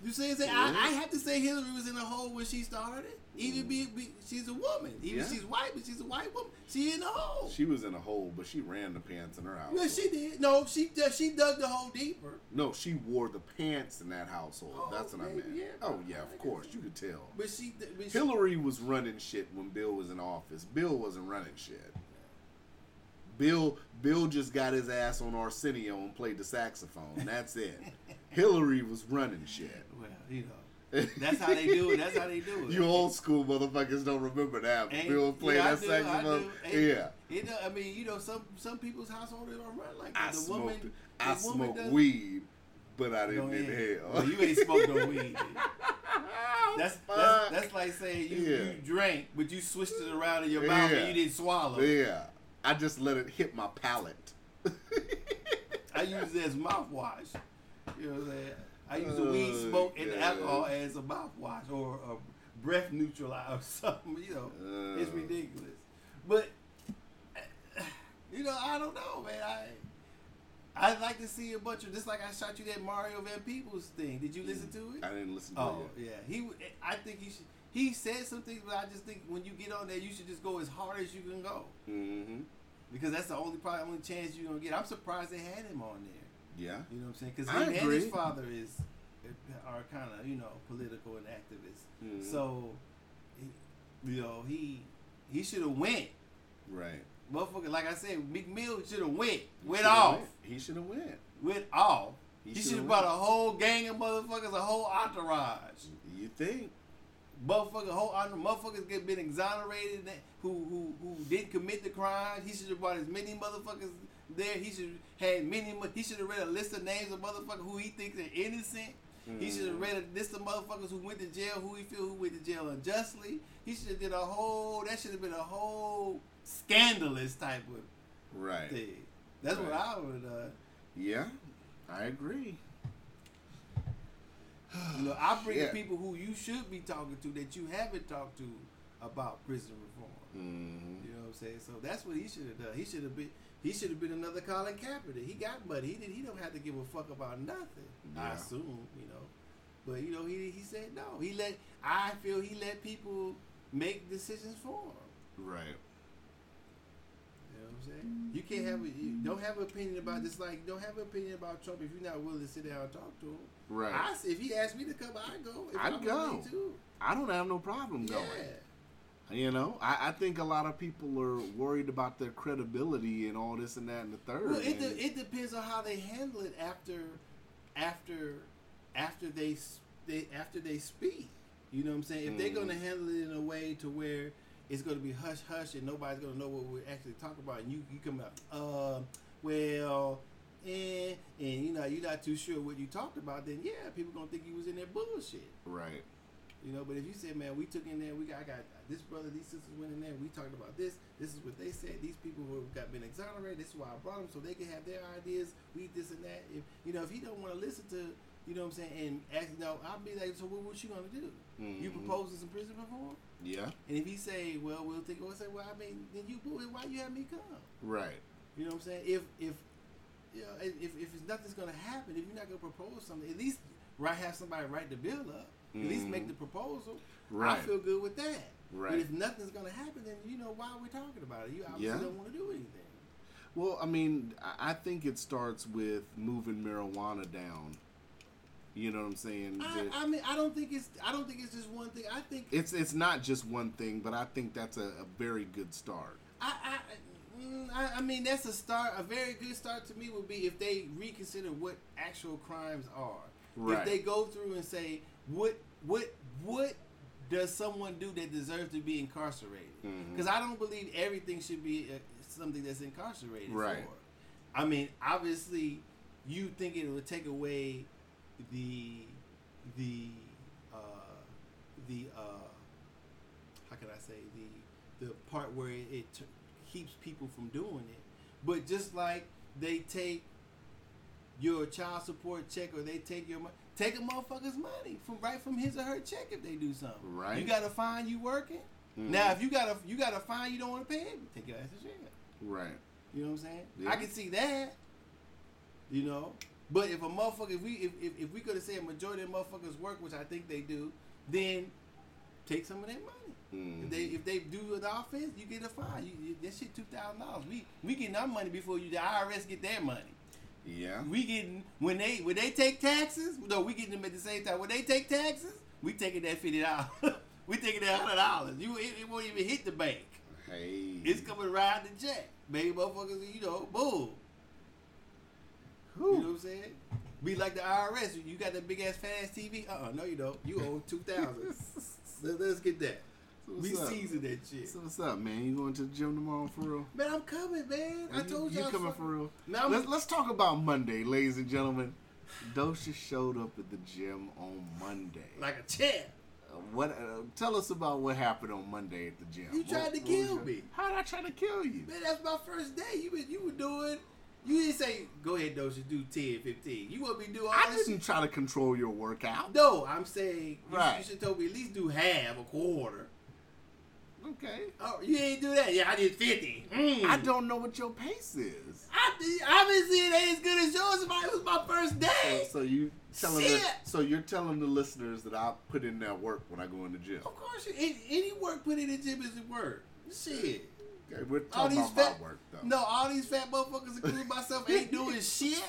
Speaker 2: You say, say
Speaker 3: Yeah.
Speaker 2: I, I have to say Hillary was in the hole when she started. Even be, be she's a woman. Even
Speaker 3: Yeah.
Speaker 2: she's white, but she's a white woman. She in the hole.
Speaker 3: She was in a hole, but she ran the pants in her house.
Speaker 2: yeah, she did. No, she dug- she dug the hole deeper.
Speaker 3: No, she wore the pants in that household.
Speaker 2: Oh,
Speaker 3: That's what I
Speaker 2: maybe,
Speaker 3: meant.
Speaker 2: yeah.
Speaker 3: oh yeah, of course, you could tell.
Speaker 2: But she, but she
Speaker 3: Hillary was running shit when Bill was in office. Bill wasn't running shit. Bill Bill just got his ass on Arsenio and played the saxophone. That's it. Hillary was running shit.
Speaker 2: Well, you know. That's how they do it. That's how they do it.
Speaker 3: You old school motherfuckers don't remember that. but
Speaker 2: Ain't-
Speaker 3: Bill played
Speaker 2: yeah, I
Speaker 3: that saxophone. Yeah.
Speaker 2: You know, I mean, you know, some some people's household they don't run like
Speaker 3: I
Speaker 2: that. The
Speaker 3: smoked
Speaker 2: woman,
Speaker 3: I smoked
Speaker 2: does-
Speaker 3: weed, but I didn't inhale.
Speaker 2: Well, you ain't smoked no weed. That's, that's that's like saying you,
Speaker 3: Yeah.
Speaker 2: you drank, but you switched it around in your mouth
Speaker 3: Yeah.
Speaker 2: and you didn't swallow.
Speaker 3: Yeah. I just let it hit my palate.
Speaker 2: I use it as mouthwash. You know what I'm saying? I use the weed
Speaker 3: Oh,
Speaker 2: smoke and the alcohol as a mouthwash or a breath neutralizer or something. You know, it's
Speaker 3: Uh.
Speaker 2: ridiculous. But you know, I don't know, man. I I'd like to see a bunch of just like I shot you that Mario Van Peebles thing. Did you listen to it?
Speaker 3: I didn't listen to it.
Speaker 2: Oh
Speaker 3: it.
Speaker 2: yeah, he. I think he should. He said some things, but I just think when you get on there, you should just go as hard as you can go
Speaker 3: Mm-hmm.
Speaker 2: because that's the only probably only chance you're gonna get. I'm surprised they had him on there.
Speaker 3: Yeah.
Speaker 2: You know what I'm saying? Because him and his father is are kind of you know political and activists.
Speaker 3: Mhm.
Speaker 2: So, he, you know, he he should have went.
Speaker 3: Right.
Speaker 2: Motherfucker, like I said, Meek Mill should have went. Went off.
Speaker 3: went. He should have went.
Speaker 2: Went off.
Speaker 3: He
Speaker 2: He, should have brought a whole gang of motherfuckers, a whole entourage.
Speaker 3: You think?
Speaker 2: Motherfucker, whole entourage, motherfuckers get been exonerated that, who who who didn't commit the crime. He should have brought as many motherfuckers there. He should had many. He should have read a list of names of motherfuckers who he thinks are innocent. He should have read a list of motherfuckers who went to jail, who he feel who went to jail unjustly. He should have did a whole. That should have been a whole scandalous type of
Speaker 3: Right.
Speaker 2: thing. That's what I would. Uh,
Speaker 3: Yeah. I agree.
Speaker 2: You know, I bring
Speaker 3: Yeah.
Speaker 2: people who you should be talking to that you haven't talked to about prison reform.
Speaker 3: Mhm.
Speaker 2: You know what I'm saying? So that's what he should have done. He should have been. He should have been another Colin Kaepernick. He got money. He did. He don't have to give a fuck about nothing. I assume. You know, but you know he he said no. He let. I feel he let people make decisions for him.
Speaker 3: Right.
Speaker 2: You know what I'm saying? You can't have a, you don't have an opinion about this. Like don't have an opinion about Trump if you're not willing to sit down and talk to him.
Speaker 3: Right.
Speaker 2: I if he asked me to come, I'd go. If
Speaker 3: I'd
Speaker 2: I'm
Speaker 3: go. I don't have no problem
Speaker 2: Yeah.
Speaker 3: Going. You know, I, I think a lot of people are worried about their credibility and all this and that and the third.
Speaker 2: Well, it, de- it depends on how they handle it after, after, after they they after they speak. You know what I'm saying? If they're
Speaker 3: Mhm.
Speaker 2: gonna handle it in a way to where it's gonna be hush hush and nobody's gonna know what we're actually talking about, and you you come out, uh, well, eh, and you know you're not too sure what you talked about, then yeah, people gonna think you was in there bullshit.
Speaker 3: right.
Speaker 2: You know, but if you said, man, we took in there, we got, I got this brother, these sisters went in there, we talked about this, this is what they said, these people who got been exonerated, this is why I brought them, so they can have their ideas, we this and that. If you know, if he don't want to listen to, you know what I'm saying, and ask, you know, I'll be like, so what, what you gonna do? You
Speaker 3: Mhm.
Speaker 2: proposing some prison reform?
Speaker 3: Yeah.
Speaker 2: And if he say, well, we'll think, we'll say, well, I mean, then you, why you have me come?
Speaker 3: Right.
Speaker 2: You know what I'm saying? If if you know, if if it's nothing's gonna happen, if you're not gonna propose something, at least right have somebody write the bill up. At least make
Speaker 3: Mhm.
Speaker 2: the proposal.
Speaker 3: Right.
Speaker 2: I feel good with that. But if nothing's gonna happen, then you know why are we talking about it? You obviously
Speaker 3: Yeah.
Speaker 2: don't want to do anything.
Speaker 3: Well, I mean, I think it starts with moving marijuana down. You know what I'm saying?
Speaker 2: I, I mean, I don't think it's I don't think it's just one thing. I think
Speaker 3: it's it's not just one thing, but I think that's a, a very good start.
Speaker 2: I, I, mm, I, I mean, that's a start. A very good start to me would be if they reconsider what actual crimes are.
Speaker 3: Right.
Speaker 2: If they go through and say what what what does someone do that deserves to be incarcerated?
Speaker 3: Mhm.
Speaker 2: Because I don't believe everything should be uh, something that's incarcerated
Speaker 3: Right.
Speaker 2: for. I mean, obviously, you think it would take away the the uh, the uh, how can I say the the part where it, it t- keeps people from doing it. But just like they take your child support check or they take your money, take a motherfucker's money from right from his or her check if they do something.
Speaker 3: Right.
Speaker 2: You got to find you working.
Speaker 3: Mhm.
Speaker 2: Now, if you got to you got a fine you don't want to pay it, take your ass to jail.
Speaker 3: Right.
Speaker 2: You know what I'm saying?
Speaker 3: Yeah.
Speaker 2: I can see that. You know, but if a motherfucker, if we if, if, if we could have said majority of motherfuckers work, which I think they do, then take some of their money.
Speaker 3: Mhm.
Speaker 2: If they if they do an offense, you get a fine. You, you, that shit two thousand dollars. We we getting our money before you the IRS get their money.
Speaker 3: Yeah.
Speaker 2: We getting when they when they take taxes. No, we getting them at the same time. When they take taxes, we taking that fifty dollars. we taking that hundred dollars. You it, it won't even hit the bank.
Speaker 3: Hey.
Speaker 2: It's coming right out the check. Baby motherfuckers, you know, boom.
Speaker 3: Whew.
Speaker 2: You know what I'm saying? Be like the IRS. You got that big ass fat ass TV? Uh uh no you don't. You owe two thousand. Let, us get that.
Speaker 3: So
Speaker 2: We
Speaker 3: up?
Speaker 2: season that shit.
Speaker 3: So what's up, man? You going to the gym tomorrow for real?
Speaker 2: Man, I'm coming, man. I
Speaker 3: you,
Speaker 2: told
Speaker 3: you
Speaker 2: y'all.
Speaker 3: coming for real?
Speaker 2: Now
Speaker 3: let's, let's talk about Monday, ladies and gentlemen. Docious showed up at the gym on Monday.
Speaker 2: like a champ.
Speaker 3: Uh, what? Uh, tell us about what happened on Monday at the gym.
Speaker 2: You
Speaker 3: What-
Speaker 2: tried to kill
Speaker 3: your-
Speaker 2: me.
Speaker 3: How did I try to kill you?
Speaker 2: Man, that's my first day. You been, you were doing. You didn't say go ahead, Docious, do 10, 15. You want me to do all
Speaker 3: I
Speaker 2: this?
Speaker 3: didn't try to control your workout.
Speaker 2: No, I'm saying you,
Speaker 3: Right.
Speaker 2: you should told me at least do half, a quarter.
Speaker 3: Okay.
Speaker 2: Oh, you ain't do that. Yeah, I did 50. Mm.
Speaker 3: I don't know what your pace is.
Speaker 2: I obviously it ain't as good as yours. If I, it was my first day.
Speaker 3: so you telling the, so you're telling the listeners that I put in that work when I go in the gym.
Speaker 2: Of course, you, any, any work put in the gym is work. Shit.
Speaker 3: Okay, we're
Speaker 2: All
Speaker 3: talking
Speaker 2: these
Speaker 3: about
Speaker 2: fat,
Speaker 3: my work though.
Speaker 2: no, all these fat motherfuckers, including myself, ain't doing shit.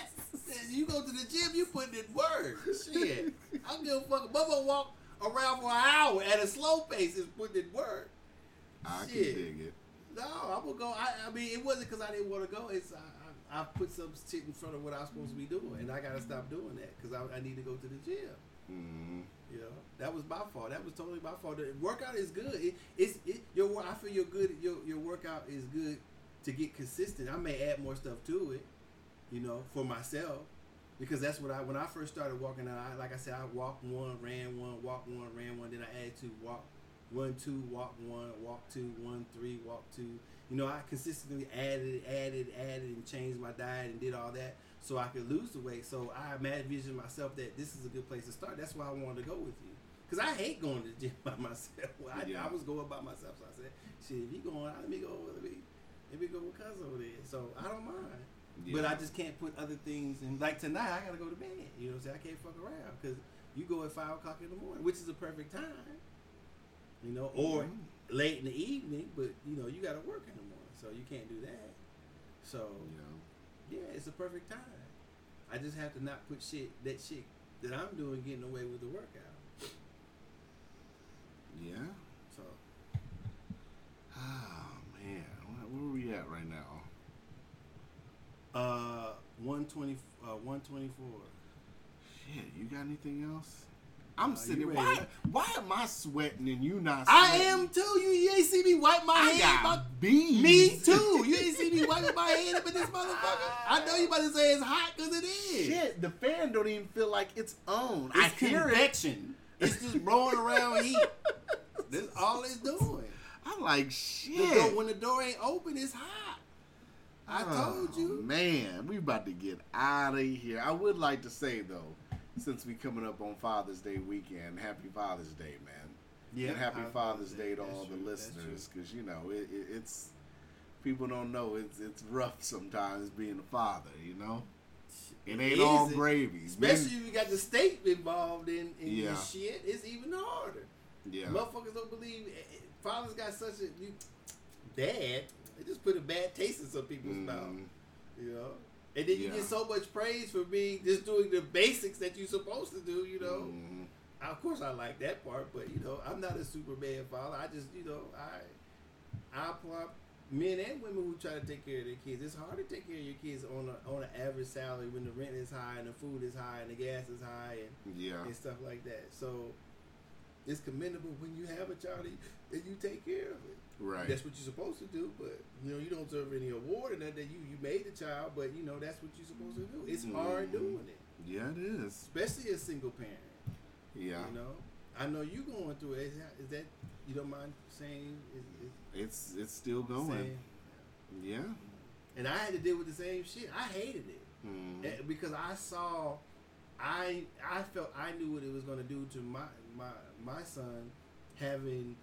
Speaker 2: You go to the gym, you putting in work. Shit. I don't give a fuck. Motherfucker walk around for an hour at a slow pace is putting in work.
Speaker 3: I can
Speaker 2: Shit.
Speaker 3: dig it.
Speaker 2: No, I'm gonna go. I, I mean, it wasn't because I didn't want to go. It's I, I, I put some shit in front of what I'm supposed to be doing, and I gotta stop doing that because I, I need to go to the gym.
Speaker 3: hmm
Speaker 2: You know, that was my fault. That was totally my fault. The workout is good. It, it's it, your. I feel your good. Your your workout is good to get consistent. I may add more stuff to it, you know, for myself, because that's what I when I first started walking out. I, like I said, I walked one, ran one, walked one, ran one. Then I added two, walk run two, walk one, walk two, one, three, walk two. You know, I consistently added, added, added, and changed my diet and did all that so I could lose the weight. So I imagined myself that this is a good place to start. That's why I wanted to go with you. Cause I hate going to the gym by myself. I,
Speaker 3: Yeah.
Speaker 2: I was going by myself, so I said, "Shit, if you going, let me go with me. Let me go with cuz over there." So I don't mind. But I just can't put other things in. Like tonight, I gotta go to bed. You know what I'm saying? I can't fuck around because you go at five o'clock in the morning, which is a perfect time. You know, or
Speaker 3: Mhm.
Speaker 2: late in the evening, but you know you gotta work in the morning, so you can't do that. So
Speaker 3: Yeah.
Speaker 2: yeah, it's a perfect time. I just have to not put shit that shit that I'm doing getting away with the workout.
Speaker 3: Yeah.
Speaker 2: So
Speaker 3: Oh man, where, are we at right now?
Speaker 2: uh, one twenty, uh, one twenty four.
Speaker 3: Shit, you got anything else? I'm
Speaker 2: Uh,
Speaker 3: sitting. Why?
Speaker 2: ready?
Speaker 3: Why am I sweating and you not? Sweating?
Speaker 2: I am too. You, you ain't see me wipe my
Speaker 3: I
Speaker 2: head.
Speaker 3: got
Speaker 2: my-
Speaker 3: bees.
Speaker 2: Me too. You ain't see me wiping my head up in this motherfucker. I know you about to say it's hot because it is.
Speaker 3: Shit, the fan don't even feel like it's on.
Speaker 2: It's
Speaker 3: I hear it.
Speaker 2: convection. It's just blowing around heat. That's all it's doing.
Speaker 3: I'm like
Speaker 2: The
Speaker 3: shit.
Speaker 2: door, when the door ain't open, it's hot. I
Speaker 3: Oh,
Speaker 2: told you.
Speaker 3: Man, we about to get out of here. I would like to say though, since we coming up on Father's Day weekend, Happy Father's Day, man. Yeah, and Happy Father's Day to all
Speaker 2: true,
Speaker 3: the listeners, because you know it, it, it's people don't know it's it's rough sometimes being a father. You know, it ain't all gravy.
Speaker 2: Especially if you got the state involved in, in
Speaker 3: Yeah.
Speaker 2: this shit, it's even harder.
Speaker 3: yeah,
Speaker 2: Motherfuckers don't believe eh, eh, fathers got such a you, dad. They just put a bad taste in some people's mouth.
Speaker 3: Mhm.
Speaker 2: You know, and then you
Speaker 3: Yeah.
Speaker 2: get so much praise for being just doing the basics that you're supposed to do. You know,
Speaker 3: Mhm.
Speaker 2: of course I like that part, but you know, I'm not a Superman father. I just you know I I applaud men and women who try to take care of their kids. It's hard to take care of your kids on a on an average salary when the rent is high and the food is high and the gas is high and
Speaker 3: yeah,
Speaker 2: and stuff like that. So it's commendable when you have a child and you take care of it.
Speaker 3: Right.
Speaker 2: That's what you're supposed to do, but you know you don't deserve any award and that that you you made the child, but you know that's what you're supposed to do. It's hard
Speaker 3: Mhm.
Speaker 2: doing it,
Speaker 3: yeah, it is.
Speaker 2: especially a single parent.
Speaker 3: Yeah,
Speaker 2: You know, I know you going through it. Is that, is that you don't mind saying? Is, is
Speaker 3: it's it's still going.
Speaker 2: saying?
Speaker 3: Yeah.
Speaker 2: And I had to deal with the same shit. I hated it.
Speaker 3: Mhm.
Speaker 2: Eh, because I saw, I I felt I knew what it was going to do to my my my son having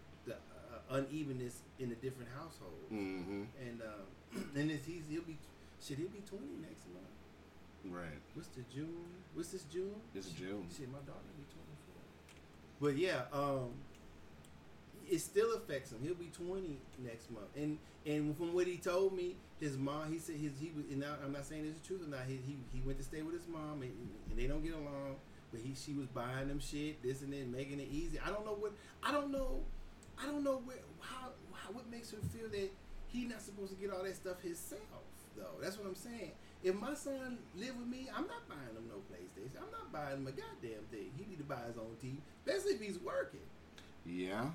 Speaker 2: unevenness in a different household,
Speaker 3: Mhm.
Speaker 2: and um, and it's, he's he'll be shit he'll be twenty next month.
Speaker 3: Right.
Speaker 2: What's the June? What's this June?
Speaker 3: It's June.
Speaker 2: Shit, my daughter will be twenty four. But yeah, um, it still affects him. He'll be twenty next month, and and from what he told me, his mom. He said his he was. And now, I'm not saying this is true truth or not. He, he he went to stay with his mom, and, and they don't get along. But he she was buying them shit, this and that, making it easy. I don't know what. I don't know. I don't know where how, how what makes her feel that he's not supposed to get all that stuff himself. Though that's what I'm saying. If my son live with me, I'm not buying him no PlayStation. I'm not buying him a goddamn thing. He need to buy his own TV, especially if he's working.
Speaker 3: Yeah.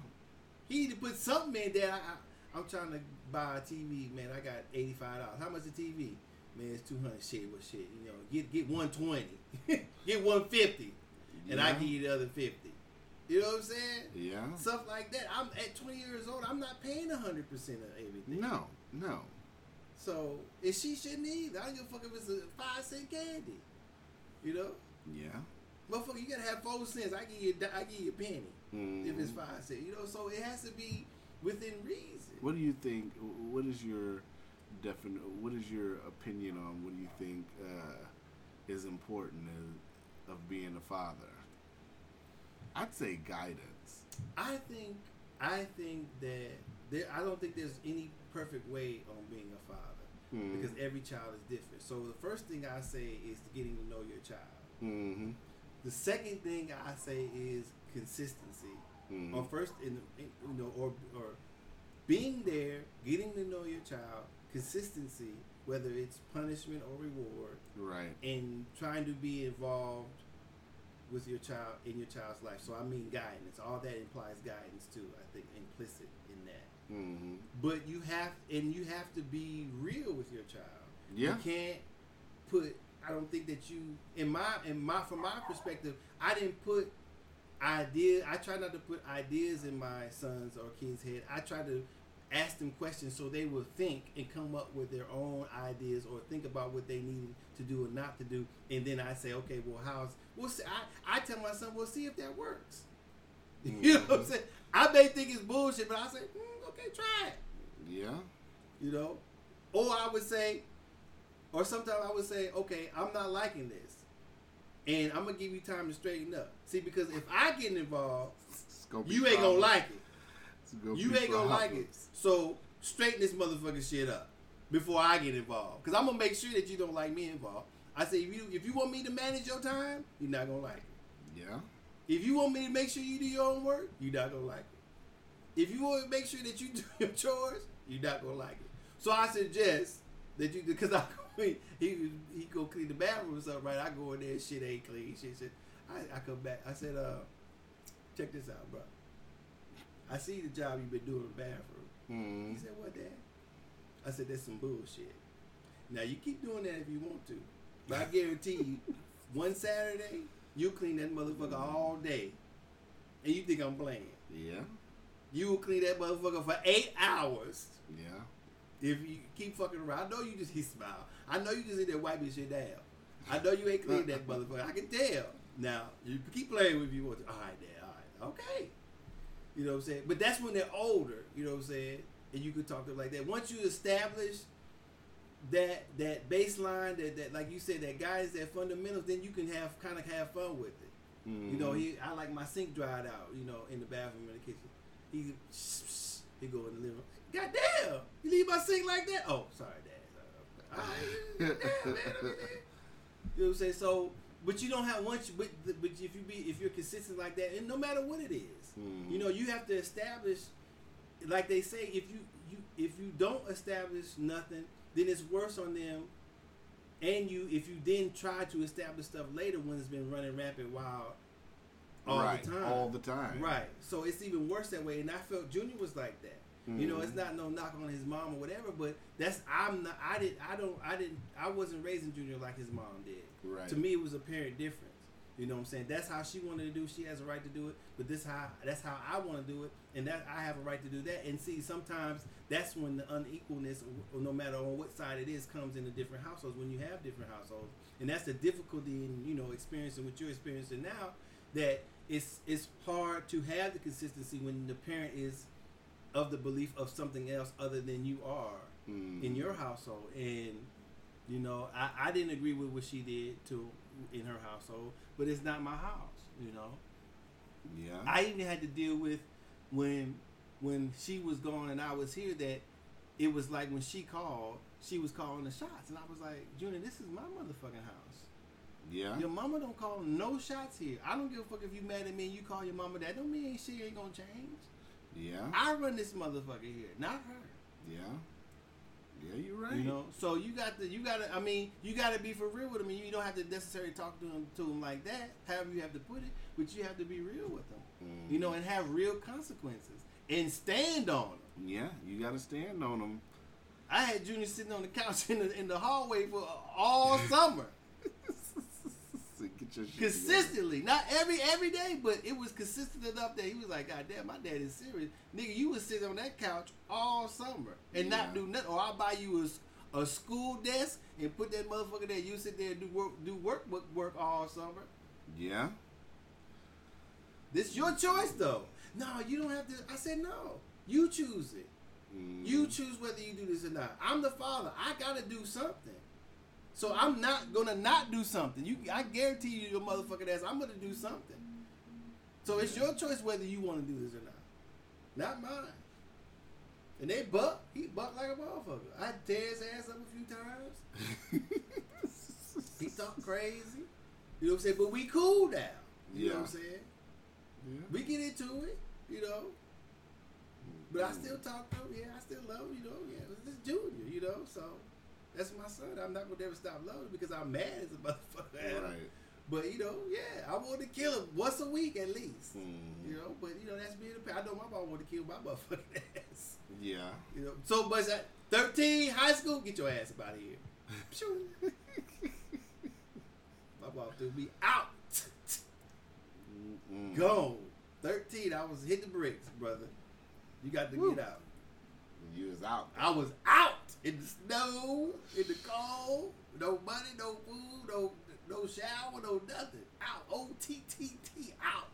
Speaker 2: He need to put something in there. I, I, I'm trying to buy a TV, man. I got eighty five dollars. How much a TV? Man, it's two hundred. Shit, what shit? You know, get get one twenty, get one fifty, and I give you the other fifty. You know what I'm saying?
Speaker 3: Yeah.
Speaker 2: Stuff like that. I'm at 20 years old. I'm not paying 100 percent of everything.
Speaker 3: No. No.
Speaker 2: So, and she shouldn't either. I don't give a fuck if it's a five cent candy. You know,
Speaker 3: Yeah.
Speaker 2: motherfucker, you gotta have four cents. I give you, a I give you a penny if it's
Speaker 3: Mhm.
Speaker 2: five cents. You know, so it has to be within reason.
Speaker 3: What do you think? What is your definite? What is your opinion on what do you think uh, is important of, of being a father? I'd say guidance.
Speaker 2: I think, I think that there. I don't think there's any perfect way on being a father
Speaker 3: Mhm.
Speaker 2: because every child is different. So the first thing I say is getting to know your child.
Speaker 3: Mm-hmm.
Speaker 2: The second thing I say is consistency.
Speaker 3: Mm-hmm.
Speaker 2: Or first, in, in you know, or or being there, getting to know your child, consistency, whether it's punishment or reward,
Speaker 3: Right.
Speaker 2: and trying to be involved with your child in your child's life. So I mean guidance. All that implies guidance too. I think implicit in that.
Speaker 3: Mm-hmm.
Speaker 2: But you have, and you have to be real with your child.
Speaker 3: Yeah.
Speaker 2: You can't put. I don't think that you, in my, in my, from my perspective, I didn't put idea. I try not to put ideas in my sons or kids' head. I try to ask them questions so they will think and come up with their own ideas or think about what they needed to do or not to do. And then I say, okay, well, how's we'll see. I, I tell my son, we'll see if that works. You know what I'm saying? I may think it's bullshit, but I say, mm, okay, try it.
Speaker 3: Yeah.
Speaker 2: You know, or I would say, or sometimes I would say, okay, I'm not liking this, and I'm gonna give you time to straighten up. See, because if I get involved,
Speaker 3: It's gonna be
Speaker 2: you ain't gonna like it.
Speaker 3: Gonna
Speaker 2: You ain't gonna like it. So straighten this motherfucking shit up before I get involved. Cause I'm gonna make sure that you don't like me involved. I say if you if you want me to manage your time, you're not gonna like it.
Speaker 3: Yeah.
Speaker 2: If you want me to make sure you do your own work, you're not gonna like it. If you want to make sure that you do your chores, you're not gonna like it. So I suggest that you because I he he go clean the bathroom or something, right? I go in there, and shit ain't clean, shit shit. I, I come back. I said, uh, check this out, bro. I see the job you've been doing in the bathroom.
Speaker 3: Mm.
Speaker 2: He said, what that? I said, that's some bullshit. Now you keep doing that if you want to, but I guarantee you, one Saturday you clean that motherfucker all day, and you think I'm playing?
Speaker 3: Yeah.
Speaker 2: You will clean that motherfucker for eight hours
Speaker 3: Yeah.
Speaker 2: if you keep fucking around. I know you just he smile. I know you just in there wiping shit down. I know you ain't clean that motherfucker. I can tell. Now you keep playing with you want to. All right, Dad. All right, okay. You know what I'm saying? But that's when they're older. You know what I'm saying? And you could talk to them like that. Once you establish that that baseline, that, that like you said, that guys, that fundamentals, then you can have kind of have fun with it. You know,
Speaker 3: Mhm.
Speaker 2: he I like my sink dried out. You know, in the bathroom in the kitchen. He he go in the living room. God damn! You leave my sink like that? Oh, sorry, Dad. All right. Damn, man, I mean, you know what I'm saying? So, but you don't have once. But but if you be if you're consistent like that, and no matter what it is,
Speaker 3: Mhm.
Speaker 2: you know, you have to establish. Like they say, if you you if you don't establish nothing, then it's worse on them. And you, if you then try to establish stuff later when it's been running rampant wild all
Speaker 3: right.
Speaker 2: the time,
Speaker 3: All the time.
Speaker 2: Right. So it's even worse that way. And I felt Junior was like that. You know, it's mm-hmm. not no knock on his mom or whatever, but that's I'm not. I did. I don't. I didn't. I wasn't raising Junior like his mom did.
Speaker 3: Right.
Speaker 2: To me, it was a parent difference. You know what I'm saying? That's how she wanted to do. She has a right to do it. But this how that's how I want to do it, and that I have a right to do that. And see, sometimes that's when the unequalness, no matter on what side it is, comes in the different households. When you have different households, and that's the difficulty in you know experiencing what you're experiencing now. That it's it's hard to have the consistency when the parent is of the belief of something else other than you are
Speaker 3: Mhm.
Speaker 2: in your household and you know I, I didn't agree with what she did to in her household but it's not my house you know
Speaker 3: Yeah.
Speaker 2: i even had to deal with when when she was gone and i was here that it was like when she called she was calling the shots and i was like junior this is my motherfucking house
Speaker 3: yeah.
Speaker 2: your mama don't call no shots here i don't give a fuck if you mad at me and you call your mama that don't mean she ain't gonna change
Speaker 3: Yeah.
Speaker 2: i run this motherfucker here not her
Speaker 3: Yeah. Yeah. You're right.
Speaker 2: You know, so you got to, you got to. I mean, you got to be for real with them, and you don't have to necessarily talk to them to them like that. However, you have to put it, but you have to be real with them.
Speaker 3: Mhm.
Speaker 2: You know, and have real consequences and stand on them.
Speaker 3: Yeah. You got to stand on them.
Speaker 2: I had Junior sitting on the couch in the in the hallway for all summer, Consistently. Not every every day, but it was consistent enough that he was like, "God damn, my dad is serious, nigga. You was sitting on that couch all summer and not do nothing. Or I'll buy you a, a school desk and put that motherfucker there. You sit there and do work do work work, work all summer.
Speaker 3: Yeah.
Speaker 2: This is your choice though. No, you don't have to. I said no. You choose it.
Speaker 3: Mhm.
Speaker 2: You choose whether you do this or not. I'm the father. I gotta do something. So I'm not gonna not do something. You, I guarantee you, your motherfucking ass, I'm gonna do something. So it's your choice whether you want to do this or not. Not mine. And they buck. He bucked like a motherfucker. I tear his ass up a few times. He talk crazy. You know what I'm saying? But we cool now. You know what I'm saying?
Speaker 3: yeah.
Speaker 2: We get into it, you know. But I still talk to him. Yeah, I still love him, you know. Yeah, it's just Junior, you know. So that's my son. I'm not gonna ever stop loving him because I'm mad as a motherfucker.
Speaker 3: Right.
Speaker 2: But you know, yeah, I want to kill him once a week at least.
Speaker 3: Mhm.
Speaker 2: You know, but you know that's being a parent. I know my mom want to kill my motherfucking ass.
Speaker 3: Yeah.
Speaker 2: You know, so but at 13, high school, get your ass up out of here. My mom threw me out.
Speaker 3: Mm-mm.
Speaker 2: Gone. 13, I was hit the bricks, brother. You got to
Speaker 3: Woo.
Speaker 2: get out.
Speaker 3: You was out.
Speaker 2: I was out in the snow, in the cold, no money, no food, no no shower, no nothing. Out. O T T T out.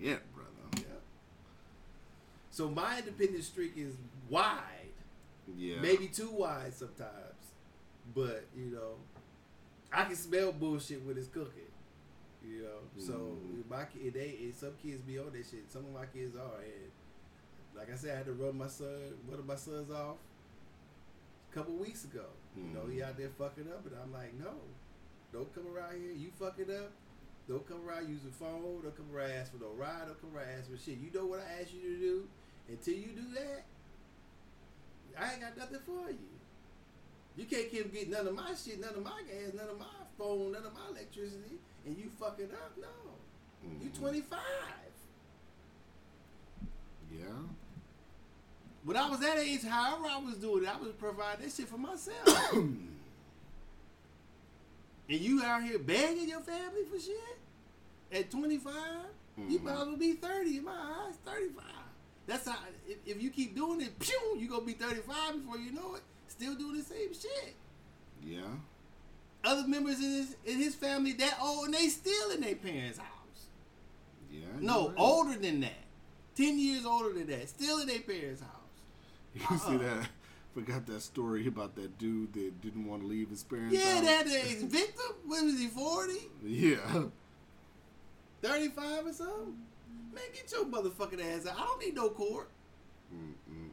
Speaker 3: Yeah, brother.
Speaker 2: Yeah. So my independent streak is wide,
Speaker 3: Yeah.
Speaker 2: maybe too wide sometimes, but you know, I can smell bullshit when it's cooking. You know, so
Speaker 3: Mhm.
Speaker 2: my kid, they and some kids be on that shit. Some of my kids are, and like I said, I had to run my son, one of my sons off a couple weeks ago. You know, he out there fucking up, and I'm like, no, don't come around here. You fucking up. Don't come around using phone. Don't come around ask for no ride. Don't come around ask for shit. You know what I asked you to do. Until you do that, I ain't got nothing for you. You can't keep getting none of my shit, none of my gas, none of my phone, none of my electricity, and you fucking up. No, you
Speaker 3: Mhm.
Speaker 2: 25.
Speaker 3: Yeah.
Speaker 2: When I was that age, however I was doing it, I was providing that shit for myself. and you out here begging your family for shit at 25, you
Speaker 3: Mhm.
Speaker 2: might as well be 30 in my eyes, 35. That's how, if, if you keep doing it, pew, you going to be 35 before you know it, still doing the same shit.
Speaker 3: Yeah.
Speaker 2: Other members in his, in his family that old and they still in their parents' house.
Speaker 3: Yeah.
Speaker 2: No,
Speaker 3: right.
Speaker 2: older than that. 10 years older than that, still in their parents' house.
Speaker 3: You see
Speaker 2: Uh-uh.
Speaker 3: that? Forgot that story about that dude that didn't want to leave his parents'
Speaker 2: Yeah,
Speaker 3: house.
Speaker 2: that ex victim. What was he, 40?
Speaker 3: Yeah.
Speaker 2: 35 or something? Man, get your motherfucking ass out. I don't need no court.
Speaker 3: Mm-mm-mm.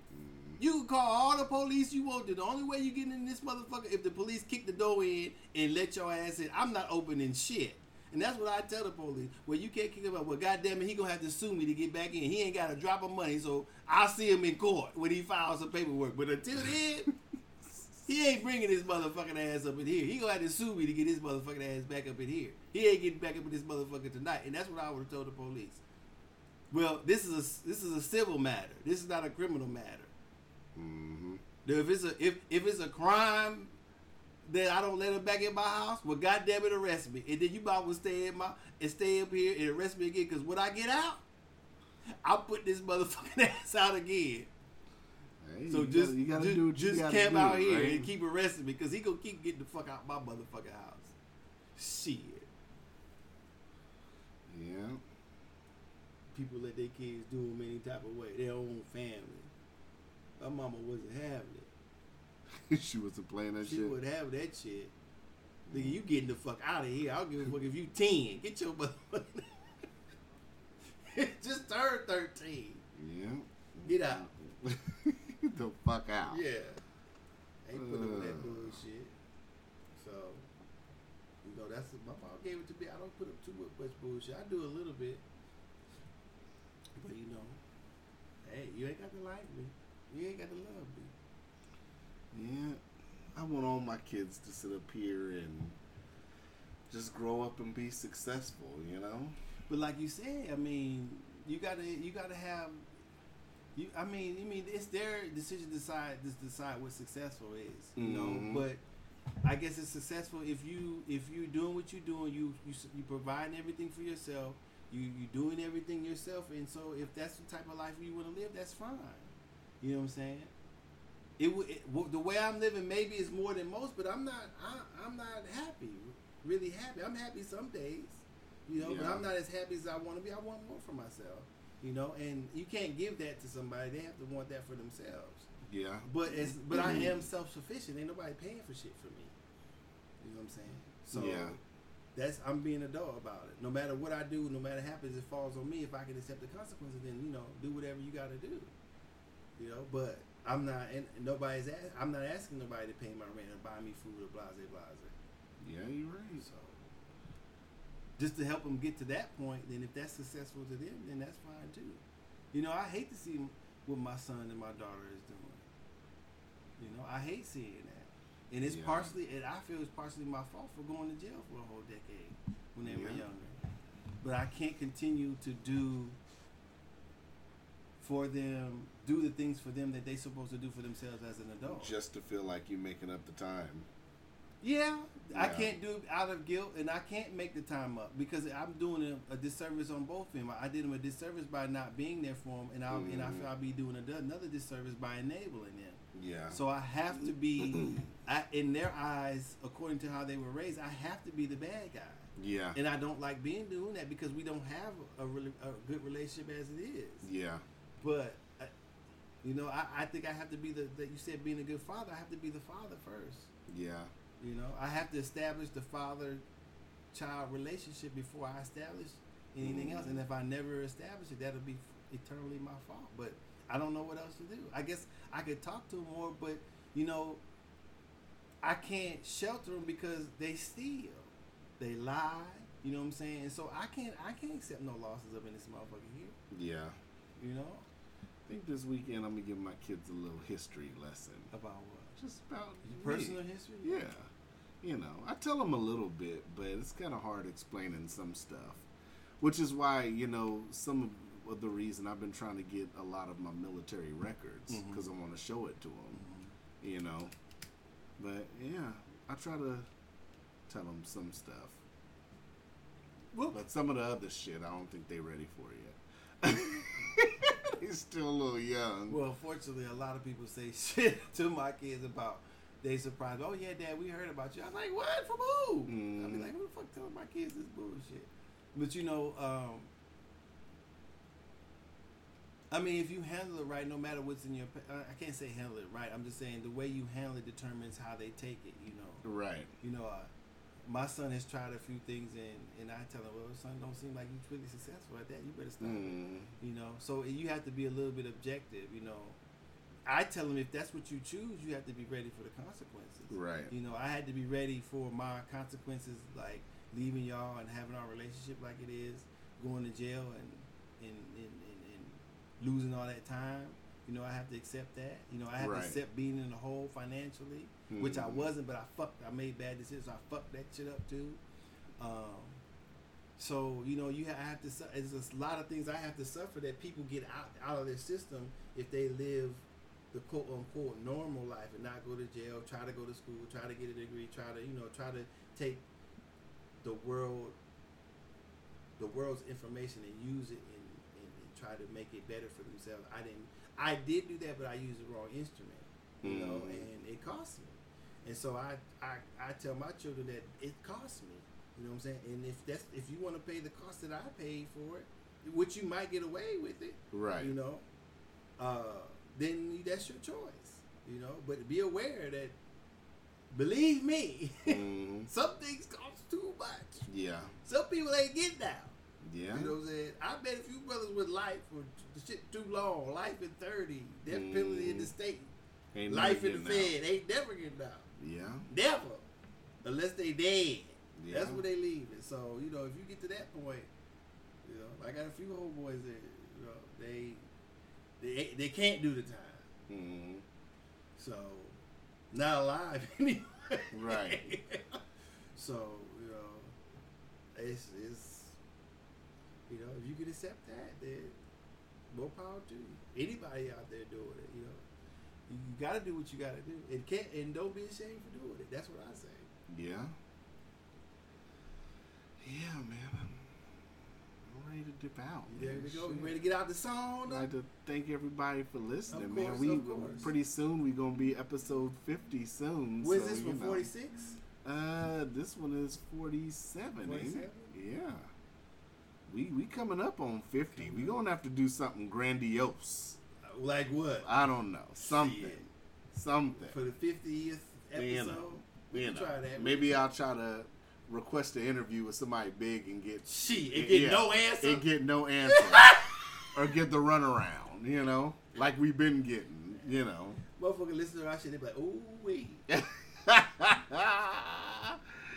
Speaker 2: You can call all the police you want to. The only way you get in this motherfucker if the police kick the door in and let your ass in. I'm not opening shit. And that's what I tell the police. Well, you can't kick him out. Well, goddamn it, he gonna have to sue me to get back in. He ain't got a drop of money, so I'll see him in court when he files some paperwork. But until then, he ain't bringing his motherfucking ass up in here. He gonna have to sue me to get his motherfucking ass back up in here. He ain't getting back up in this motherfucker tonight. And that's what I would have told the police. Well, this is a this is a civil matter. This is not a criminal matter.
Speaker 3: Mm-hmm.
Speaker 2: If it's a if if it's a crime that I don't let him back in my house, well, goddamn it, arrest me, and then you might well stay in my and stay up here and arrest me again. Because when I get out, I'll put this motherfucking ass out again.
Speaker 3: Hey,
Speaker 2: So
Speaker 3: you
Speaker 2: just
Speaker 3: gotta, gotta
Speaker 2: just,
Speaker 3: do what you
Speaker 2: just camp
Speaker 3: do,
Speaker 2: out here
Speaker 3: right?
Speaker 2: and keep arresting me because he gonna keep getting the fuck out my motherfucking house. Shit,
Speaker 3: Yeah.
Speaker 2: people let their kids do them any type of way. Their own family. My mama wasn't having it.
Speaker 3: she wasn't playing that
Speaker 2: She
Speaker 3: shit.
Speaker 2: She would have that shit. Nigga, mm. you getting the fuck out of here. I don't give a fuck if you 10. Get your motherfucking. Just turned 13.
Speaker 3: Yeah.
Speaker 2: Get out.
Speaker 3: the fuck out.
Speaker 2: Yeah. Ain't put up with that bullshit. So, you know, that's my mom gave it to me. I don't put up too much bullshit. I do a little bit. But, you know, hey, you ain't got to like me. You ain't got to love me.
Speaker 3: Yeah. I want all my kids to sit up here and just grow up and be successful, you know?
Speaker 2: But like you said, I mean, you gotta you gotta have you. I mean, I mean, it's their decision to decide to decide what successful is. You
Speaker 3: Mhm.
Speaker 2: know, but I guess it's successful if you if you're doing what you're doing, you you you providing everything for yourself. You you doing everything yourself, and so if that's the type of life you want to live, that's fine. You know what I'm saying? It, it the way I'm living maybe is more than most, but I'm not I, I'm not happy, really happy. I'm happy some days, you know, but I'm not as happy as I want to be. I want more for myself, you know, and you can't give that to somebody. They have to want that for themselves.
Speaker 3: Yeah.
Speaker 2: But as but I mm-hmm. am self sufficient. Ain't nobody paying for shit for me. You know what I'm saying? So
Speaker 3: Yeah.
Speaker 2: that's I'm being a dog about it. No matter what I do, no matter what happens, it falls on me. If I can accept the consequences, then you know, do whatever you got to do. You know, but I'm not, and nobody's. Ask, I'm not asking nobody to pay my rent or buy me food or blase blase.
Speaker 3: Yeah, you're right.
Speaker 2: So just to help them get to that point, then if that's successful to them, then that's fine too. You know, I hate to see what my son and my daughter is doing. You know, I hate seeing that, and it's
Speaker 3: Yeah.
Speaker 2: partially, and I feel it's partially my fault for going to jail for a whole decade when they were younger. But I can't continue to do for them, do the things for them that they're supposed to do for themselves as an adult.
Speaker 3: Just to feel like you're making up the time.
Speaker 2: Yeah, I can't do it out of guilt, and I can't make the time up because I'm doing a, a disservice on both of them. I did them a disservice by not being there for them, and I and I feel I'll be doing a- another disservice by enabling them.
Speaker 3: Yeah.
Speaker 2: So I have to be, I, in their eyes, according to how they were raised, I have to be the bad guy,
Speaker 3: yeah.
Speaker 2: and I don't like being doing that because we don't have a really a good relationship as it is.
Speaker 3: Yeah.
Speaker 2: But. uh, You know, I, I think I have to be the that you said being a good father. I have to be the father first.
Speaker 3: Yeah.
Speaker 2: You know, I have to establish the father child relationship before I establish anything else. And if I never establish it, that'll be eternally my fault. But I don't know what else to do. I guess I could talk to them more, but you know, I can't shelter them because they steal, they lie. You know what I'm saying? And so I can't I can't accept no losses up in this motherfucker here.
Speaker 3: Yeah.
Speaker 2: You know
Speaker 3: I think this weekend I'm gonna give my kids a little history lesson.
Speaker 2: about what
Speaker 3: Just about
Speaker 2: personal history.
Speaker 3: Yeah. You know, I tell them a little bit, but it's kind of hard explaining some stuff. Which is why, you know, some of the reason I've been trying to get a lot of my military records because I want to show it to them,
Speaker 2: Mhm.
Speaker 3: you know. But yeah, I try to tell them some stuff.
Speaker 2: Well,
Speaker 3: But some of the other shit, I don't think they're ready for yet. they're still a little young.
Speaker 2: Well, fortunately, a lot of people say shit to my kids about they surprised. Oh yeah, Dad, we heard about you. I'm like, what from who? I be
Speaker 3: Mhm.
Speaker 2: like, who the fuck telling my kids this bullshit? But you know, um, I mean, if you handle it right, no matter what's in your, I can't say handle it right. I'm just saying the way you handle it determines how they take it. You know,
Speaker 3: right.
Speaker 2: you know. Uh, my son has tried a few things, and, and I tell him, well, son, don't seem like you're really successful at that. You better stop. it."
Speaker 3: Mm,
Speaker 2: you know so you have to be a little bit objective you know i tell them if that's what you choose you have to be ready for the consequences
Speaker 3: right.
Speaker 2: you know i had to be ready for my consequences like leaving y'all and having our relationship like it is going to jail and and, and, and, and losing all that time you know i have to accept that you know i have
Speaker 3: Right.
Speaker 2: to accept being in the hole financially which i
Speaker 3: Mhm.
Speaker 2: wasn't but i fucked i made bad decisions i fucked that shit up too um, so you know, you ha- I have to. There's a lot of things I have to suffer that people get out out of their system if they live the quote unquote normal life and not go to jail, try to go to school, try to get a degree, try to you know try to take the world the world's information and use it and, and, and try to make it better for themselves. I didn't. I did do that, but I used the wrong instrument. You know,
Speaker 3: Mhm.
Speaker 2: and it cost me. And so I, I I tell my children that it cost me. You know what I'm saying? And if that's if you want to pay the cost that I paid for it, which you might get away with it,
Speaker 3: Right.
Speaker 2: you know, uh, then that's your choice. You know, but be aware that, believe me,
Speaker 3: Mhm.
Speaker 2: some things cost too much.
Speaker 3: Yeah.
Speaker 2: Some people ain't getting down.
Speaker 3: Yeah.
Speaker 2: You know what I'm saying? I met a few brothers with life for the shit too long. Life in 30, death penalty in the
Speaker 3: Mm.
Speaker 2: state,
Speaker 3: Ain't
Speaker 2: life in the
Speaker 3: out.
Speaker 2: Fed. Ain't never getting out.
Speaker 3: Yeah.
Speaker 2: Never. Unless they dead.
Speaker 3: Yeah.
Speaker 2: That's where they leave it. So, you know, if you get to that point, you know, I got a few old boys that, you know, they they they can't do the time.
Speaker 3: Mhm.
Speaker 2: So, not alive anyway.
Speaker 3: Right.
Speaker 2: so, you know, it's it's you know, if you can accept that, then more power to you. Anybody out there doing it, you know. You, gotta do what you gotta do. And can't and don't be ashamed for doing it. That's what I say.
Speaker 3: Yeah. Yeah, man. Ready to dip out.
Speaker 2: There we go.
Speaker 3: Shit.
Speaker 2: ready to get out the song?
Speaker 3: I'd like to thank everybody for listening,
Speaker 2: Of
Speaker 3: man. We
Speaker 2: of course.
Speaker 3: pretty soon we're gonna be episode fifty soon.
Speaker 2: Where's
Speaker 3: so,
Speaker 2: this
Speaker 3: you.
Speaker 2: Forty six.
Speaker 3: Uh, this one is
Speaker 2: forty
Speaker 3: seven. Yeah. We we coming up on fifty. We gonna have to do something grandiose.
Speaker 2: Like what?
Speaker 3: I don't know. Something.
Speaker 2: Shit.
Speaker 3: Something.
Speaker 2: For the fiftieth episode.
Speaker 3: You know,
Speaker 2: we
Speaker 3: You know.
Speaker 2: try that.
Speaker 3: Maybe I'll try to request an interview with somebody big and get
Speaker 2: Shit, it get
Speaker 3: Yeah.
Speaker 2: no answer.
Speaker 3: and get no answer or get the runaround. You know, like we've been getting. You know.
Speaker 2: Motherfucker listen to our shit, they be like, ooh wee.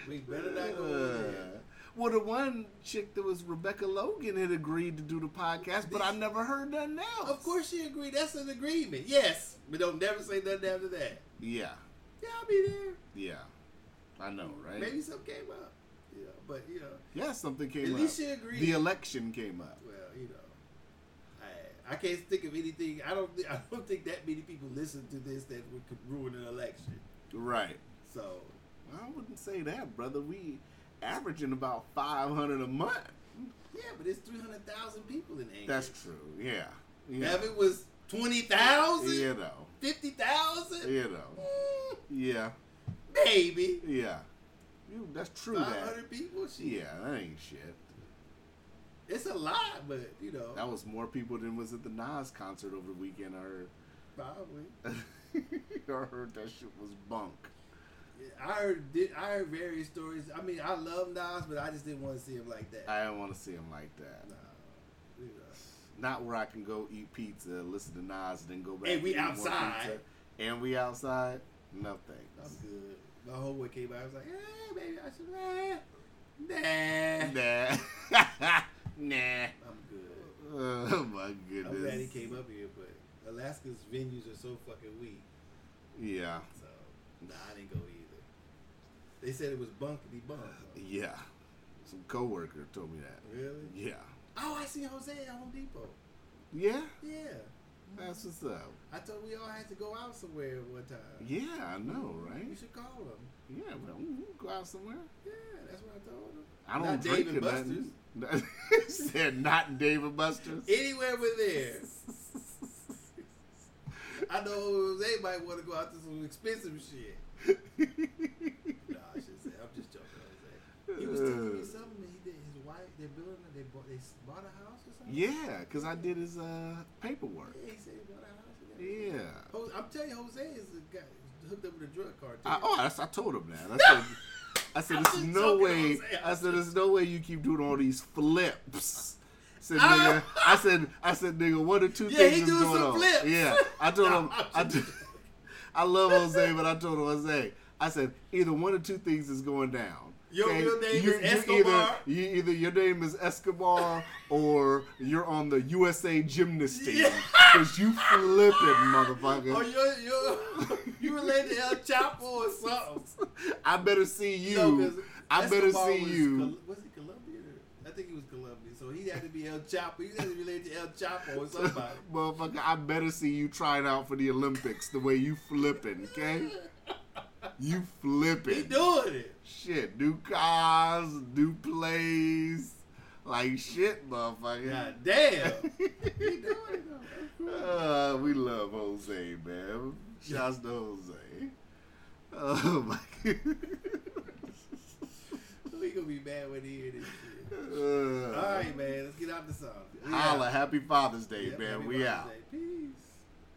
Speaker 2: We better not go there.
Speaker 3: Uh, well, the one chick that was Rebecca Logan had agreed to do the podcast, but I never heard nothing else.
Speaker 2: Of course she agreed. That's an agreement. Yes. But don't never say nothing after that.
Speaker 3: Yeah,
Speaker 2: Yeah, I'll be there.
Speaker 3: yeah. I know, right?
Speaker 2: Maybe something came up. You know, but you know,
Speaker 3: Yeah, something came
Speaker 2: at
Speaker 3: up.
Speaker 2: least she agreed.
Speaker 3: The election came up.
Speaker 2: well, you know, I I can't think of anything. I don't. I don't think that many people listen to this that would could ruin an election.
Speaker 3: Right.
Speaker 2: So
Speaker 3: I wouldn't say that, brother. We averaging about five hundred a month.
Speaker 2: Yeah, but it's three hundred thousand people in Anchorage.
Speaker 3: That's true. Yeah. Yeah.
Speaker 2: If it was twenty thousand,
Speaker 3: You know.
Speaker 2: fifty thousand,
Speaker 3: You know. Yeah. Mm.
Speaker 2: Maybe
Speaker 3: Yeah. You, that's true.
Speaker 2: five
Speaker 3: That.
Speaker 2: people. Shit.
Speaker 3: Yeah, that ain't shit.
Speaker 2: it's a lot, but you know,
Speaker 3: That was more people than was at the Nas concert over the weekend. I heard.
Speaker 2: probably.
Speaker 3: I heard that shit was bunk.
Speaker 2: I heard di- I heard various stories. I mean, I love Nas, but I just didn't want to see him like that.
Speaker 3: I don't want to see him like that.
Speaker 2: You know.
Speaker 3: Not where I can go eat pizza, listen to Nas, and then go back.
Speaker 2: And we
Speaker 3: more
Speaker 2: outside.
Speaker 3: pizza. And we outside. No
Speaker 2: I'm
Speaker 3: thanks.
Speaker 2: good. My homeboy came out. I was like, "Hey, baby," I said, "Nah, nah,
Speaker 3: Nah. nah.
Speaker 2: I'm good."
Speaker 3: Oh my goodness.
Speaker 2: I'm glad he came up here, but Alaska's venues are so fucking weak.
Speaker 3: Yeah.
Speaker 2: So, nah, I didn't go either. They said it was bunkety bunk.
Speaker 3: Yeah. Some coworker told me that.
Speaker 2: Really?
Speaker 3: Yeah.
Speaker 2: Oh, I see Jose at Home Depot.
Speaker 3: Yeah.
Speaker 2: Yeah.
Speaker 3: That's what's up.
Speaker 2: I thought we all had to go out somewhere one time.
Speaker 3: Yeah, I know, right?
Speaker 2: You should call him.
Speaker 3: Yeah, well, we can go out somewhere.
Speaker 2: Yeah, that's what I told him.
Speaker 3: I don't
Speaker 2: Not
Speaker 3: drink
Speaker 2: Dave and
Speaker 3: nothing. Said not Dave and Buster's.
Speaker 2: Anywhere but there. I know Jose might want to go out to some expensive shit. Nah, I should say. I'm just joking, Jose. He was telling me something he did. His wife, they're building, they bought, they bought a house.
Speaker 3: Yeah, because I did his uh, paperwork.
Speaker 2: Yeah, he said he bought a house.
Speaker 3: Yeah.
Speaker 2: Jose, I'm telling you, Jose is a guy hooked up with a drug cartel.
Speaker 3: I, oh, that's, I told him that. I said, I said, there's no way. I said, there's no way you keep doing all these flips. I said, nigga, I said, I said, nigga, one or two
Speaker 2: Yeah,
Speaker 3: things
Speaker 2: he
Speaker 3: is
Speaker 2: doing
Speaker 3: going
Speaker 2: some
Speaker 3: on.
Speaker 2: flips.
Speaker 3: Yeah, I told
Speaker 2: No,
Speaker 3: him.
Speaker 2: I'm
Speaker 3: I, I love Jose, but I told him, Jose, I said, either one or two things is going down.
Speaker 2: Your real name
Speaker 3: You-
Speaker 2: is
Speaker 3: you either,
Speaker 2: Escobar?
Speaker 3: you either your name is Escobar or you're on the USA gymnast team
Speaker 2: Yeah.
Speaker 3: because you flipping, motherfucker.
Speaker 2: Oh, you're, you're, you related to El Chapo or something.
Speaker 3: I better see you.
Speaker 2: No,
Speaker 3: I better see
Speaker 2: was
Speaker 3: you.
Speaker 2: Was he Colombian? Or, I think he was Colombian. So he had to be El Chapo. He had to relate to El Chapo or somebody.
Speaker 3: Motherfucker, I better see you trying out for the Olympics the way you flipping, okay? You flipping.
Speaker 2: He doing it.
Speaker 3: Shit, new cars, new plays. Like shit, motherfucker.
Speaker 2: God damn. he doing it though.
Speaker 3: Uh, we love Jose, man. Shouts to Jose. Oh my god.
Speaker 2: We gonna be mad when he hear this shit.
Speaker 3: Uh,
Speaker 2: All right, man. Let's get out the song. We
Speaker 3: Holla,
Speaker 2: out.
Speaker 3: happy Father's Day,
Speaker 2: Yep,
Speaker 3: man.
Speaker 2: happy
Speaker 3: we
Speaker 2: Father's
Speaker 3: out.
Speaker 2: Day. Peace.